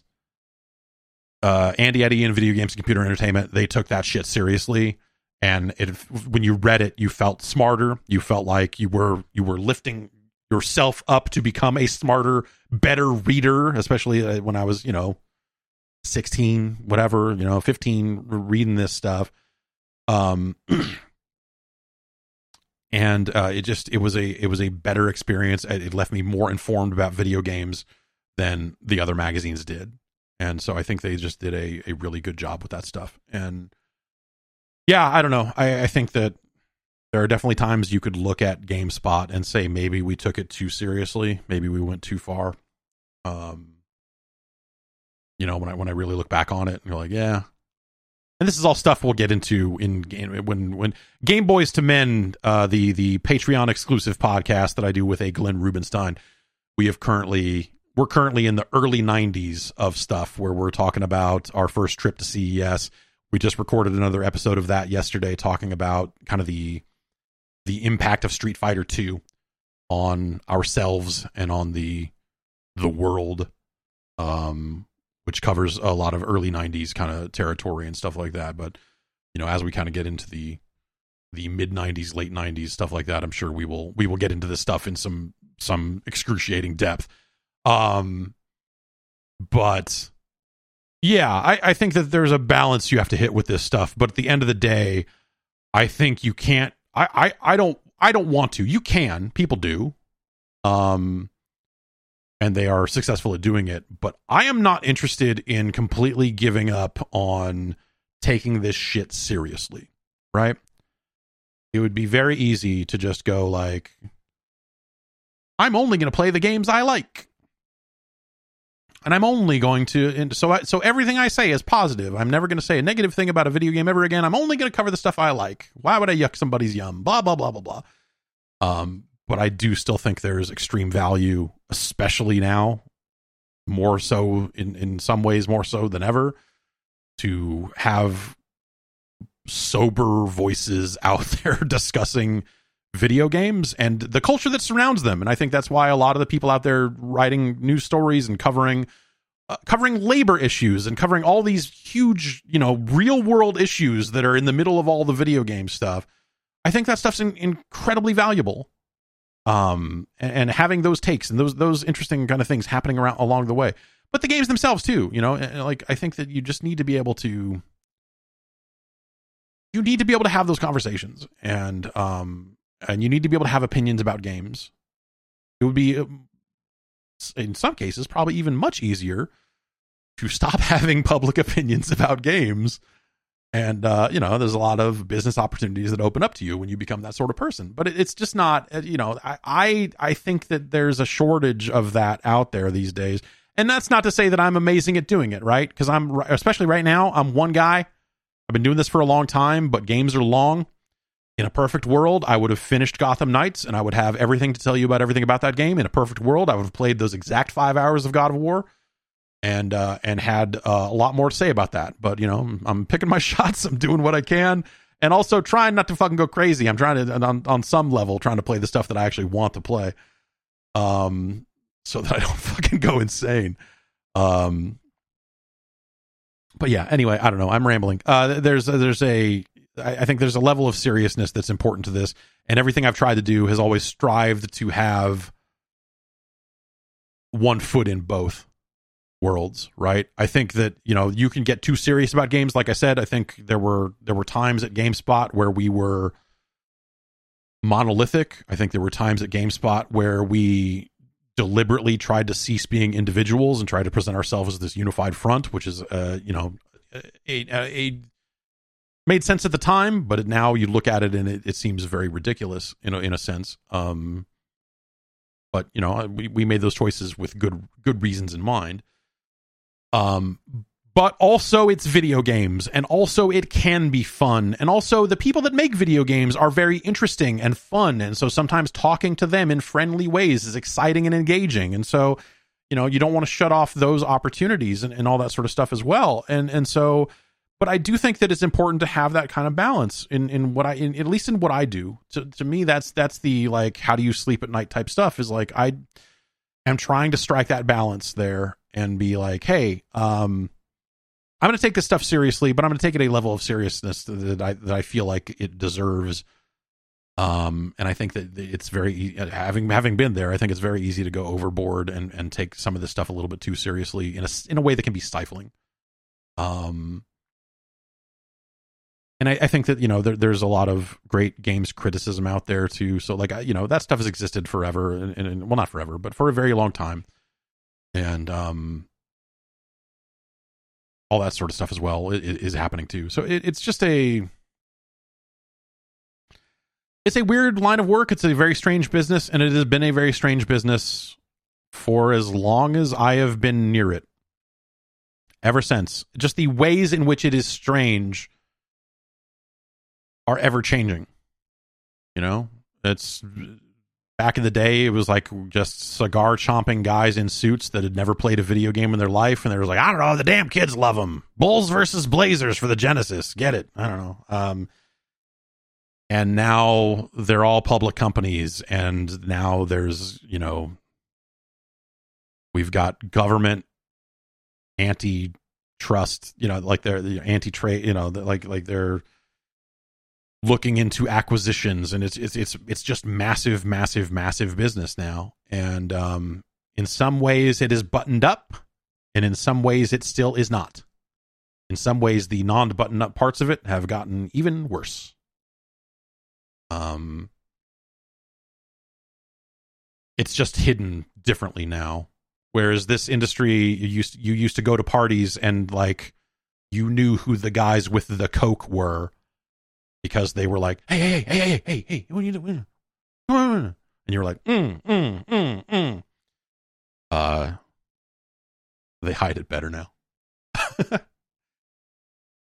Speaker 1: uh, Andy Eddy in video games and computer entertainment, they took that shit seriously. And it, when you read it, you felt smarter. You felt like you were you were lifting yourself up to become a smarter, better reader. Especially uh, when I was, you know, sixteen, whatever, you know, fifteen, reading this stuff. Um, and uh, it just it was a it was a better experience. It left me more informed about video games than the other magazines did and so I think they just did a, a really good job with that stuff. And yeah, I don't know. I, I think that there are definitely times you could look at GameSpot and say maybe we took it too seriously, maybe we went too far. Um, you know, when I when I really look back on it, and you're like, yeah. And this is all stuff we'll get into in game when when Game Boys to Men, uh, the the Patreon exclusive podcast that I do with a Glenn Rubenstein. We have currently we're currently in the early 90s of stuff where we're talking about our first trip to CES. We just recorded another episode of that yesterday talking about kind of the the impact of Street Fighter 2 on ourselves and on the the world um which covers a lot of early 90s kind of territory and stuff like that but you know as we kind of get into the the mid 90s late 90s stuff like that i'm sure we will we will get into this stuff in some some excruciating depth um, but yeah, I, I think that there's a balance you have to hit with this stuff. But at the end of the day, I think you can't. I, I, I don't. I don't want to. You can. People do. Um, and they are successful at doing it. But I am not interested in completely giving up on taking this shit seriously. Right? It would be very easy to just go like, I'm only going to play the games I like and I'm only going to and so I, so everything I say is positive. I'm never going to say a negative thing about a video game ever again. I'm only going to cover the stuff I like. Why would I yuck somebody's yum? Blah blah blah blah blah. Um, but I do still think there's extreme value, especially now, more so in in some ways more so than ever, to have sober voices out there discussing video games and the culture that surrounds them. And I think that's why a lot of the people out there writing news stories and covering uh, covering labor issues and covering all these huge, you know, real world issues that are in the middle of all the video game stuff. I think that stuff's in, incredibly valuable. Um, and, and, having those takes and those those interesting kind of things happening around along the way, but the games themselves too. You know, and, like I think that you just need to be able to you need to be able to have those conversations and um and you need to be able to have opinions about games. It would be, um, in some cases, probably even much easier to stop having public opinions about games. And, uh, you know, there's a lot of business opportunities that open up to you when you become that sort of person. But it's just not, uh, you know, I, I, I think that there's a shortage of that out there these days. And that's not to say that I'm amazing at doing it, right? Because I'm, especially right now, I'm one guy. I've been doing this for a long time, but games are long in a perfect world, I would have finished Gotham Knights and I would have everything to tell you about everything about that game. In a perfect world, I would have played those exact five hours of God of War and uh, and had uh, a lot more to say about that. But you know, I'm picking my shots. I'm doing what I can, and also trying not to fucking go crazy. I'm trying to on on some level trying to play the stuff that I actually want to play, um, so that I don't fucking go insane. Um, but yeah. Anyway, I don't know. I'm rambling. Uh, there's there's a I, I think there's a level of seriousness that's important to this, and everything I've tried to do has always strived to have one foot in both worlds right? I think that you know you can get too serious about games. Like i said i think there were there were times at gamespot where we were monolithic. I think there were times at gamespot where we deliberately tried to cease being individuals and try to present ourselves as this unified front which is uh you know a, a made sense at the time, but now you look at it and it, it seems very ridiculous in a, in a sense. Um, but you know, we, we made those choices with good good reasons in mind. Um, but also it's video games, and also it can be fun, and also the people that make video games are very interesting and fun, and so sometimes talking to them in friendly ways is exciting and engaging, and so you know you don't want to shut off those opportunities and, and all that sort of stuff as well, and and so but I do think that it's important to have that kind of balance in in what I in, at least in what I do. To to me, that's that's the like how do you sleep at night type stuff. Is like I am trying to strike that balance there and be like, hey, um, I'm going to take this stuff seriously, but I'm going to take it a level of seriousness that I that I feel like it deserves. Um, and I think that it's very having having been there, I think it's very easy to go overboard and and take some of this stuff a little bit too seriously in a in a way that can be stifling. Um, and I, I, think that you know there, there's a lot of great games criticism out there too. So like you know that stuff has existed forever, and, and well not forever, but for a very long time, and um, all that sort of stuff as well is, is happening too. So it, it's just a it's a weird line of work. It's a very strange business, and it has been a very strange business for as long as I have been near it. Ever since, just the ways in which it is strange are ever changing. You know, it's back in the day, it was like just cigar chomping guys in suits that had never played a video game in their life, and they were like, I don't know, the damn kids love them. Bulls versus Blazers for the Genesis, get it? I don't know. Um, and now they're all public companies, and now there's you know, we've got government antitrust, you know, like they're the anti trade, you know, like like they're looking into acquisitions and it's it's it's it's just massive massive massive business now. And um in some ways it is buttoned up and in some ways it still is not. In some ways the non buttoned up parts of it have gotten even worse. Um it's just hidden differently now. Whereas this industry you used you used to go to parties and like you knew who the guys with the coke were because they were like, hey, hey, hey, hey, hey, hey, what are you doing? And you were like, mm, mm, mm, mm. Uh, They hide it better now.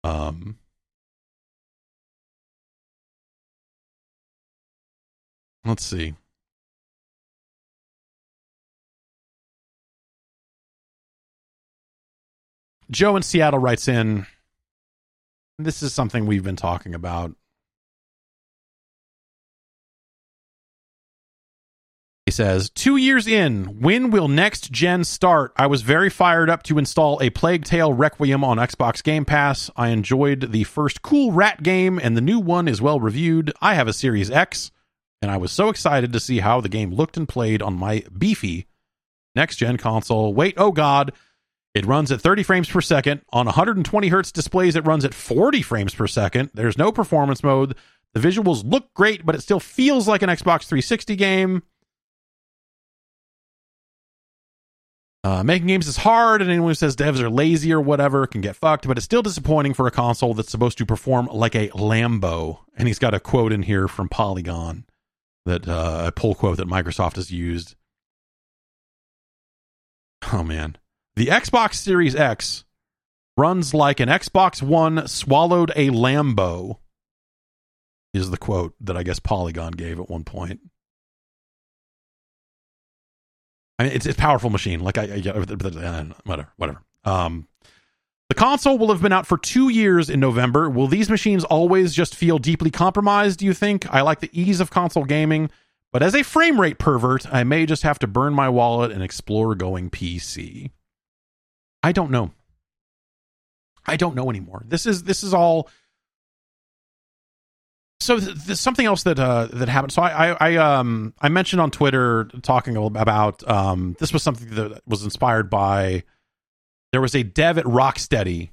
Speaker 1: um Let's see. Joe in Seattle writes in this is something we've been talking about. He says, Two years in, when will next gen start? I was very fired up to install a Plague Tale Requiem on Xbox Game Pass. I enjoyed the first cool rat game, and the new one is well reviewed. I have a Series X, and I was so excited to see how the game looked and played on my beefy next gen console. Wait, oh god, it runs at 30 frames per second. On 120 hertz displays, it runs at 40 frames per second. There's no performance mode. The visuals look great, but it still feels like an Xbox 360 game. Uh, making games is hard, and anyone who says devs are lazy or whatever can get fucked, but it's still disappointing for a console that's supposed to perform like a Lambo. And he's got a quote in here from Polygon that uh, a pull quote that Microsoft has used. Oh man. The Xbox Series X runs like an Xbox One swallowed a Lambo, is the quote that I guess Polygon gave at one point. I mean, it's it's a powerful machine. Like I, I whatever, whatever. Um, the console will have been out for two years in November. Will these machines always just feel deeply compromised? Do you think? I like the ease of console gaming, but as a frame rate pervert, I may just have to burn my wallet and explore going PC. I don't know. I don't know anymore. This is this is all. So th- something else that uh, that happened. So I, I, I um I mentioned on Twitter talking about um this was something that was inspired by there was a dev at Rocksteady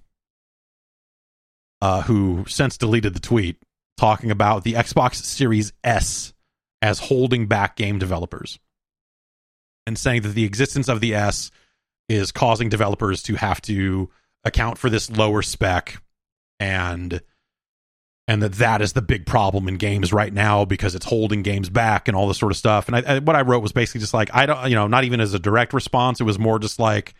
Speaker 1: uh, who since deleted the tweet talking about the Xbox Series S as holding back game developers and saying that the existence of the S is causing developers to have to account for this lower spec and and that that is the big problem in games right now because it's holding games back and all this sort of stuff. And I, I, what i wrote was basically just like i don't you know not even as a direct response. It was more just like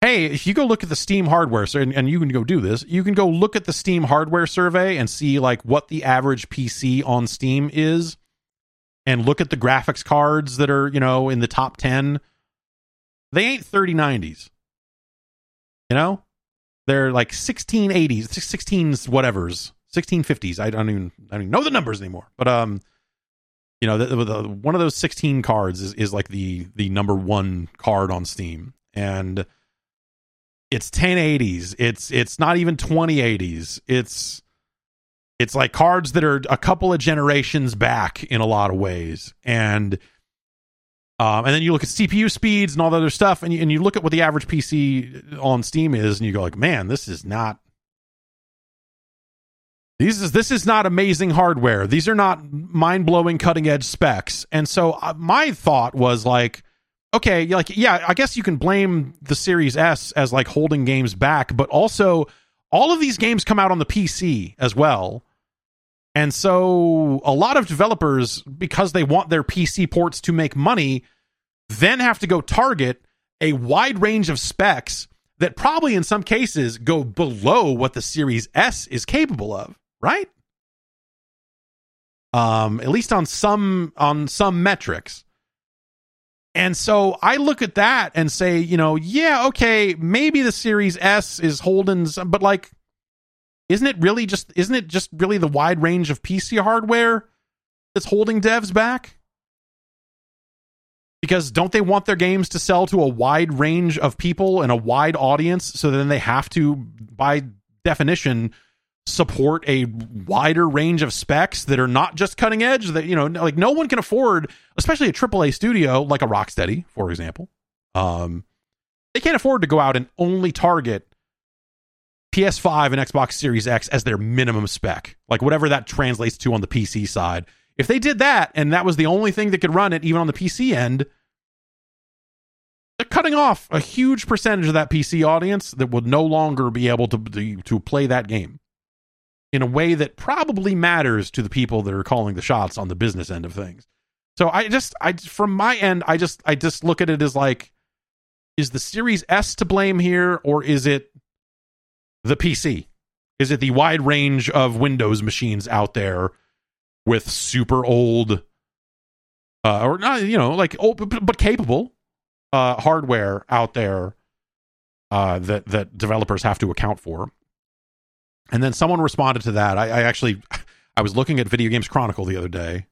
Speaker 1: hey if you go look at the steam hardware and, and you can go do this. You can go look at the steam hardware survey and see like what the average pc on steam is and look at the graphics cards that are you know in the top 10 they ain't 3090s. You know? They're like 1680s, 16s whatevers, 1650s. I don't even I don't even know the numbers anymore. But um you know, the, the, one of those 16 cards is, is like the the number 1 card on Steam and it's 1080s. It's it's not even 2080s. It's it's like cards that are a couple of generations back in a lot of ways and um, and then you look at CPU speeds and all the other stuff, and you, and you look at what the average PC on Steam is, and you go like, man, this is not. These is this is not amazing hardware. These are not mind blowing cutting edge specs. And so uh, my thought was like, okay, like yeah, I guess you can blame the Series S as like holding games back, but also all of these games come out on the PC as well. And so a lot of developers, because they want their PC ports to make money, then have to go target a wide range of specs that probably in some cases go below what the Series S is capable of, right? Um, at least on some on some metrics. And so I look at that and say, you know, yeah, okay, maybe the Series S is holding some, but like isn't it really just isn't it just really the wide range of PC hardware that's holding devs back? Because don't they want their games to sell to a wide range of people and a wide audience so then they have to by definition support a wider range of specs that are not just cutting edge that you know like no one can afford especially a AAA studio like a Rocksteady for example um they can't afford to go out and only target PS5 and Xbox Series X as their minimum spec, like whatever that translates to on the PC side. If they did that and that was the only thing that could run it, even on the PC end, they're cutting off a huge percentage of that PC audience that would no longer be able to, to, play that game in a way that probably matters to the people that are calling the shots on the business end of things. So I just I from my end I just I just look at it as like is the Series S to blame here, or is it the PC? Is it the wide range of Windows machines out there with super old, uh, or not, you know, like old but, but capable uh, hardware out there uh, that that developers have to account for? And then someone responded to that. I, I actually, I was looking at Video Games Chronicle the other day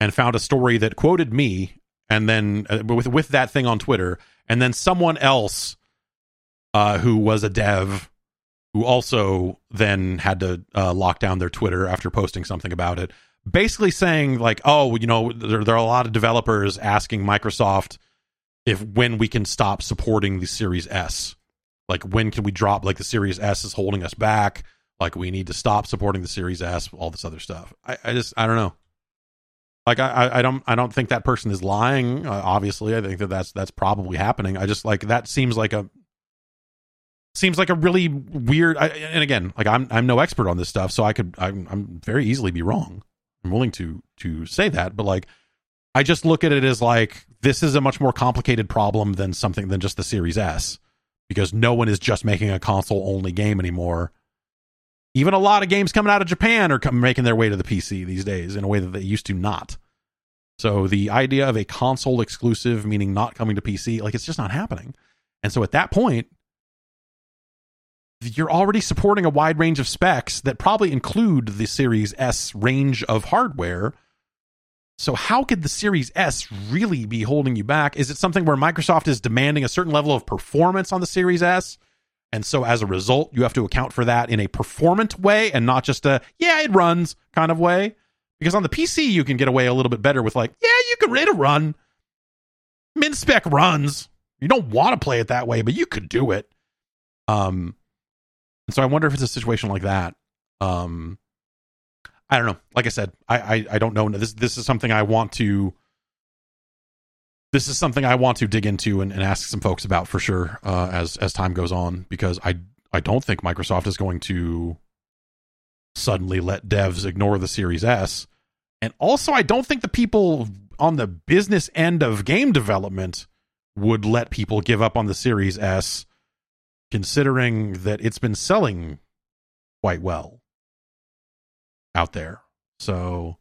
Speaker 1: and found a story that quoted me, and then uh, with with that thing on Twitter, and then someone else uh, who was a dev who also then had to uh, lock down their Twitter after posting something about it, basically saying like, "Oh, you know, there, there are a lot of developers asking Microsoft if when we can stop supporting the Series S." like when can we drop like the series s is holding us back. Like we need to stop supporting the series s all this other stuff. I, I just i don't know. Like I, I don't i don't think that person is lying uh, obviously. I think that that's that's probably happening. I just like that seems like a seems like a really weird I, and again like i'm i'm no expert on this stuff so i could I'm, I'm very easily be wrong i'm willing to to say that but like i just look at it as like this is a much more complicated problem than something than just the series s because no one is just making a console only game anymore. Even a lot of games coming out of Japan are come, making their way to the PC these days in a way that they used to not. So the idea of a console exclusive, meaning not coming to PC, like it's just not happening. And so at that point, you're already supporting a wide range of specs that probably include the Series S range of hardware so, how could the Series S really be holding you back? Is it something where Microsoft is demanding a certain level of performance on the Series S? And so, as a result, you have to account for that in a performant way and not just a, yeah, it runs kind of way. Because on the PC, you can get away a little bit better with, like, yeah, you can rate a run. Min spec runs. You don't want to play it that way, but you could do it. Um, and so I wonder if it's a situation like that. Um, I don't know. Like I said, I, I, I don't know. This this is something I want to. This is something I want to dig into and, and ask some folks about for sure uh, as as time goes on because I I don't think Microsoft is going to suddenly let devs ignore the Series S, and also I don't think the people on the business end of game development would let people give up on the Series S, considering that it's been selling quite well out there. So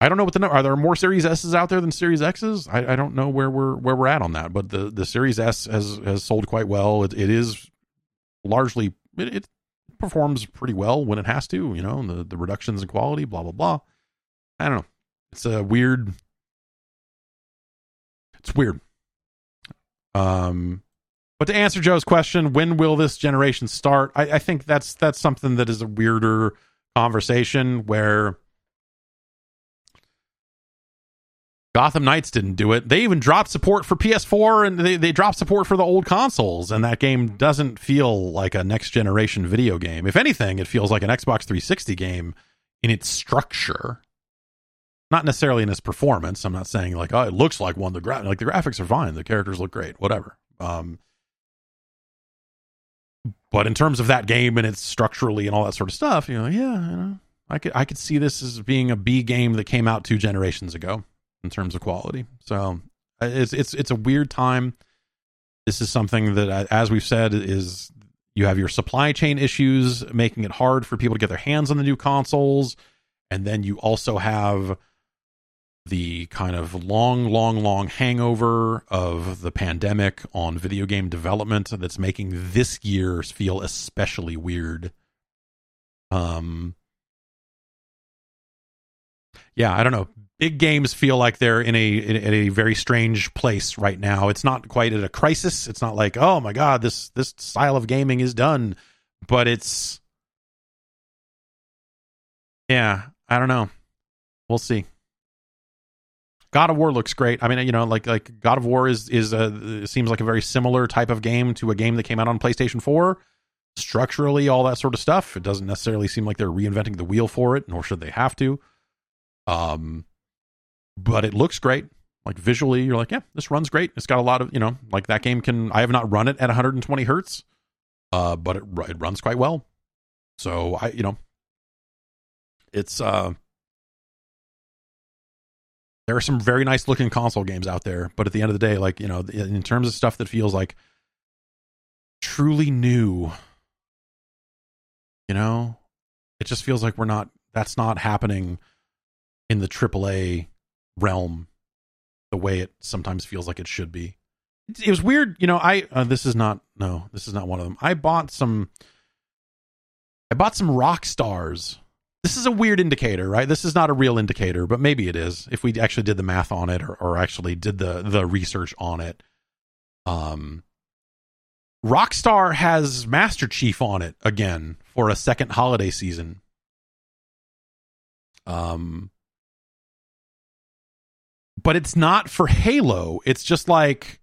Speaker 1: I don't know what the number are. There more Series S's out there than Series X's. I, I, don't know where we're where we're at on that, but the the Series S has has sold quite well. It, it is largely it, it, performs pretty well when it has to. You know, the the reductions in quality, blah blah blah. I don't know. It's a weird. It's weird. Um, but to answer Joe's question, when will this generation start? I, I think that's that's something that is a weirder conversation where Gotham Knights didn't do it. They even dropped support for PS4 and they, they dropped support for the old consoles, and that game doesn't feel like a next generation video game. If anything, it feels like an Xbox 360 game in its structure. Not necessarily in its performance. I'm not saying like, oh, it looks like one. The gra- like the graphics are fine, the characters look great, whatever. Um, but in terms of that game and it's structurally and all that sort of stuff, you know, yeah, you know, I could I could see this as being a B game that came out two generations ago in terms of quality. So uh, it's it's it's a weird time. This is something that, uh, as we've said, is you have your supply chain issues making it hard for people to get their hands on the new consoles, and then you also have the kind of long, long, long hangover of the pandemic on video game development that's making this year feel especially weird. Um, yeah, I don't know. Big games feel like they're in a in a very strange place right now. It's not quite at a crisis. It's not like, oh my god, this this style of gaming is done, but it's yeah, I don't know. We'll see. God of War looks great. I mean, you know, like like God of War is is a seems like a very similar type of game to a game that came out on PlayStation 4. Structurally, all that sort of stuff. It doesn't necessarily seem like they're reinventing the wheel for it, nor should they have to. Um, but it looks great. Like visually, you're like, yeah, this runs great. It's got a lot of, you know, like that game can. I have not run it at 120 hertz, uh, but it it runs quite well. So I, you know, it's uh there are some very nice looking console games out there, but at the end of the day, like you know, in terms of stuff that feels like truly new, you know, it just feels like we're not. That's not happening in the AAA realm the way it sometimes feels like it should be. It, was weird, you know. I uh, this is not no, this is not one of them. I bought some. I bought some rock stars. This is a weird indicator, right? This is not a real indicator, but maybe it is if we actually did the math on it or, or actually did the the research on it. Um, Rockstar has Master Chief on it again for a second holiday season. Um, but it's not for Halo. It's just like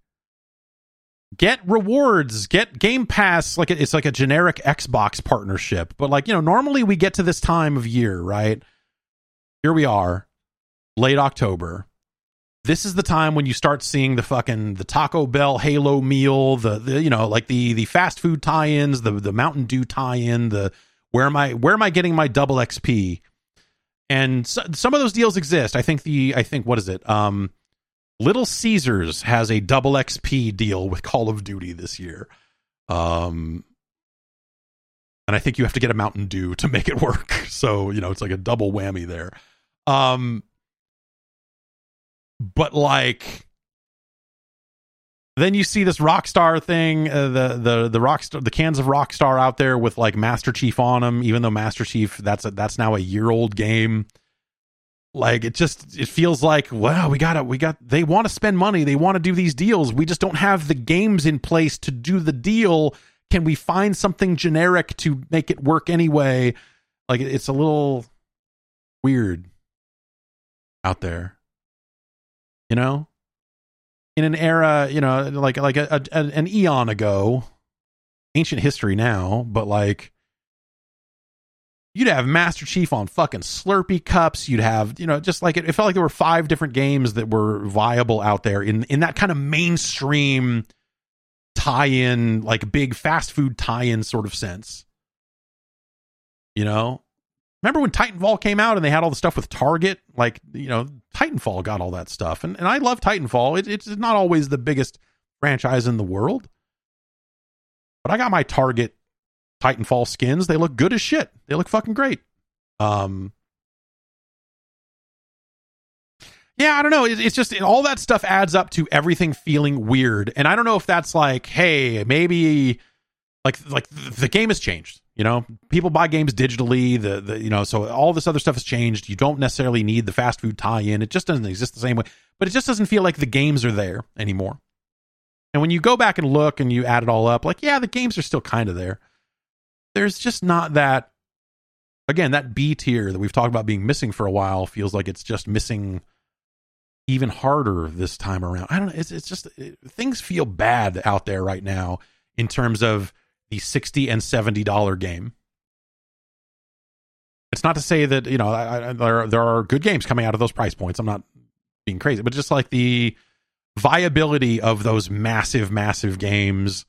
Speaker 1: get rewards, get Game Pass. Like it's like a generic Xbox partnership. But like you know, normally we get to this time of year, right? Here we are, late October. This is the time when you start seeing the fucking the Taco Bell Halo meal, the, the you know like the the fast food tie-ins, the the Mountain Dew tie-in, the where am I where am I getting my double XP? and so, some of those deals exist. I think the I think what is it? Um, Little Caesars has a double XP deal with Call of Duty this year. Um, and I think you have to get a Mountain Dew to make it work. So, you know, it's like a double whammy there. Um, but like then you see this Rockstar thing, uh, the the the Rockstar, the cans of Rockstar out there with like Master Chief on them. Even though Master Chief, that's a, that's now a year old game. Like it just it feels like wow, we got it. We got they want to spend money. They want to do these deals. We just don't have the games in place to do the deal. Can we find something generic to make it work anyway? Like it's a little weird out there, you know in an era, you know, like like a, a, an eon ago, ancient history now, but like you'd have Master Chief on fucking Slurpee cups. You'd have, you know, just like it, it, felt like there were five different games that were viable out there in in that kind of mainstream tie-in, like big fast food tie-in sort of sense. You know, remember when Titanfall came out and they had all the stuff with Target? Like, you know, Titanfall got all that stuff. And, and I love Titanfall. It, it's not always the biggest franchise in the world. But I got my Target Titanfall skins. They look good as shit. They look fucking great. Um, yeah, I don't know. It, it's just it, all that stuff adds up to everything feeling weird. And I don't know if that's like, hey, maybe like like the game has changed you know, people buy games digitally. The, the you know, so all this other stuff has changed. You don't necessarily need the fast food tie-in. It just doesn't exist the same way. But it just doesn't feel like the games are there anymore. And when you go back and look and you add it all up, like yeah, the games are still kind of there. There's just not that. Again, that B tier that we've talked about being missing for a while feels like it's just missing even harder this time around. I don't know. It's it's just it, things feel bad out there right now in terms of the 60 and 70 dollar game it's not to say that you know I, I, there there are good games coming out of those price points i'm not being crazy but just like the viability of those massive massive games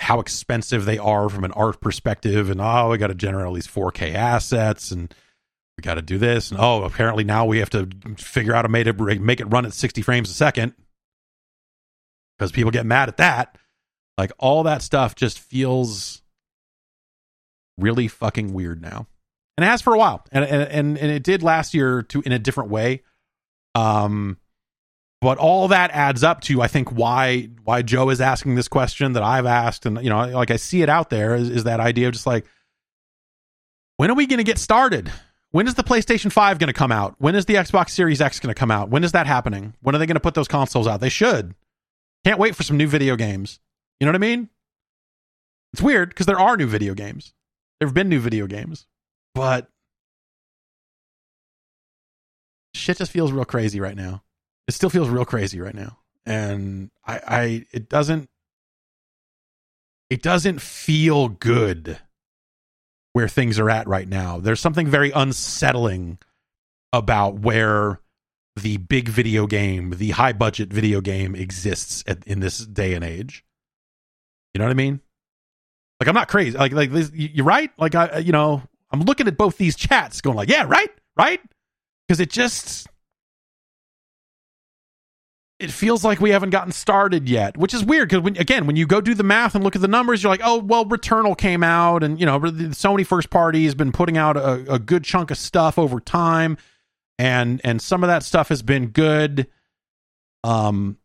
Speaker 1: how expensive they are from an art perspective and oh we got to generate all these 4k assets and we got to do this and oh apparently now we have to figure out a way to make it run at 60 frames a second because people get mad at that like all that stuff just feels really fucking weird now. And it has for a while. And and and it did last year to in a different way. Um but all that adds up to I think why why Joe is asking this question that I've asked and you know like I see it out there is, is that idea of just like when are we going to get started? When is the PlayStation 5 going to come out? When is the Xbox Series X going to come out? When is that happening? When are they going to put those consoles out? They should. Can't wait for some new video games. You know what I mean? It's weird because there are new video games. There have been new video games, but shit just feels real crazy right now. It still feels real crazy right now. And I, I it doesn't it doesn't feel good where things are at right now. There's something very unsettling about where the big video game, the high budget video game exists at, in this day and age. You know what I mean? Like I'm not crazy. Like like this, you're right. Like I you know I'm looking at both these chats, going like, yeah, right, right, because it just it feels like we haven't gotten started yet, which is weird because when again, when you go do the math and look at the numbers, you're like, oh well, Returnal came out, and you know, Sony first party has been putting out a, a good chunk of stuff over time, and and some of that stuff has been good. Um,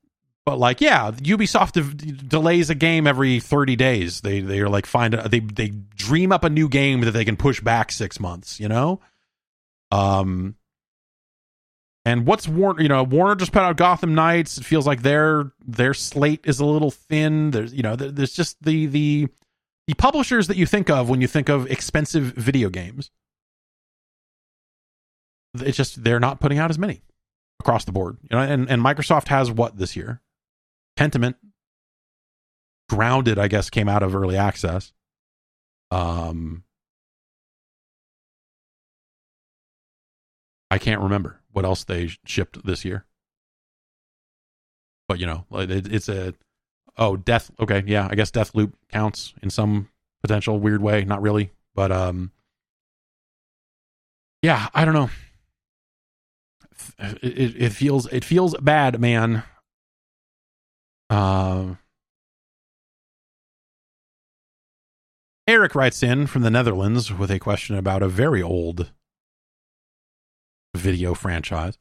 Speaker 1: but like, yeah, Ubisoft de- delays a game every 30 days. They they are like find a, they they dream up a new game that they can push back six months. You know, um, and what's Warner? You know, Warner just put out Gotham Knights. It feels like their their slate is a little thin. There's you know, there's just the the the publishers that you think of when you think of expensive video games. It's just they're not putting out as many across the board. You know, and and Microsoft has what this year? Pentiment, Grounded, I guess, came out of early access. Um, I can't remember what else they shipped this year. But you know, it, it's a oh death. Okay, yeah, I guess Death Loop counts in some potential weird way. Not really, but um, yeah, I don't know. It, it, it feels it feels bad, man. Uh, Eric writes in from the Netherlands with a question about a very old video franchise.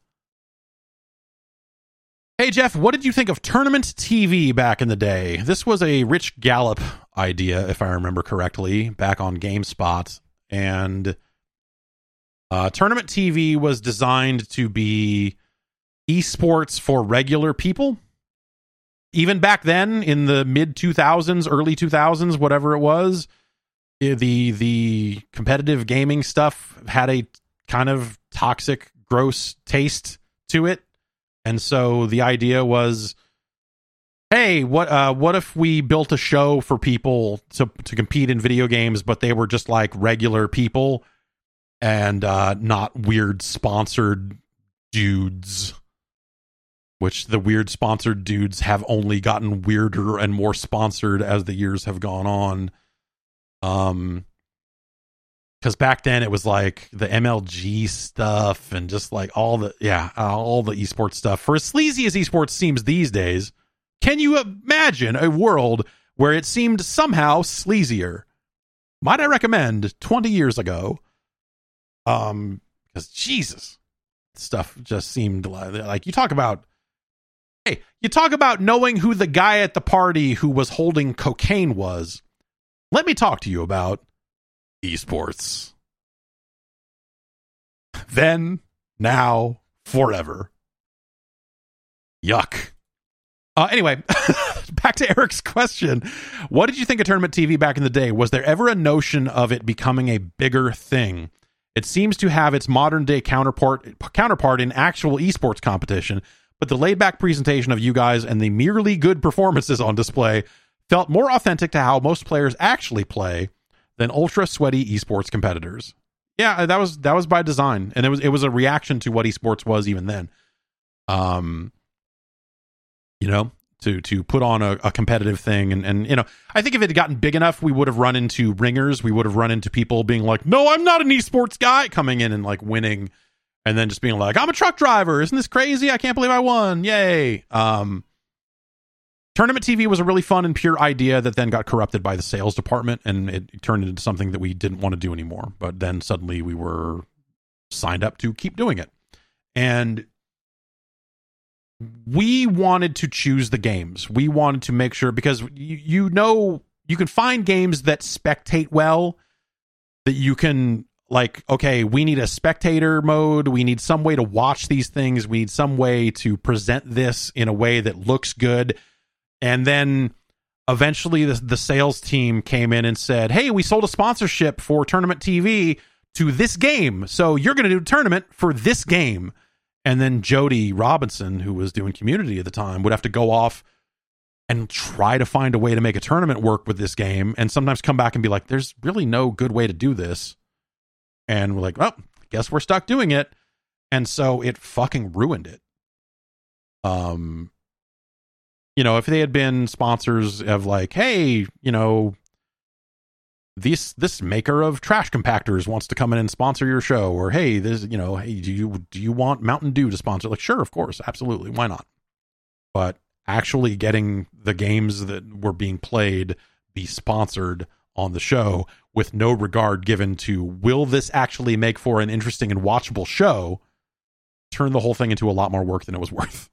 Speaker 1: Hey, Jeff, what did you think of Tournament TV back in the day? This was a Rich Gallup idea, if I remember correctly, back on GameSpot. And uh, Tournament TV was designed to be esports for regular people. Even back then, in the mid 2000s, early 2000s, whatever it was, eh, the the competitive gaming stuff had a kind of toxic, gross taste to it. And so the idea was hey, what uh, what if we built a show for people to to compete in video games, but they were just like regular people and uh, not weird sponsored dudes? Which the weird sponsored dudes have only gotten weirder and more sponsored as the years have gone on. Um, because back then it was like the MLG stuff and just like all the yeah all the esports stuff. For as sleazy as esports seems these days, can you imagine a world where it seemed somehow sleazier? Might I recommend twenty years ago? Um, because Jesus, stuff just seemed like, like you talk about. Hey, you talk about knowing who the guy at the party who was holding cocaine was. Let me talk to you about esports. Then, now, forever. Yuck. Uh, anyway, back to Eric's question. What did you think of tournament TV back in the day? Was there ever a notion of it becoming a bigger thing? It seems to have its modern day counterpart counterpart in actual esports competition, but the laid back presentation of you guys and the merely good performances on display felt more authentic to how most players actually play than ultra sweaty esports competitors. Yeah, that was that was by design, and it was it was a reaction to what esports was even then. Um, you know, to to put on a, a, competitive thing, and and you know, I think if it had gotten big enough, we would have run into ringers. We would have run into people being like, "No, I'm not an esports guy," coming in and like winning, and then just being like, "I'm a truck driver. Isn't this crazy? I can't believe I won! Yay!" Um, Tournament TV was a really fun and pure idea that then got corrupted by the sales department and it turned into something that we didn't want to do anymore. But then suddenly we were signed up to keep doing it. And we wanted to choose the games. We wanted to make sure because you, you know you can find games that spectate well that you can like okay we need a spectator mode we need some way to watch these things we need some way to present this in a way that looks good and then eventually the, the sales team came in and said, Hey, we sold a sponsorship for Tournament TV to this game. So you're going to do a tournament for this game. And then Jody Robinson, who was doing community at the time, would have to go off and try to find a way to make a tournament work with this game and sometimes come back and be like, there's really no good way to do this. And we're like, well, guess we're stuck doing it. And so it fucking ruined it. Um, you know, if they had been sponsors of like, hey, you know, this this maker of trash compactors wants to come in and sponsor your show, or hey, this, you know, hey, do you do you want Mountain Dew to sponsor? Like, sure, of course, absolutely, why not? but actually getting the games that were being played be sponsored on the show with no regard given to will this actually make for an interesting and watchable show turned the whole thing into a lot more work than it was worth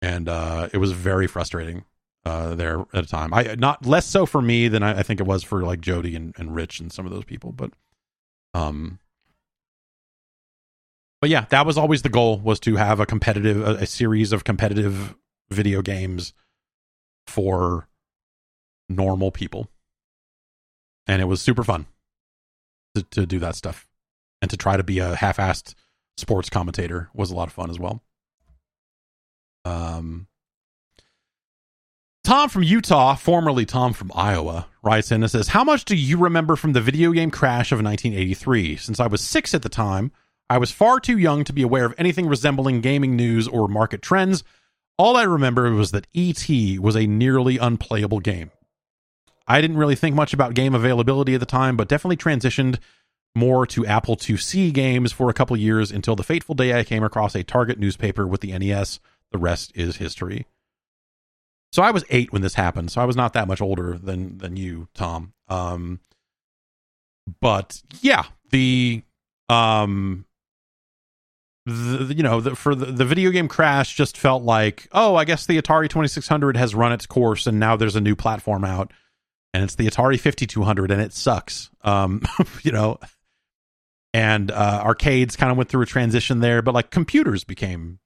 Speaker 1: and uh, it was very frustrating uh, there at a time. I not less so for me than i, I think it was for like jody and, and rich and some of those people but um but yeah that was always the goal was to have a competitive a, a series of competitive video games for normal people. And it was super fun to, to do that stuff. And to try to be a half-assed sports commentator was a lot of fun as well um Tom from Utah, formerly Tom from Iowa, writes in and says, How much do you remember from the video game crash of 1983? Since I was six at the time, I was far too young to be aware of anything resembling gaming news or market trends. All I remember was that E.T. was a nearly unplayable game. I didn't really think much about game availability at the time, but definitely transitioned more to Apple IIc games for a couple years until the fateful day I came across a Target newspaper with the NES. The rest is history. So I was eight when this happened, so I was not that much older than than you, Tom. Um, but yeah, the um, the, you know, the, for the, the video game crash just felt like, oh, I guess the Atari 2600 has run its course, and now there's a new platform out and it's the Atari 5200 and it sucks. Um, you know, and uh, arcades kind of went through a transition there, but like computers became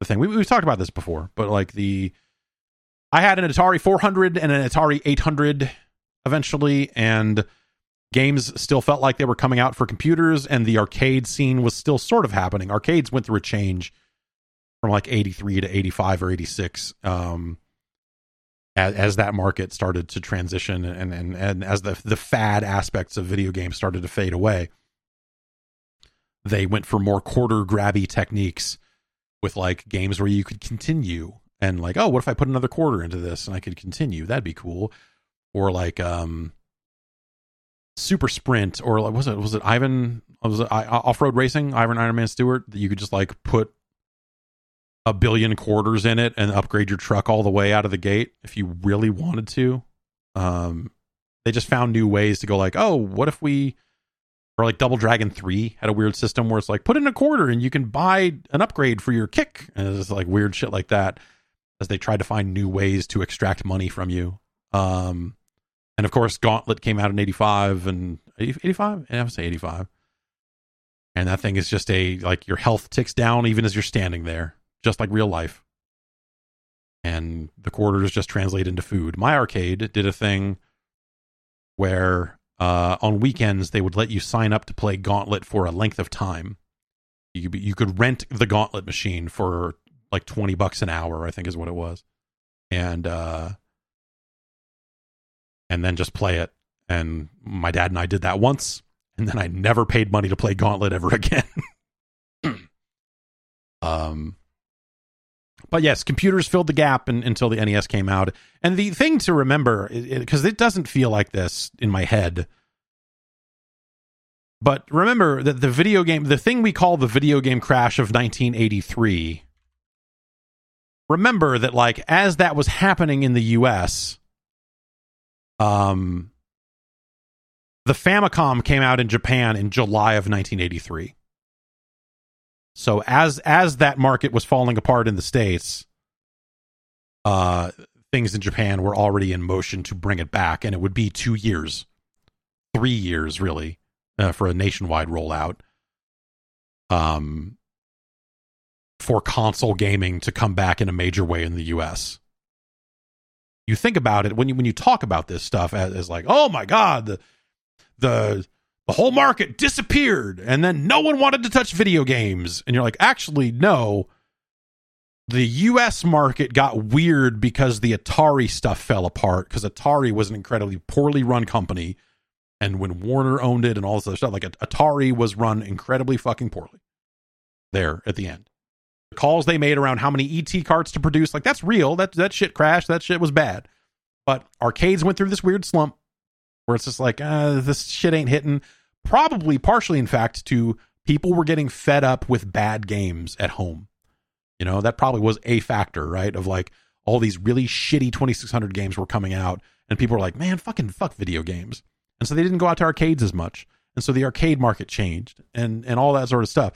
Speaker 1: the thing. We, we've talked about this before, but like the I had an Atari 400 and an Atari 800 eventually, and games still felt like they were coming out for computers, and the arcade scene was still sort of happening. Arcades went through a change from like 83 to 85 or 86. Um, as, as that market started to transition and, and, and as the, the fad aspects of video games started to fade away, they went for more quarter grabby techniques with like games where you could continue and like, oh, what if I put another quarter into this and I could continue? That'd be cool. Or like um super sprint or like was it was it Ivan was it off road racing, Ivan Iron Man Stewart that you could just like put a billion quarters in it and upgrade your truck all the way out of the gate if you really wanted to. Um, they just found new ways to go like, oh, what if we or like Double Dragon 3 had a weird system where it's like put in a quarter and you can buy an upgrade for your kick and it's like weird shit like that as they tried to find new ways to extract money from you. Um, and of course Gauntlet came out in 85 and 85, I would say 85. And that thing is just a like your health ticks down even as you're standing there just like real life. And the quarters just translate into food. My arcade did a thing where uh, on weekends they would let you sign up to play Gauntlet for a length of time. You could, be, you could rent the Gauntlet machine for like 20 bucks an hour, I think is what it was. And uh, and then just play it. And my dad and I did that once, and then I never paid money to play Gauntlet ever again. um, but yes, computers filled the gap in, until the NES came out. And the thing to remember, because it, it, doesn't feel like this in my head, but remember that the video game, the thing we call the video game crash of 1983, remember that like as that was happening in the US, um, the Famicom came out in Japan in July of 1983. So as as that market was falling apart in the states, uh, things in Japan were already in motion to bring it back, and it would be two years, three years really, uh, for a nationwide rollout. Um, for console gaming to come back in a major way in the U.S. You think about it when you when you talk about this stuff as, as like, oh my god, the the the whole market disappeared and then no one wanted to touch video games. And you're like actually no. The US market got weird because the Atari stuff fell apart because Atari was an incredibly poorly run company. And when Warner owned it and all this other stuff like Atari was run incredibly fucking poorly there at the end. The calls they made around how many ET carts to produce like that's real. That that shit crashed. That shit was bad. But arcades went through this weird slump where it's just like uh, this shit ain't hitting probably partially in fact to people were getting fed up with bad games at home You know, that probably was a factor, right? Of like all these really shitty 2600 games were coming out and people were like, "Man, fucking fuck video games." And so they didn't go out to arcades as much. And so the arcade market changed and and all that sort of stuff.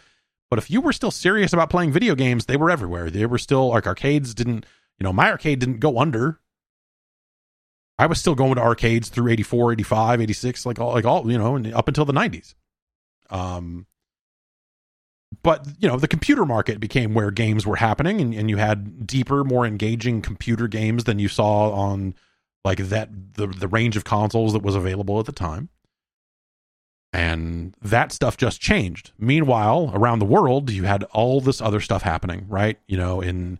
Speaker 1: But if you were still serious about playing video games, they were everywhere. They were still like arcades didn't, you know, my arcade didn't go under. I was still going to arcades through 84, 85, 86 like all like all, you know, and up until the 90s. Um but you know the computer market became where games were happening and, and you had deeper more engaging computer games than you saw on like that the the range of consoles that was available at the time. And that stuff just changed. Meanwhile around the world you had all this other stuff happening right? You know in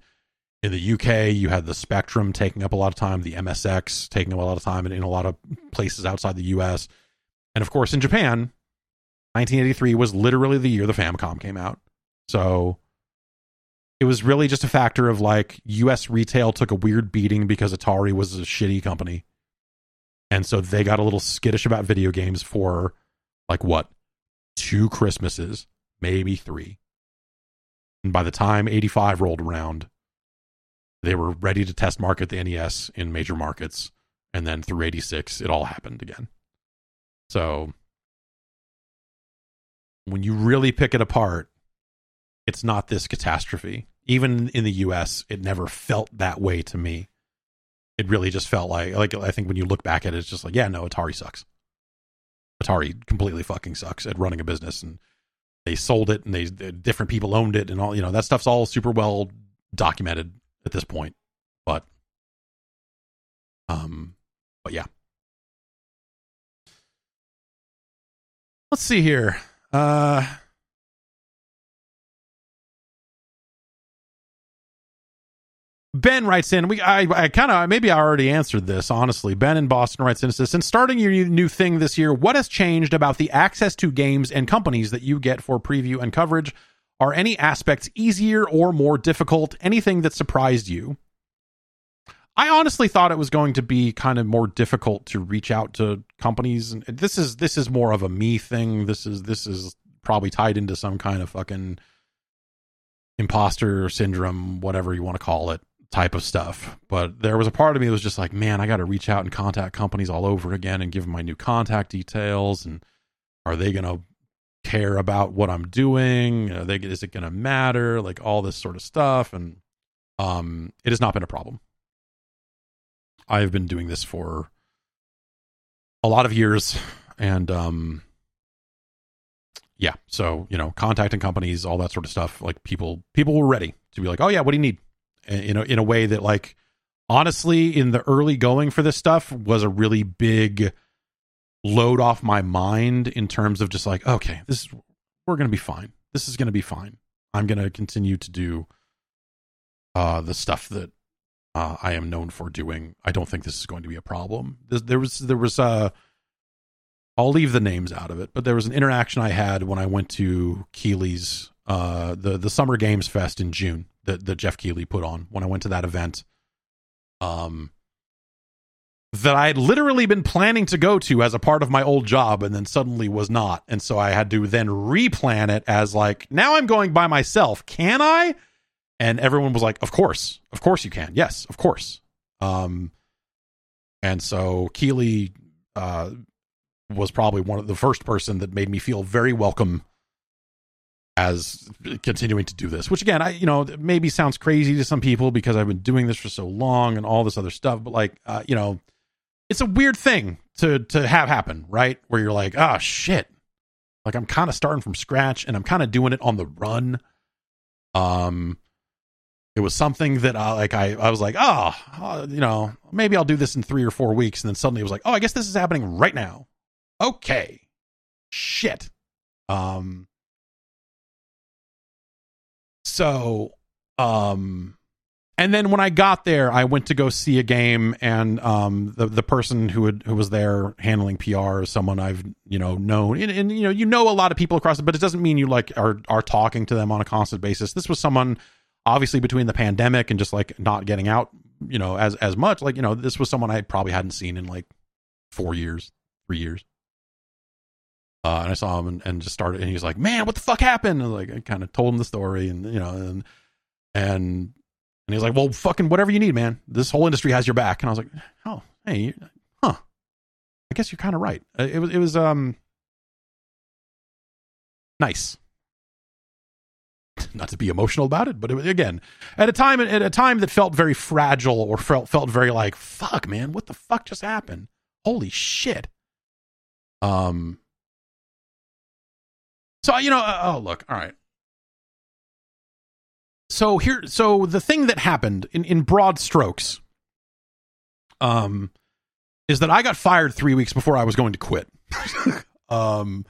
Speaker 1: in the UK you had the Spectrum taking up a lot of time the MSX taking up a lot of time and in a lot of places outside the US and of course in Japan 1983 was literally the year the Famicom came out so it was really just a factor of like US retail took a weird beating because Atari was a shitty company. And so they got a little skittish about video games for like what? Two Christmases, maybe three. And by the time 85 rolled around, they were ready to test market the NES in major markets. And then through 86, it all happened again. So when you really pick it apart, it's not this catastrophe even in the US, it never felt that way to me. It really just felt like like I think when you look back at it, it's just like, yeah, no, Atari sucks. Atari completely fucking sucks at running a business and they sold it and they different people owned it and all you know that stuff's all super well documented at this point but um but yeah let's see here uh Ben writes in, we I, I kind of maybe I already answered this honestly. Ben in Boston writes in says, since starting your new thing this year, what has changed about the access to games and companies that you get for preview and coverage? Are any aspects easier or more difficult? Anything that surprised you? I honestly thought it was going to be kind of more difficult to reach out to companies. And this is this is more of a me thing. This is this is probably tied into some kind of fucking imposter syndrome, whatever you want to call it type of stuff. But there was a part of me that was just like, man, I got to reach out and contact companies all over again and give them my new contact details. And are they going to care about what I'm doing? They, is it going to matter? Like all this sort of stuff. And um, it has not been a problem. I have been doing this for a lot of years. And um, yeah, so, you know, contacting companies, all that sort of stuff. Like people, people were ready to be like, oh, yeah, what do you need? in a, in a way that like honestly in the early going for this stuff was a really big load off my mind in terms of just like okay this is we're going to be fine. This is going to be fine. I'm going to continue to do uh the stuff that uh, i am known for doing. I don't think this is going to be a problem. There, there was there was uh i'll leave the names out of it but there was an interaction i had when i went to Keighley's uh the the summer games fest in june that that Jeff Keighley put on. When I went to that event. Um, that I had literally been planning to go to as a part of my old job and then suddenly was not. And so I had to then replan it as like, now I'm going by myself. Can I? And everyone was like, of course, of course you can. Yes, of course. Um, and so Keighley, uh, was probably one of the first person that made me feel very welcome as continuing to do this which again i you know maybe sounds crazy to some people because i've been doing this for so long and all this other stuff but like uh, you know it's a weird thing to to have happen right? Where you're like oh shit. Like i'm kind of starting from scratch and i'm kind of doing it on the run. Um it was something that I, like I, I was like oh uh, you know maybe i'll do this in three or four weeks. And then suddenly it was like oh i guess this is happening right now. Okay. Shit. Um so, um, and then when I got there, I went to go see a game, and um, the the person who had, who was there handling PR is someone I've you know known, and, and, you know you know a lot of people across it, but it doesn't mean you like are are talking to them on a constant basis. This was someone obviously between the pandemic and just like not getting out, you know, as as much. Like you know, this was someone I probably hadn't seen in like four years, three years. Uh, and I saw him and, and, just started, and he was like, "Man, what the fuck happened?" And like, I kind of told him the story, and you know, and And and he's like, well, fucking whatever you need, man. This whole industry has your back. And I was like, oh, hey, huh. I guess you're kind of right. Uh, it was it was um nice. Not to be emotional about it, but it, again, at a time at a time that felt very fragile or felt felt very like, fuck, man, what the fuck just happened? Holy shit. Um. So you know, uh, oh look, all right. So here, so the thing that happened in in broad strokes, um, is that I got fired three weeks before I was going to quit. um,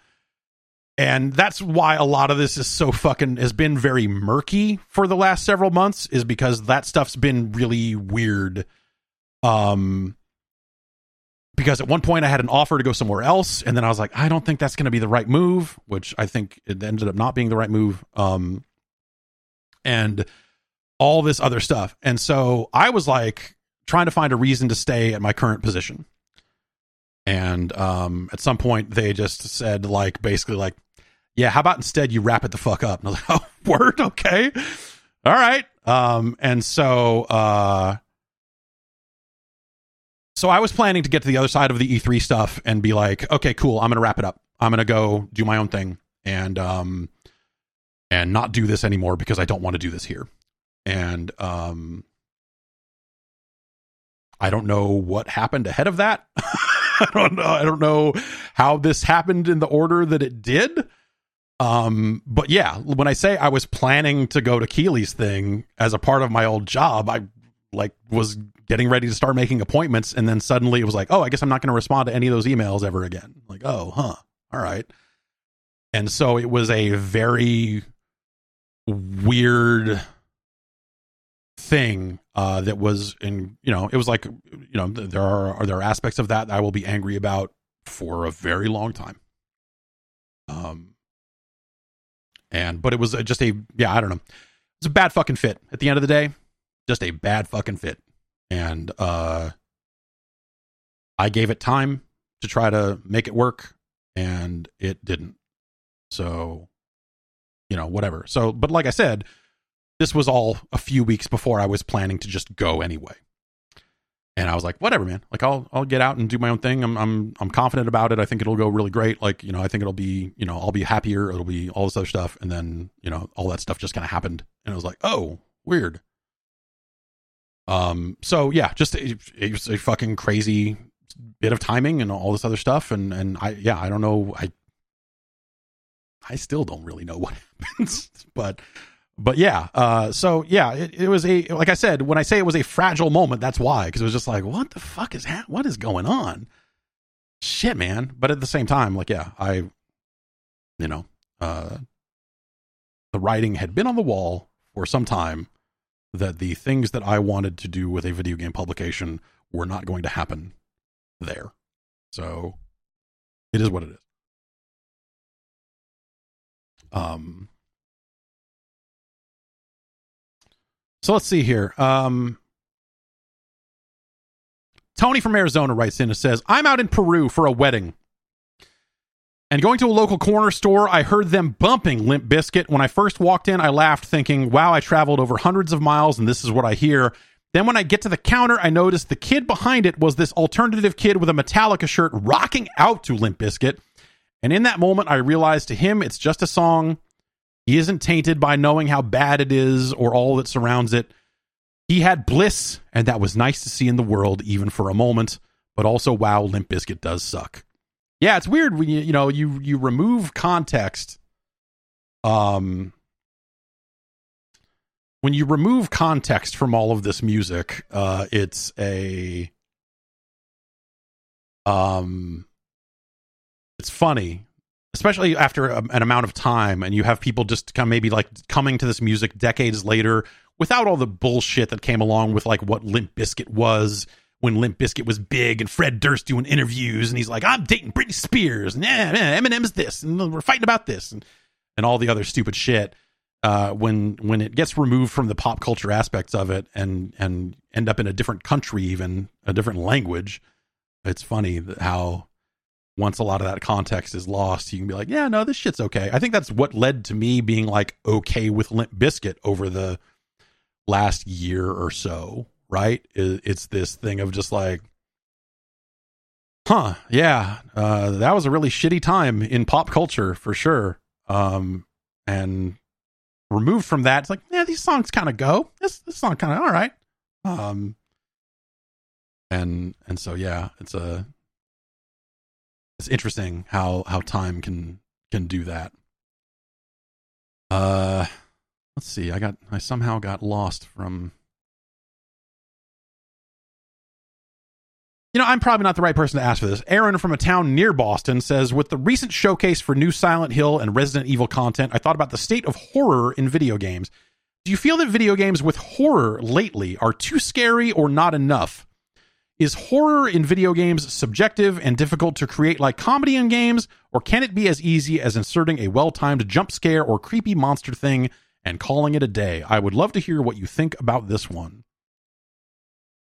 Speaker 1: and that's why a lot of this is so fucking has been very murky for the last several months is because that stuff's been really weird. Um, because at one point I had an offer to go somewhere else, and then I was like, I don't think that's going to be the right move, which I think it ended up not being the right move. Um, and all this other stuff, and so I was like trying to find a reason to stay at my current position. And um, at some point, they just said like basically like, yeah, how about instead you wrap it the fuck up? And I was like, oh, word, okay, all right. Um, and so uh so I was planning to get to the other side of the E3 stuff and be like, okay, cool, I'm gonna wrap it up. I'm gonna go do my own thing and um and not do this anymore because I don't want to do this here. And um I don't know what happened ahead of that. I don't know. I don't know how this happened in the order that it did. Um, but yeah, when I say I was planning to go to Keighley's thing as a part of my old job, I like was getting ready to start making appointments, and then suddenly it was like, oh, I guess I'm not going to respond to any of those emails ever again. Like, oh, huh, all right. And so it was a very weird thing uh, that was in you know it was like you know there are, are there aspects of that I will be angry about for a very long time. Um, and but it was just a yeah I don't know it's a bad fucking fit at the end of the day, just a bad fucking fit, and uh, I gave it time to try to make it work, and it didn't. So, you know, whatever. So, but like I said this was all a few weeks before I was planning to just go anyway. And I was like, whatever, man. Like I'll I'll get out and do my own thing. I'm I'm I'm confident about it. I think it'll go really great. Like, you know, I think it'll be, you know, I'll be happier. It'll be all this other stuff. And then, you know, all that stuff just kind of happened. And I was like, oh, weird. Um, so yeah, just it, it was a fucking crazy bit of timing and all this other stuff. And and I yeah, I don't know. I I still don't really know what happens, but but yeah, uh, so yeah, it, it, was a like I said when I say it was a fragile moment, that's why because it was just like what the fuck is ha- what is going on? Shit, man. But at the same time, like yeah, I, you know, uh, the writing had been on the wall for some time that the things that I wanted to do with a video game publication were not going to happen there. So it is what it is. Um, So let's see here. Um, Tony from Arizona writes in and says, I'm out in Peru for a wedding. And going to a local corner store, I heard them bumping Limp Bizkit. When I first walked in, I laughed, thinking, wow, I traveled over hundreds of miles and this is what I hear. Then when I get to the counter, I noticed the kid behind it was this alternative kid with a Metallica shirt rocking out to Limp Bizkit. And in that moment, I realized to him, it's just a song. He isn't tainted by knowing how bad it is or all that surrounds it. He had bliss, and that was nice to see in the world, even for a moment. But also, wow, Limp Bizkit does suck. Yeah, it's weird when you you know you you remove context. Um, when you remove context from all of this music, uh, it's a um, it's funny especially after a, an amount of time and you have people just come maybe like coming to this music decades later without all the bullshit that came along with like what Limp Bizkit was when Limp Bizkit was big and Fred Durst doing interviews and he's like I'm dating Britney Spears. And yeah, yeah Eminem's this and we're fighting about this. And and all the other stupid shit uh, when when it gets removed from the pop culture aspects of it and and end up in a different country even a different language it's funny how once a lot of that context is lost, you can be like, yeah, no, this shit's okay. I think that's what led to me being like okay with Limp Bizkit over the last year or so, right? It's this thing of just like, huh, yeah, uh, that was a really shitty time in pop culture for sure. Um, and removed from that, it's like, yeah, these songs kind of go. This this song kind of all right. Um, and and so yeah, it's a it's interesting how how time can can do that. Uh, let's see. I got I somehow got lost from You know, I'm probably not the right person to ask for this. Aaron from a town near Boston says With the recent showcase for new Silent Hill and Resident Evil content, I thought about the state of horror in video games. Do you feel that video games with horror lately are too scary or not enough? Is horror in video games subjective and difficult to create like comedy in games, or can it be as easy as inserting a well timed jump scare or creepy monster thing and calling it a day? I would love to hear what you think about this one.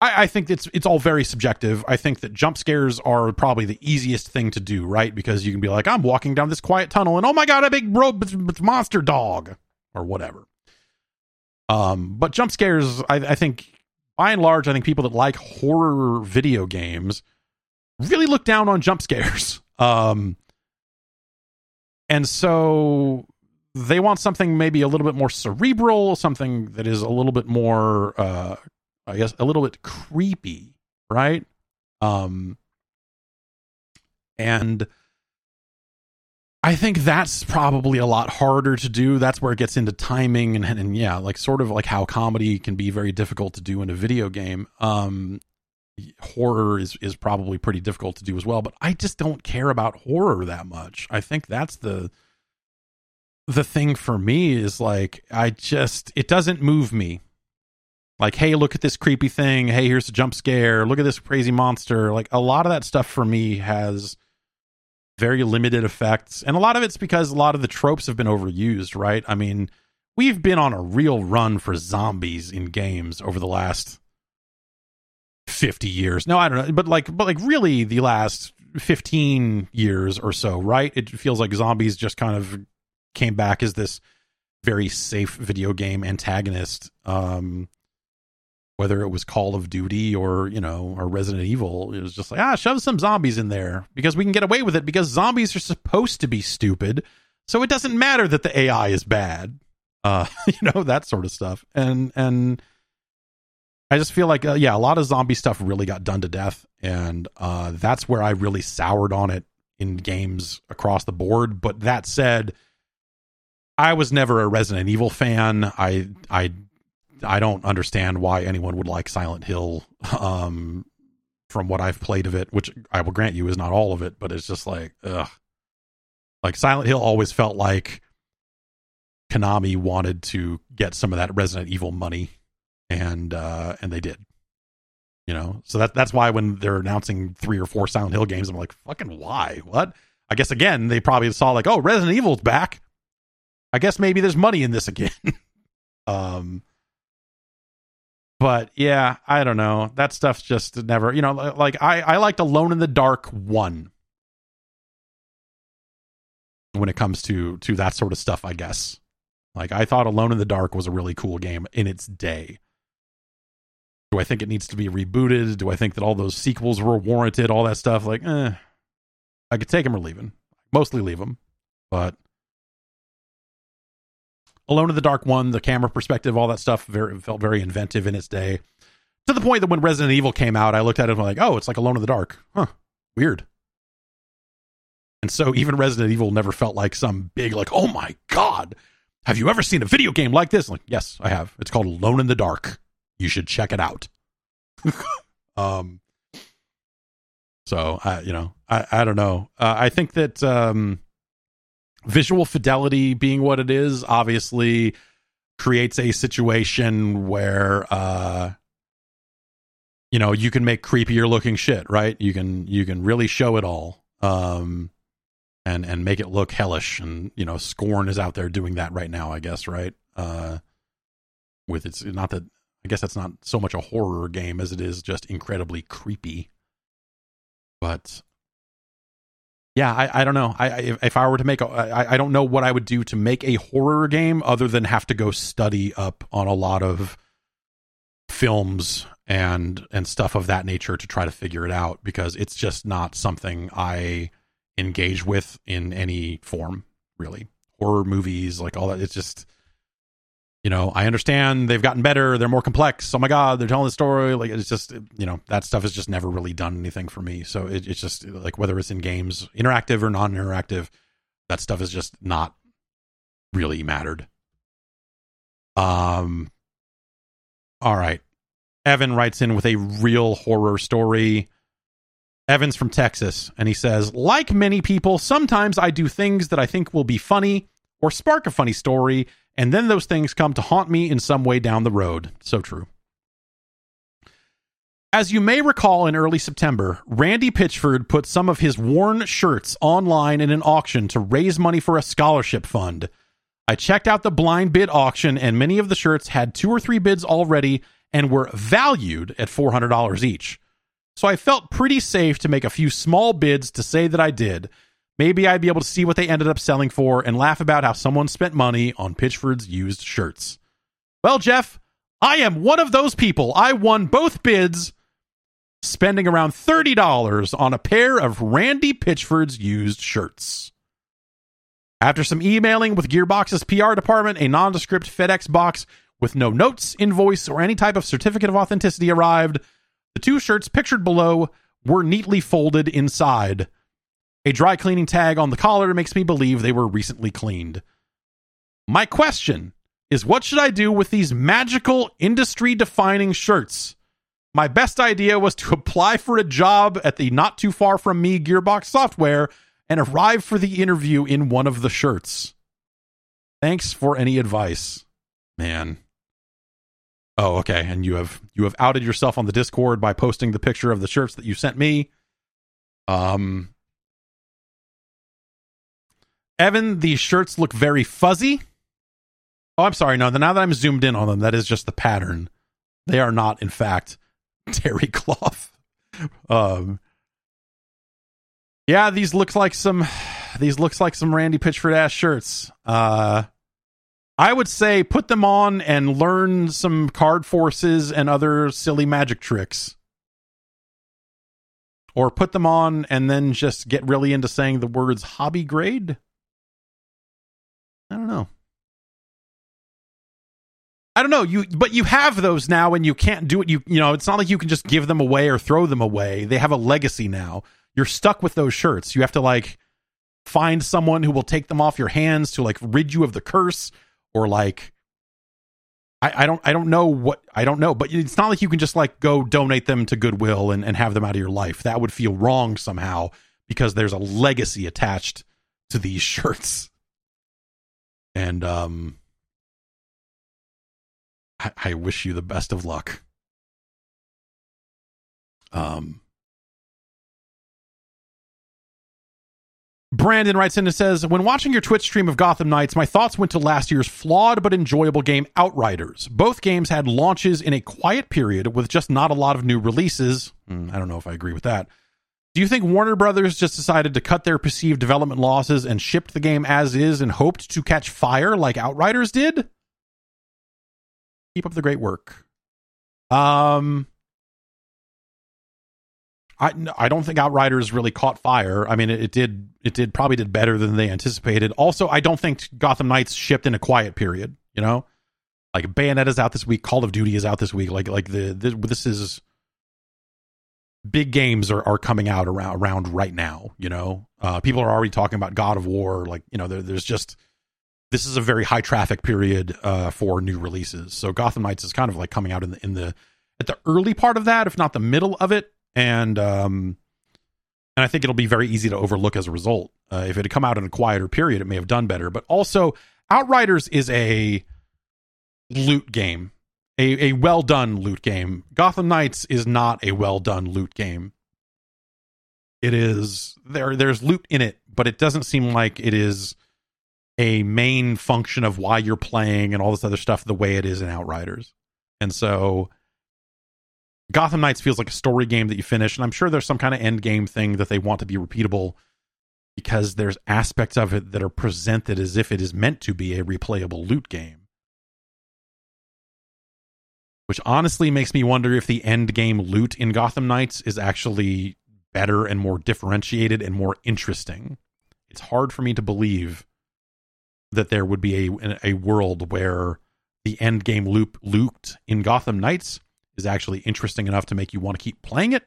Speaker 1: I, I, think it's it's all very subjective. I think that jump scares are probably the easiest thing to do, right? Because you can be like, I'm walking down this quiet tunnel, and oh my god, a big robe monster dog, or whatever. Um, but jump scares, I, I think, by and large, I think people that like horror video games really look down on jump scares. Um, and so they want something maybe a little bit more cerebral, something that is a little bit more uh, I guess a little bit creepy, right? Um and I think that's probably a lot harder to do. That's where it gets into timing and, and, yeah, like sort of like how comedy can be very difficult to do in a video game. Um horror is is probably pretty difficult to do as well, but I just don't care about horror that much. I think that's the the thing for me is like I just it doesn't move me like hey look at this creepy thing hey here's a jump scare look at this crazy monster like a lot of that stuff for me has very limited effects. And a lot of it's because a lot of the tropes have been overused right? I mean we've been on a real run for zombies in games over the last 50 years. No i don't know. But like but like really the last 15 years or so right? It feels like zombies just kind of came back as this very safe video game antagonist. Um whether it was Call of Duty or, you know, or Resident Evil, it was just like, ah, shove some zombies in there because we can get away with it because zombies are supposed to be stupid. So it doesn't matter that the AI is bad. Uh, you know, that sort of stuff. And, and I just feel like, uh, yeah, a lot of zombie stuff really got done to death. And, uh, that's where I really soured on it in games across the board. But that said, I was never a Resident Evil fan. I, I I don't understand why anyone would like Silent Hill. Um, from what I've played of it, which I will grant you is not all of it, but it's just like, ugh. Like Silent Hill always felt like Konami wanted to get some of that Resident Evil money, and uh, and they did. You know, so that that's why when they're announcing three or four Silent Hill games, I'm like, fucking why? What? I guess again they probably saw like, oh, Resident Evil's back. I guess maybe there's money in this again. um, but yeah, I don't know. That stuff's just never, you know, like I I liked Alone in the Dark 1 when it comes to to that sort of stuff, I guess. Like I thought Alone in the Dark was a really cool game in its day. Do I think it needs to be rebooted? Do I think that all those sequels were warranted? All that stuff, like, eh, I could take them or leave them. Mostly leave them, but Alone in the Dark one, the camera perspective, all that stuff very, felt very inventive in its day. To the point that when Resident Evil came out, I looked at it and was like, oh, it's like Alone in the Dark. Huh, weird. And so even Resident Evil never felt like some big, like, oh my God, have you ever seen a video game like this? like, yes, I have. It's called Alone in the Dark. You should check it out. um, so I, you know, I, I don't know. Uh, I think that um, visual fidelity being what it is obviously creates a situation where uh you know you can make creepier looking shit right? You can you can really show it all um and and make it look hellish and you know scorn is out there doing that right now i guess right? Uh with it's not that i guess that's not so much a horror game as it is just incredibly creepy. But yeah, I, I don't know. I, I if I were to make a, I, I don't know what I would do to make a horror game other than have to go study up on a lot of films and and stuff of that nature to try to figure it out because it's just not something I engage with in any form really horror movies like all that it's just you know i understand they've gotten better they're more complex. Oh my god they're telling the story. Like it's just you know that stuff has just never really done anything for me. So it, it's just like whether it's in games interactive or non-interactive that stuff is just not really mattered. Um all right. Evan writes in with a real horror story. Evan's from Texas, and he says, Like many people, sometimes I do things that I think will be funny or spark a funny story, and then those things come to haunt me in some way down the road. So true. As you may recall, in early September, Randy Pitchford put some of his worn shirts online in an auction to raise money for a scholarship fund. I checked out the blind bid auction, and many of the shirts had two or three bids already and were valued at $400 each. So I felt pretty safe to make a few small bids to say that I did. Maybe I'd be able to see what they ended up selling for and laugh about how someone spent money on Pitchford's used shirts. Well, Jeff, I am one of those people. I won both bids, spending around $30 on a pair of Randy Pitchford's used shirts. After some emailing with Gearbox's PR department, a nondescript FedEx box with no notes, invoice, or any type of certificate of authenticity arrived. The two shirts pictured below were neatly folded inside. A dry cleaning tag on the collar makes me believe they were recently cleaned. My question is what should I do with these magical industry defining shirts? My best idea was to apply for a job at the not too far from me Gearbox software and arrive for the interview in one of the shirts. Thanks for any advice. Man, Oh, okay. And you have you have outed yourself on the Discord by posting the picture of the shirts that you sent me. Um Evan, these shirts look very fuzzy. Oh, I'm sorry. No, now that I'm zoomed in on them, that is just the pattern. They are not, in fact, terry cloth. Um Yeah, these look like some these looks like some Randy Pitchford ass shirts. Uh I would say put them on and learn some card forces and other silly magic tricks. Or put them on and then just get really into saying the words hobby grade. I don't know. I don't know. You but you have those now and you can't do it. You you know, it's not like you can just give them away or throw them away. They have a legacy now. You're stuck with those shirts. You have to like find someone who will take them off your hands to like rid you of the curse or like I, I don't I don't know what I don't know, but it's not like you can just like go donate them to Goodwill and, and have them out of your life. That would feel wrong somehow because there's a legacy attached to these shirts. And um I, wish you the best of luck. Um Brandon writes in and says, When watching your Twitch stream of Gotham Knights, my thoughts went to last year's flawed but enjoyable game Outriders. Both games had launches in a quiet period with just not a lot of new releases. Mm, I don't know if I agree with that. Do you think Warner Brothers just decided to cut their perceived development losses and shipped the game as is and hoped to catch fire like Outriders did? Keep up the great work. Um, I I don't think Outriders really caught fire. I mean, it, it, did it did probably did better than they anticipated. Also, I don't think Gotham Knights shipped in a quiet period. You know, like Bayonetta's out this week, Call of Duty is out this week. Like like the, the this is big games are, are coming out around around right now. You know, uh, people are already talking about God of War. Like you know, there, there's just this is a very high traffic period uh, for new releases. So Gotham Knights is kind of like coming out in the in the at the early part of that, if not the middle of it and um, and I think it'll be very easy to overlook as a result. Uh, if it had come out in a quieter period, it may have done better. But also, Outriders is a loot game, a a well done loot game. Gotham Knights is not a well done loot game. It is there. There's loot in it, but it doesn't seem like it is a main function of why you're playing and all this other stuff the way it is in Outriders. And so Gotham Knights feels like a story game that you finish, and I'm sure there's some kind of end game thing that they want to be repeatable because there's aspects of it that are presented as if it is meant to be a replayable loot game. Which honestly makes me wonder if the end game loot in Gotham Knights is actually better and more differentiated and more interesting. It's hard for me to believe that there would be a a world where the end game loop looped in Gotham Knights is actually interesting enough to make you want to keep playing it.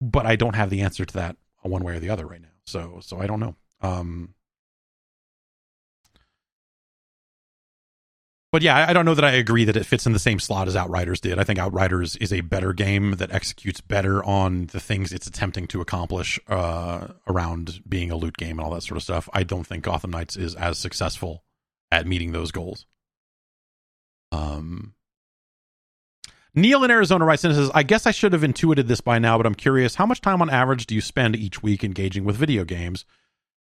Speaker 1: But I don't have the answer to that one way or the other right now. So so I don't know. Um but yeah, I don't know that I agree that it fits in the same slot as Outriders did. I think Outriders is a better game that executes better on the things it's attempting to accomplish uh, around being a loot game and all that sort of stuff. I don't think Gotham Knights is as successful at meeting those goals. Um, Neil in Arizona writes and says, I guess I should have intuited this by now, but I'm curious how much time on average do you spend each week engaging with video games?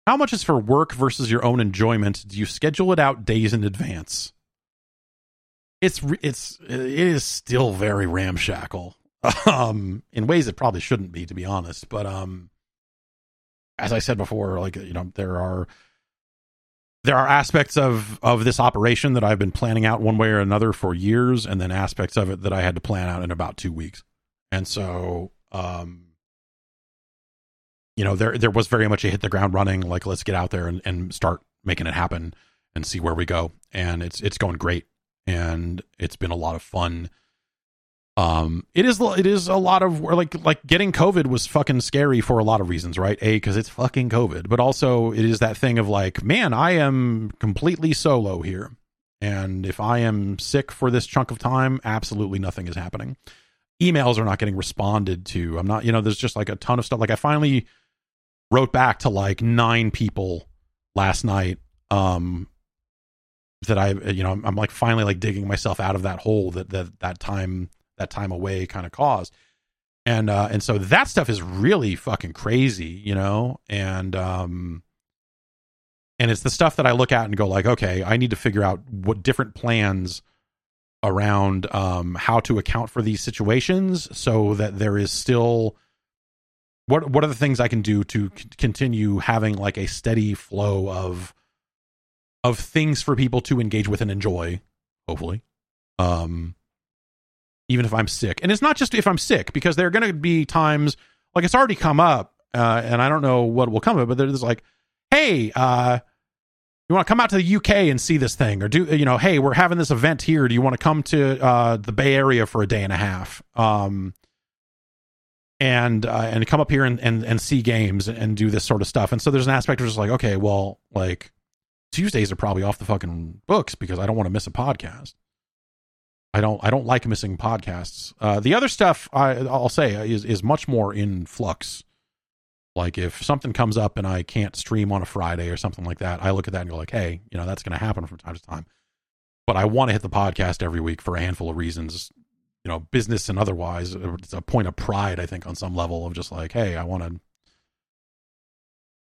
Speaker 1: How much is for work versus your own enjoyment? Do you schedule it out days in advance? It's it's it is still very ramshackle. Um, in ways it probably shouldn't be, to be honest. But um, as I said before, like you know, there are there are aspects of of this operation that I've been planning out one way or another for years, and then aspects of it that I had to plan out in about two weeks. And so, um, you know, there there was very much a hit the ground running, like let's get out there and, and start making it happen and see where we go. And it's it's going great, and it's been a lot of fun. Um it is it is a lot of like like getting covid was fucking scary for a lot of reasons right? A because it's fucking covid but also it is that thing of like man i am completely solo here. And if i am sick for this chunk of time absolutely nothing is happening. Emails are not getting responded to. I'm not you know there's just like a ton of stuff. Like i finally wrote back to like nine people last night um that i you know I'm, I'm like finally like digging myself out of that hole that that that time that time away kind of caused. And uh and so that stuff is really fucking crazy, you know? And um and it's the stuff that I look at and go like, okay, I need to figure out what different plans around um how to account for these situations so that there is still what what are the things I can do to c- continue having like a steady flow of of things for people to engage with and enjoy, hopefully. Um even if I'm sick. And it's not just if I'm sick, because there are going to be times like it's already come up, uh, and I don't know what will come of it, but there's like, hey, uh, you want to come out to the UK and see this thing, or do you know, hey, we're having this event here. Do you want to come to uh, the Bay Area for a day and a half? Um, and uh, and come up here and, and, and see games and do this sort of stuff. And so there's an aspect of just like, okay, well, like Tuesdays are probably off the fucking books because I don't want to miss a podcast. I don't I don't like missing podcasts. Uh, the other stuff I I'll say is is much more in flux. Like if something comes up and I can't stream on a Friday or something like that, I look at that and go like, hey, you know that's going to happen from time to time. But I want to hit the podcast every week for a handful of reasons, you know, business and otherwise. It's a point of pride, I think, on some level of just like, hey, I want to,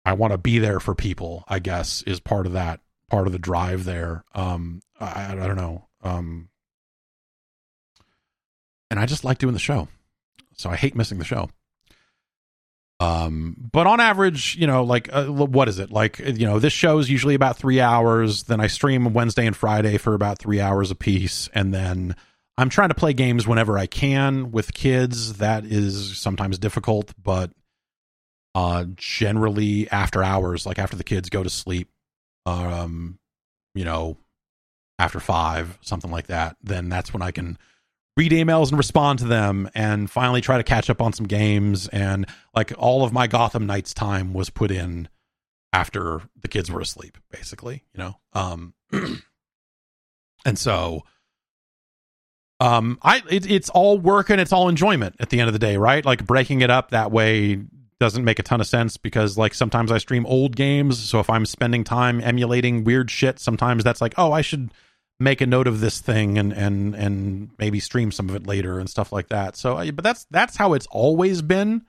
Speaker 1: I want to be there for people. I guess is part of that part of the drive there. Um, I, I don't know. Um, and I just like doing the show. So I hate missing the show. Um, but on average, you know, like uh, what is it? Like you know, this show is usually about three hours. Then I stream Wednesday and Friday for about three hours a piece, and then I'm trying to play games whenever I can with kids. That is sometimes difficult, but uh, generally after hours, like after the kids go to sleep, um, you know, after five, something like that, then that's when I can read emails and respond to them and finally try to catch up on some games and like all of my Gotham Knights time was put in after the kids were asleep basically, you know. Um and so um I it, it's all work and it's all enjoyment at the end of the day, right? Like breaking it up that way doesn't make a ton of sense because like sometimes I stream old games, so if I'm spending time emulating weird shit, sometimes that's like, "Oh, I should make a note of this thing and and and maybe stream some of it later and stuff like that. So, but that's that's how it's always been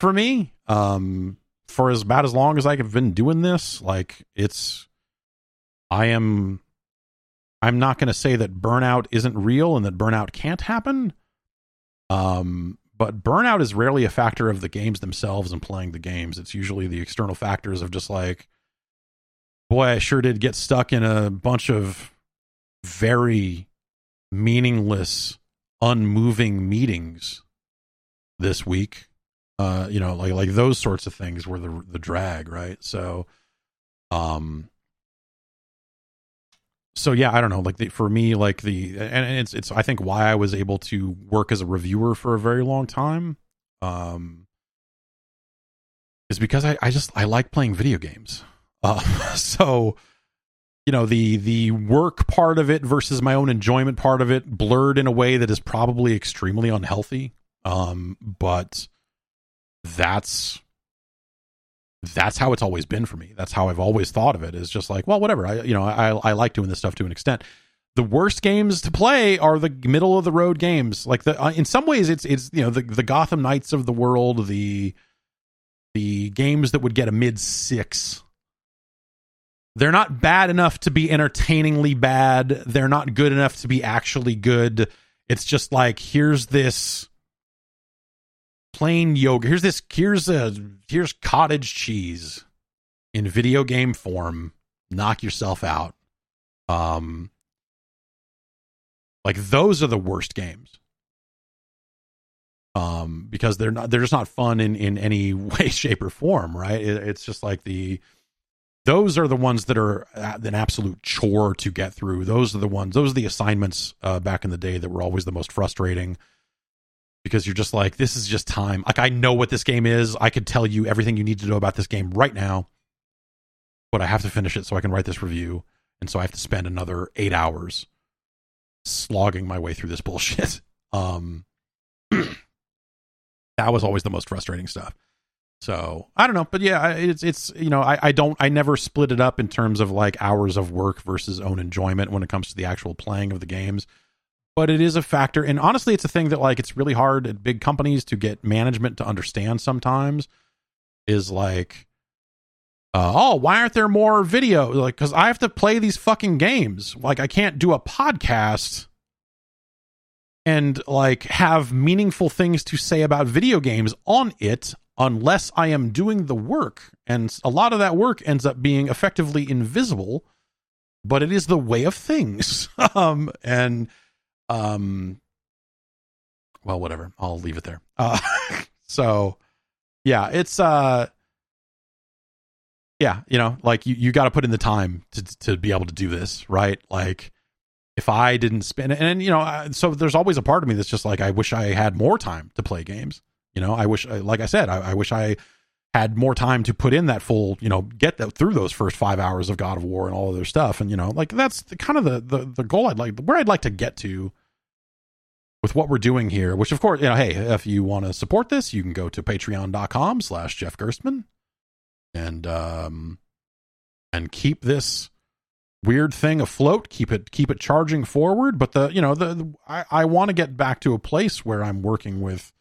Speaker 1: for me. Um, for as about as long as I've been doing this, like it's, I am, I'm not going to say that burnout isn't real and that burnout can't happen. Um, but burnout is rarely a factor of the games themselves and playing the games. It's usually the external factors of just like, boy, I sure did get stuck in a bunch of very meaningless, unmoving meetings this week. Uh, you know, like like those sorts of things were the the drag, right? So, um, so yeah, I don't know. Like the, for me, like the and it's it's I think why I was able to work as a reviewer for a very long time, um, is because I I just I like playing video games. Uh, so you know the the work part of it versus my own enjoyment part of it blurred in a way that is probably extremely unhealthy um but that's that's how it's always been for me. That's how i've always thought of it is just like well whatever. I you know i i like doing this stuff to an extent. The worst games to play are the middle of the road games. Like the uh, in some ways it's it's you know the the gotham knights of the world the the games that would get a mid 6 they're not bad enough to be entertainingly bad. They're not good enough to be actually good. It's just like here's this plain yogurt. Here's this here's a here's cottage cheese in video game form. Knock yourself out. Um like those are the worst games. Um because they're not they're just not fun in in any way shape or form, right? It, it's just like the those are the ones that are an absolute chore to get through. Those are the ones, those are the assignments uh, back in the day that were always the most frustrating because you're just like, this is just time. Like, I know what this game is. I could tell you everything you need to know about this game right now, but I have to finish it so I can write this review. And so I have to spend another eight hours slogging my way through this bullshit. Um, that was always the most frustrating stuff. So I don't know, but yeah, it's it's you know I I don't I never split it up in terms of like hours of work versus own enjoyment when it comes to the actual playing of the games. But it is a factor, and honestly, it's a thing that like it's really hard at big companies to get management to understand. Sometimes is like, uh, oh, why aren't there more video? Like, because I have to play these fucking games. Like, I can't do a podcast and like have meaningful things to say about video games on it unless I am doing the work. And a lot of that work ends up being effectively invisible, but it is the way of things. um, and, um, well, whatever. I'll leave it there. Uh, so yeah, it's, uh, yeah, you know, like you, you got to put in the time to, to be able to do this, right? Like, if I didn't spend it, and you know, so there's always a part of me that's just like, I wish I had more time to play games. You know, I wish, like I said, I, I wish I had more time to put in that full, you know, get through those first five hours of God of War and all of their stuff. And, you know, like that's the, kind of the, the, the goal I'd like, where I'd like to get to with what we're doing here, which of course, you know, hey, if you want to support this, you can go to patreon.com slash Jeff Gerstmann and, um, and keep this weird thing afloat, keep it, keep it charging forward. But the, you know, the, the I, I want to get back to a place where I'm working with,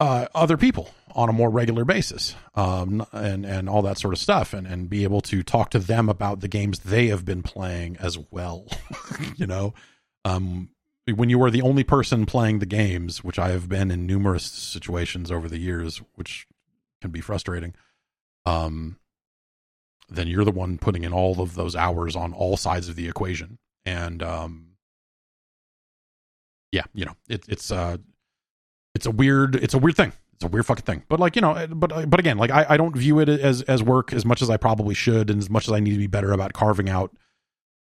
Speaker 1: uh, other people on a more regular basis um, and and all that sort of stuff and and be able to talk to them about the games they have been playing as well you know? Um, when you are the only person playing the games which I have been in numerous situations over the years which can be frustrating um then you're the one putting in all of those hours on all sides of the equation. And um yeah you know it, it's uh it's a weird it's a weird thing it's a weird fucking thing. But like you know but but again like I, I don't view it as as work as much as i probably should and as much as i need to be better about carving out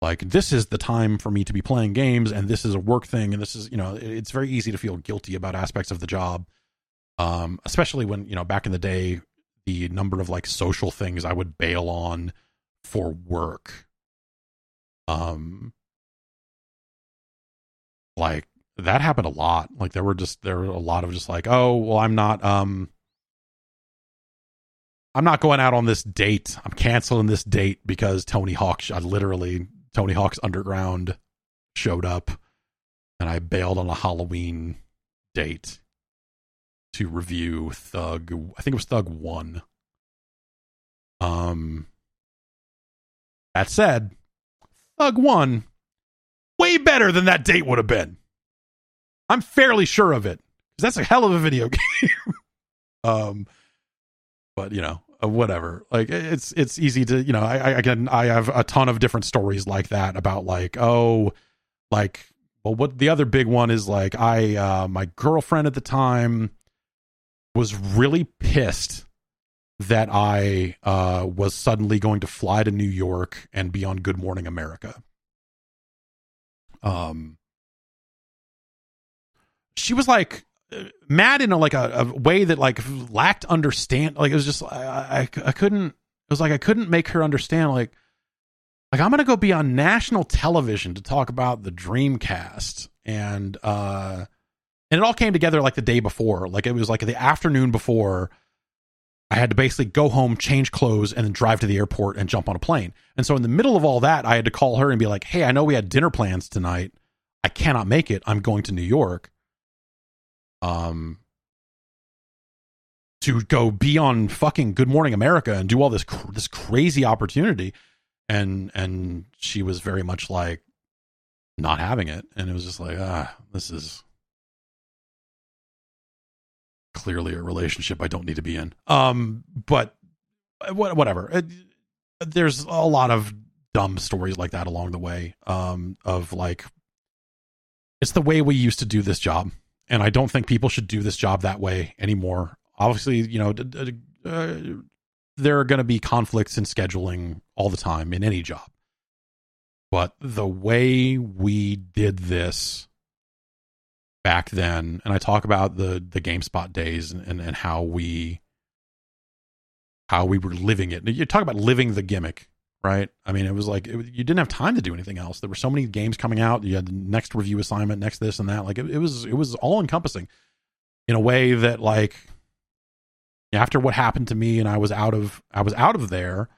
Speaker 1: like this is the time for me to be playing games and this is a work thing and this is you know it's very easy to feel guilty about aspects of the job. Um especially when you know back in the day the number of like social things i would bail on for work. Um like that happened a lot. Like there were just there were a lot of just like, oh well, I'm not um I'm not going out on this date. I'm canceling this date because Tony Hawk I literally Tony Hawk's Underground showed up and I bailed on a Halloween date to review Thug I think it was Thug 1. Um that said, Thug 1 way better than that date would have been. I'm fairly sure of it that's a hell of a video game. um, but you know, uh, whatever. Like it's it's easy to you know. I I I have a ton of different stories like that about like oh like well what the other big one is like I uh my girlfriend at the time was really pissed that I uh was suddenly going to fly to New York and be on Good Morning America. Um she was like mad in a, like a, a, way that like lacked understand like it was just I, I I couldn't it was like I couldn't make her understand like like I'm gonna go be on national television to talk about the Dreamcast and uh and it all came together like the day before like it was like the afternoon before I had to basically go home, change clothes, and then drive to the airport and jump on a plane. And so in the middle of all that, I had to call her and be like, "Hey, I know we had dinner plans tonight. I cannot make it. I'm going to New York." Um, to go be on fucking Good Morning America and do all this cr- this crazy opportunity, and and she was very much like not having it, and it was just like, ah, this is clearly a relationship I don't need to be in. Um, but whatever. It, there's a lot of dumb stories like that along the way. Um, of like, it's the way we used to do this job, and I don't think people should do this job that way anymore. Obviously, you know, uh, there are going to be conflicts in scheduling all the time in any job, but the way we did this back then, and I talk about the the GameSpot days and, and, and how we how we were living it. You talk about living the gimmick, right? I mean, it was like it, you didn't have time to do anything else. There were so many games coming out. You had the next review assignment, next this and that. Like it, it was it was all encompassing in a way that like after what happened to me and I was out of I was out of there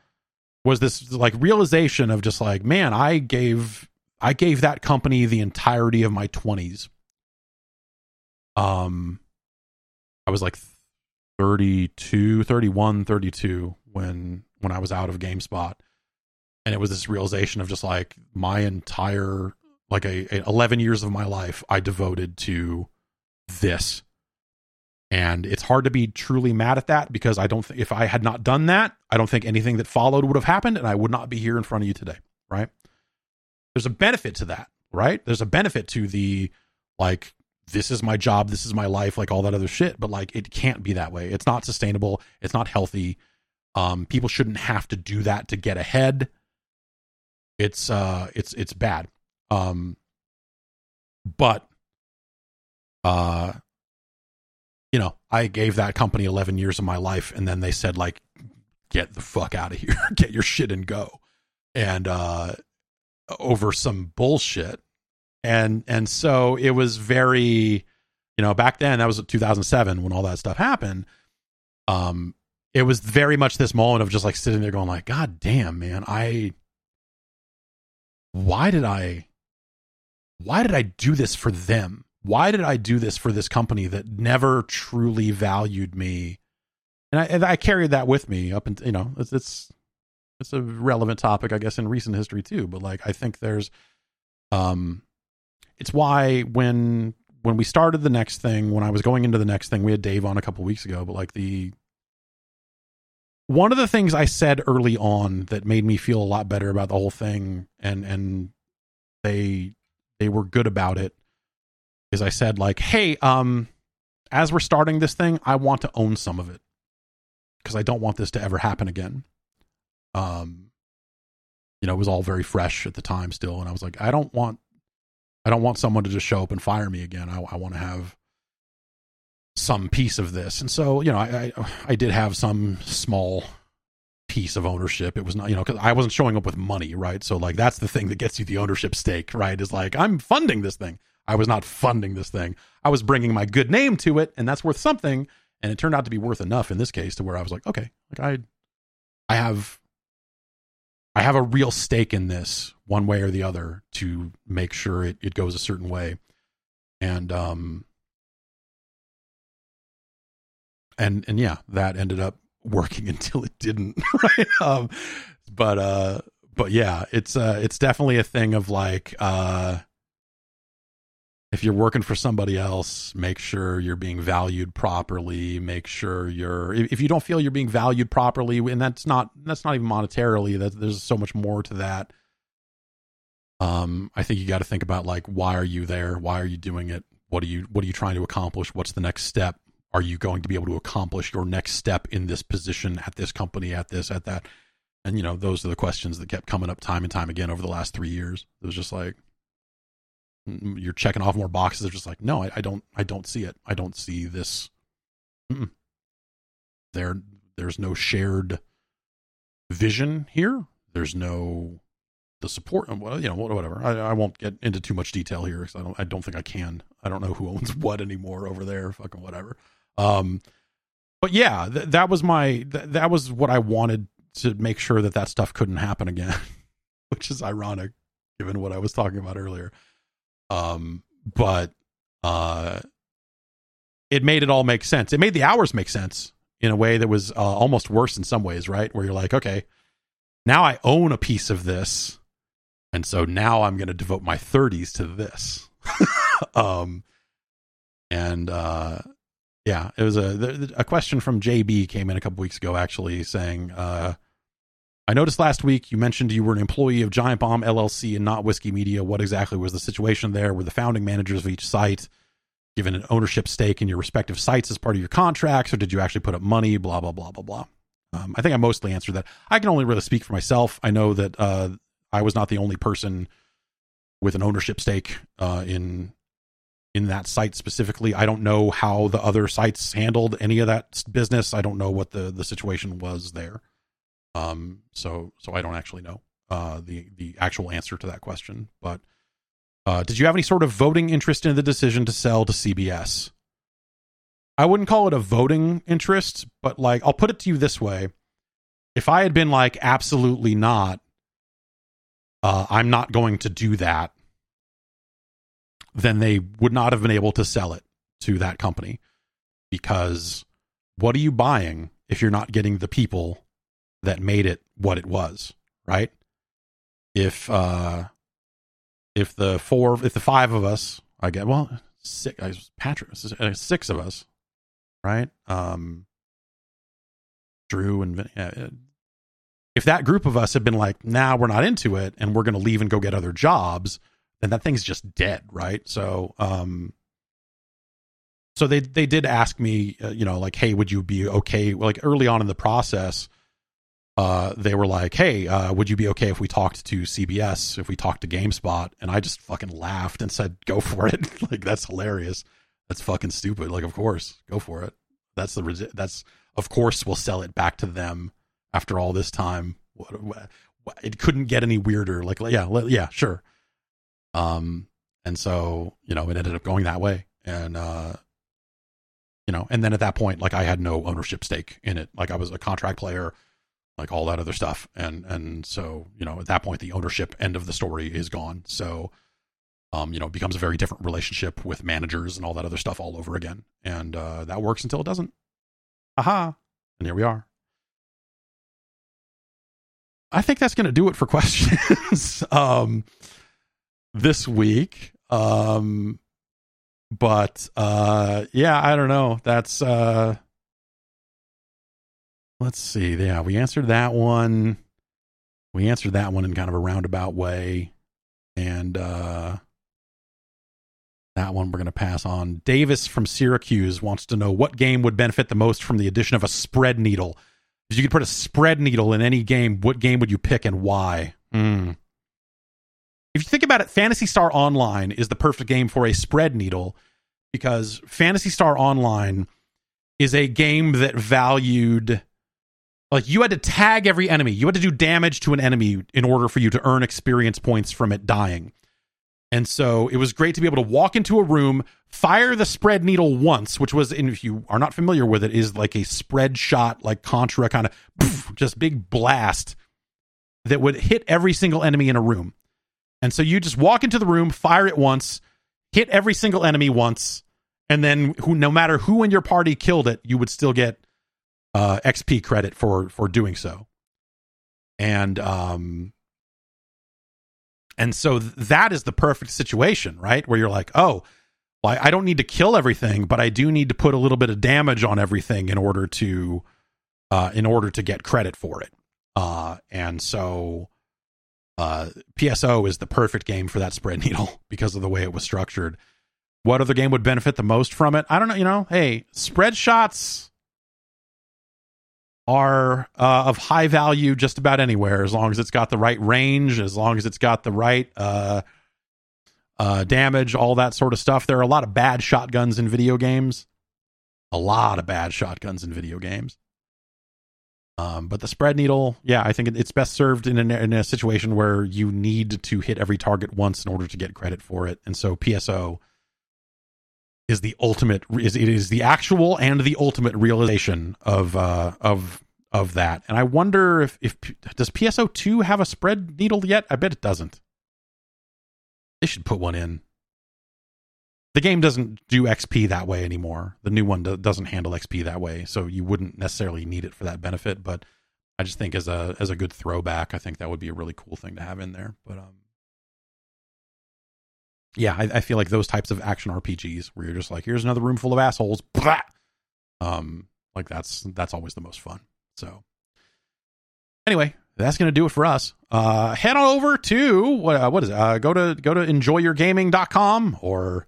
Speaker 1: was this like realization of just like man I gave I gave that company the entirety of my 20s um i was like 32 31 32 when when i was out of gamespot and it was this realization of just like my entire like a, a 11 years of my life i devoted to this and it's hard to be truly mad at that because i don't think if i had not done that i don't think anything that followed would have happened and i would not be here in front of you today right there's a benefit to that right there's a benefit to the like this is my job, this is my life, like all that other shit. But like it can't be that way. It's not sustainable. It's not healthy. Um, people shouldn't have to do that to get ahead. It's uh it's it's bad. Um but uh you know, I gave that company 11 years of my life and then they said like get the fuck out of here. get your shit and go. And uh over some bullshit and and so it was very you know back then that was 2007 when all that stuff happened um it was very much this moment of just like sitting there going like god damn man i why did i why did i do this for them? Why did i do this for this company that never truly valued me? And i and i carried that with me up and you know it's it's it's a relevant topic i guess in recent history too but like i think there's um it's why when when we started the next thing, when I was going into the next thing, we had Dave on a couple weeks ago, but like the one of the things I said early on that made me feel a lot better about the whole thing and and they they were good about it is I said like, "Hey, um as we're starting this thing, I want to own some of it because I don't want this to ever happen again." Um you know, it was all very fresh at the time still and I was like, "I don't want I don't want someone to just show up and fire me again. I, I want to have some piece of this. And so, you know, I, I, I did have some small piece of ownership. It was not, you know, because I wasn't showing up with money, right? So, like, that's the thing that gets you the ownership stake, right? Is like, I'm funding this thing. I was not funding this thing. I was bringing my good name to it, and that's worth something. And it turned out to be worth enough in this case to where I was like, okay, like I, I have I have a real stake in this one way or the other to make sure it, it goes a certain way. And um and and yeah, that ended up working until it didn't. Right. Um but uh but yeah, it's uh it's definitely a thing of like uh if you're working for somebody else, make sure you're being valued properly. Make sure you're if you don't feel you're being valued properly, and that's not that's not even monetarily. That there's so much more to that. Um, I think you got to think about like why are you there? Why are you doing it? What are you What are you trying to accomplish? What's the next step? Are you going to be able to accomplish your next step in this position at this company, at this, at that? And you know, those are the questions that kept coming up time and time again over the last three years. It was just like mm, mm, you're checking off more boxes. They're just like, no, I, I don't, I don't see it. I don't see this. Mm-mm. There, there's no shared vision here. There's no the support. Uh, well, you know, whatever. I, I won't get into too much detail here because I don't. I don't think I can. I don't know who owns what anymore over there. Fucking whatever. Um, but yeah, th- that was my. Th- that was what I wanted to make sure that that stuff couldn't happen again, which is ironic given what I was talking about earlier. Um, but uh, it made it all make sense. It made the hours make sense in a way that was uh, almost worse in some ways, right? Where you're like, okay, now I own a piece of this, and so now I'm going to devote my 30s to this. um, and uh, yeah, it was a a question from JB came in a couple weeks ago, actually saying, uh, I noticed last week you mentioned you were an employee of Giant Bomb LLC and not Whiskey Media. What exactly was the situation there? Were the founding managers of each site given an ownership stake in your respective sites as part of your contracts, or did you actually put up money? Blah blah blah blah blah. Um, I think I mostly answered that. I can only really speak for myself. I know that uh, I was not the only person with an ownership stake uh, in in that site specifically. I don't know how the other sites handled any of that business. I don't know what the the situation was there. Um, so so I don't actually know uh, the the actual answer to that question. But uh, did you have any sort of voting interest in the decision to sell to CBS? I wouldn't call it a voting interest, but like I'll put it to you this way: if I had been like absolutely not, uh, I'm not going to do that, then they would not have been able to sell it to that company because what are you buying if you're not getting the people that made it what it was, right? If uh if the four if the five of us, I get well six Patrick uh, six of us, right? Um Drew and uh, if that group of us had been like, "Now nah, we're not into it and we're going to leave and go get other jobs," then that thing's just dead, right? So, um so they they did ask me, uh, you know, like, "Hey, would you be okay?" Like early on in the process, uh, they were like, "Hey, uh, would you be okay if we talked to CBS, if we talked to GameSpot?" And I just fucking laughed and said, "Go for it! like that's hilarious. That's fucking stupid. Like, of course, go for it. That's the that's of course we'll sell it back to them after all this time. What, what, it couldn't get any weirder. Like, yeah, yeah, sure. Um, and so you know, it ended up going that way, and uh, you know, and then at that point, like I had no ownership stake in it. Like I was a contract player like all that other stuff. And and so you know at that point the ownership end of the story is gone. So um, you know, it becomes a very different relationship with managers and all that other stuff all over again. And uh, that works until it doesn't. Aha! And here we are. I think that's going to do it for questions um, this week. Um, but uh, yeah, I don't know. That's uh, Let's see. Yeah, we answered that one. We answered that one in kind of a roundabout way. And uh that one we're going to pass on. Davis from Syracuse wants to know what game would benefit the most from the addition of a spread needle. If you could put a spread needle in any game, what game would you pick and why? Mm. If you think about it, Phantasy Star Online is the perfect game for a spread needle because Phantasy Star Online is a game that valued like you had to tag every enemy. You had to do damage to an enemy in order for you to earn experience points from it dying. And so it was great to be able to walk into a room, fire the spread needle once, which was, if you are not familiar with it, is like a spread shot, like Contra kind of just big blast that would hit every single enemy in a room. And so you just walk into the room, fire it once, hit every single enemy once, and then who, no matter who in your party killed it, you would still get uh, XP credit for for doing so, and um, and so th- that is the perfect situation, right? Where you're like, oh, well, I don't need to kill everything, but I do need to put a little bit of damage on everything in order to uh, in order to get credit for it. Uh, and so uh, PSO is the perfect game for that spread needle because of the way it was structured. What other game would benefit the most from it? I don't know. You know, hey, spread shots are uh, of high value just about anywhere as long as it's got the right range, as long as it's got the right uh, uh, damage, all that sort of stuff. There are a lot of bad shotguns in video games. A lot of bad shotguns in video games. Um, but the spread needle, yeah, I think it's best served in a, in a situation where you need to hit every target once in order to get credit for it. And so PSO is the ultimate is it is the actual and the ultimate realization of uh of of that. And I wonder if if does PSO 2 have a spread needle yet? I bet it doesn't. They should put one in. The game doesn't do XP that way anymore. The new one doesn't handle XP that way, so you wouldn't necessarily need it for that benefit, but I just think as a as a good throwback, I think that would be a really cool thing to have in there. But um yeah, I, I, feel like those types of action RPGs where you're just like, here's another room full of assholes, blah! um, like that's that's always the most fun. So, anyway, that's gonna do it for us. Uh, head on over to what uh, what is it? Uh, go to go to enjoyyourgaming.com or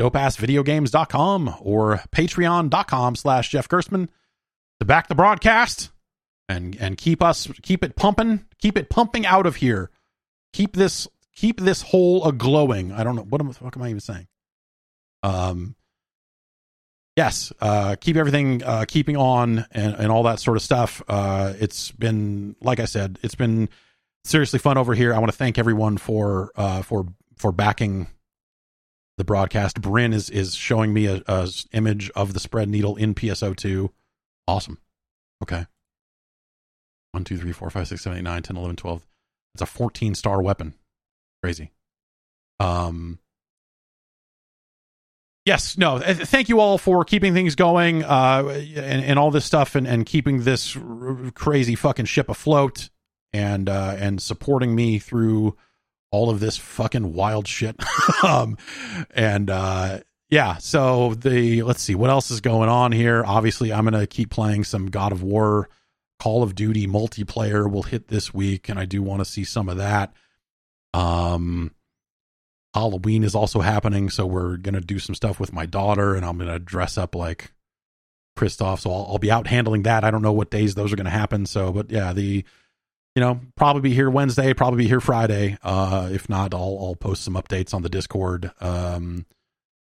Speaker 1: dopeassvideogames.com or patreon.com slash Jeff Gerstmann to back the broadcast and and keep us keep it pumping, keep it pumping out of here. Keep this keep this hole a glowing. I don't know what, am, what am I even saying. Um, yes, uh, keep everything uh, keeping on and, and all that sort of stuff. Uh, it's been, like I said, it's been seriously fun over here. I want to thank everyone for uh, for for backing the broadcast. Bryn is is showing me a, a image of the spread needle in PSO2. Awesome. Okay. 1, 2, 3, 4, 5, 6, 7, 8, 9, 10, 11, 12. It's a 14 star weapon. Crazy. Um, yes, no, thank you all for keeping things going uh, and, and all this stuff and, and keeping this r- crazy fucking ship afloat and uh, and supporting me through all of this fucking wild shit. um, and uh, yeah, so the let's see what else is going on here. Obviously, I'm gonna keep playing some God of War, Call of Duty multiplayer will hit this week, and I do want to see some of that. Um, Halloween is also happening, so we're gonna do some stuff with my daughter, and I'm gonna dress up like Kristoff. So I'll, I'll be out handling that. I don't know what days those are gonna happen. So, but yeah, the you know probably be here Wednesday, probably be here Friday. Uh, if not, I'll I'll post some updates on the Discord um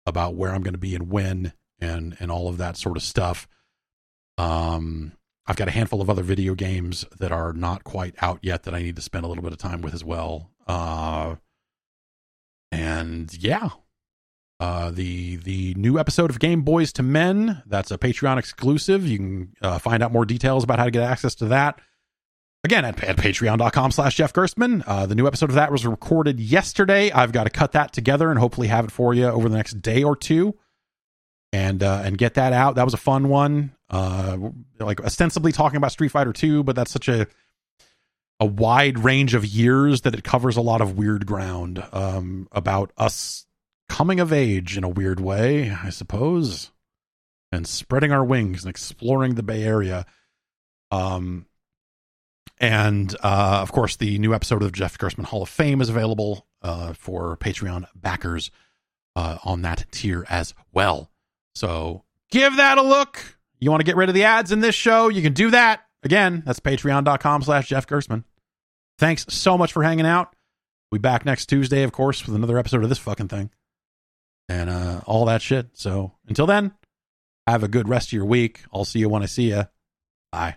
Speaker 1: about where I'm gonna be and when and and all of that sort of stuff. Um, I've got a handful of other video games that are not quite out yet that I need to spend a little bit of time with as well. Uh, and yeah, uh, the the new episode of Game Boys to Men that's a Patreon exclusive. You can uh, find out more details about how to get access to that. Again, at, at patreon.com slash Jeff Gerstmann. Uh, the new episode of that was recorded yesterday. I've got to cut that together and hopefully have it for you over the next day or two and uh, and get that out. That was a fun one. Uh, like ostensibly talking about Street Fighter 2, but that's such a a wide range of years that it covers a lot of weird ground um, about us coming of age in a weird way, I suppose, and spreading our wings and exploring the Bay Area. Um, and uh, of course, the new episode of Jeff Gerstmann Hall of Fame is available uh, for Patreon backers uh, on that tier as well. So give that a look. You want to get rid of the ads in this show? You can do that. Again, that's patreon.com slash Jeff Gerstmann. Thanks so much for hanging out. Be back next Tuesday, of course, with another episode of this fucking thing. And uh, all that shit. So until then, have a good rest of your week. I'll see you when I see you. Bye.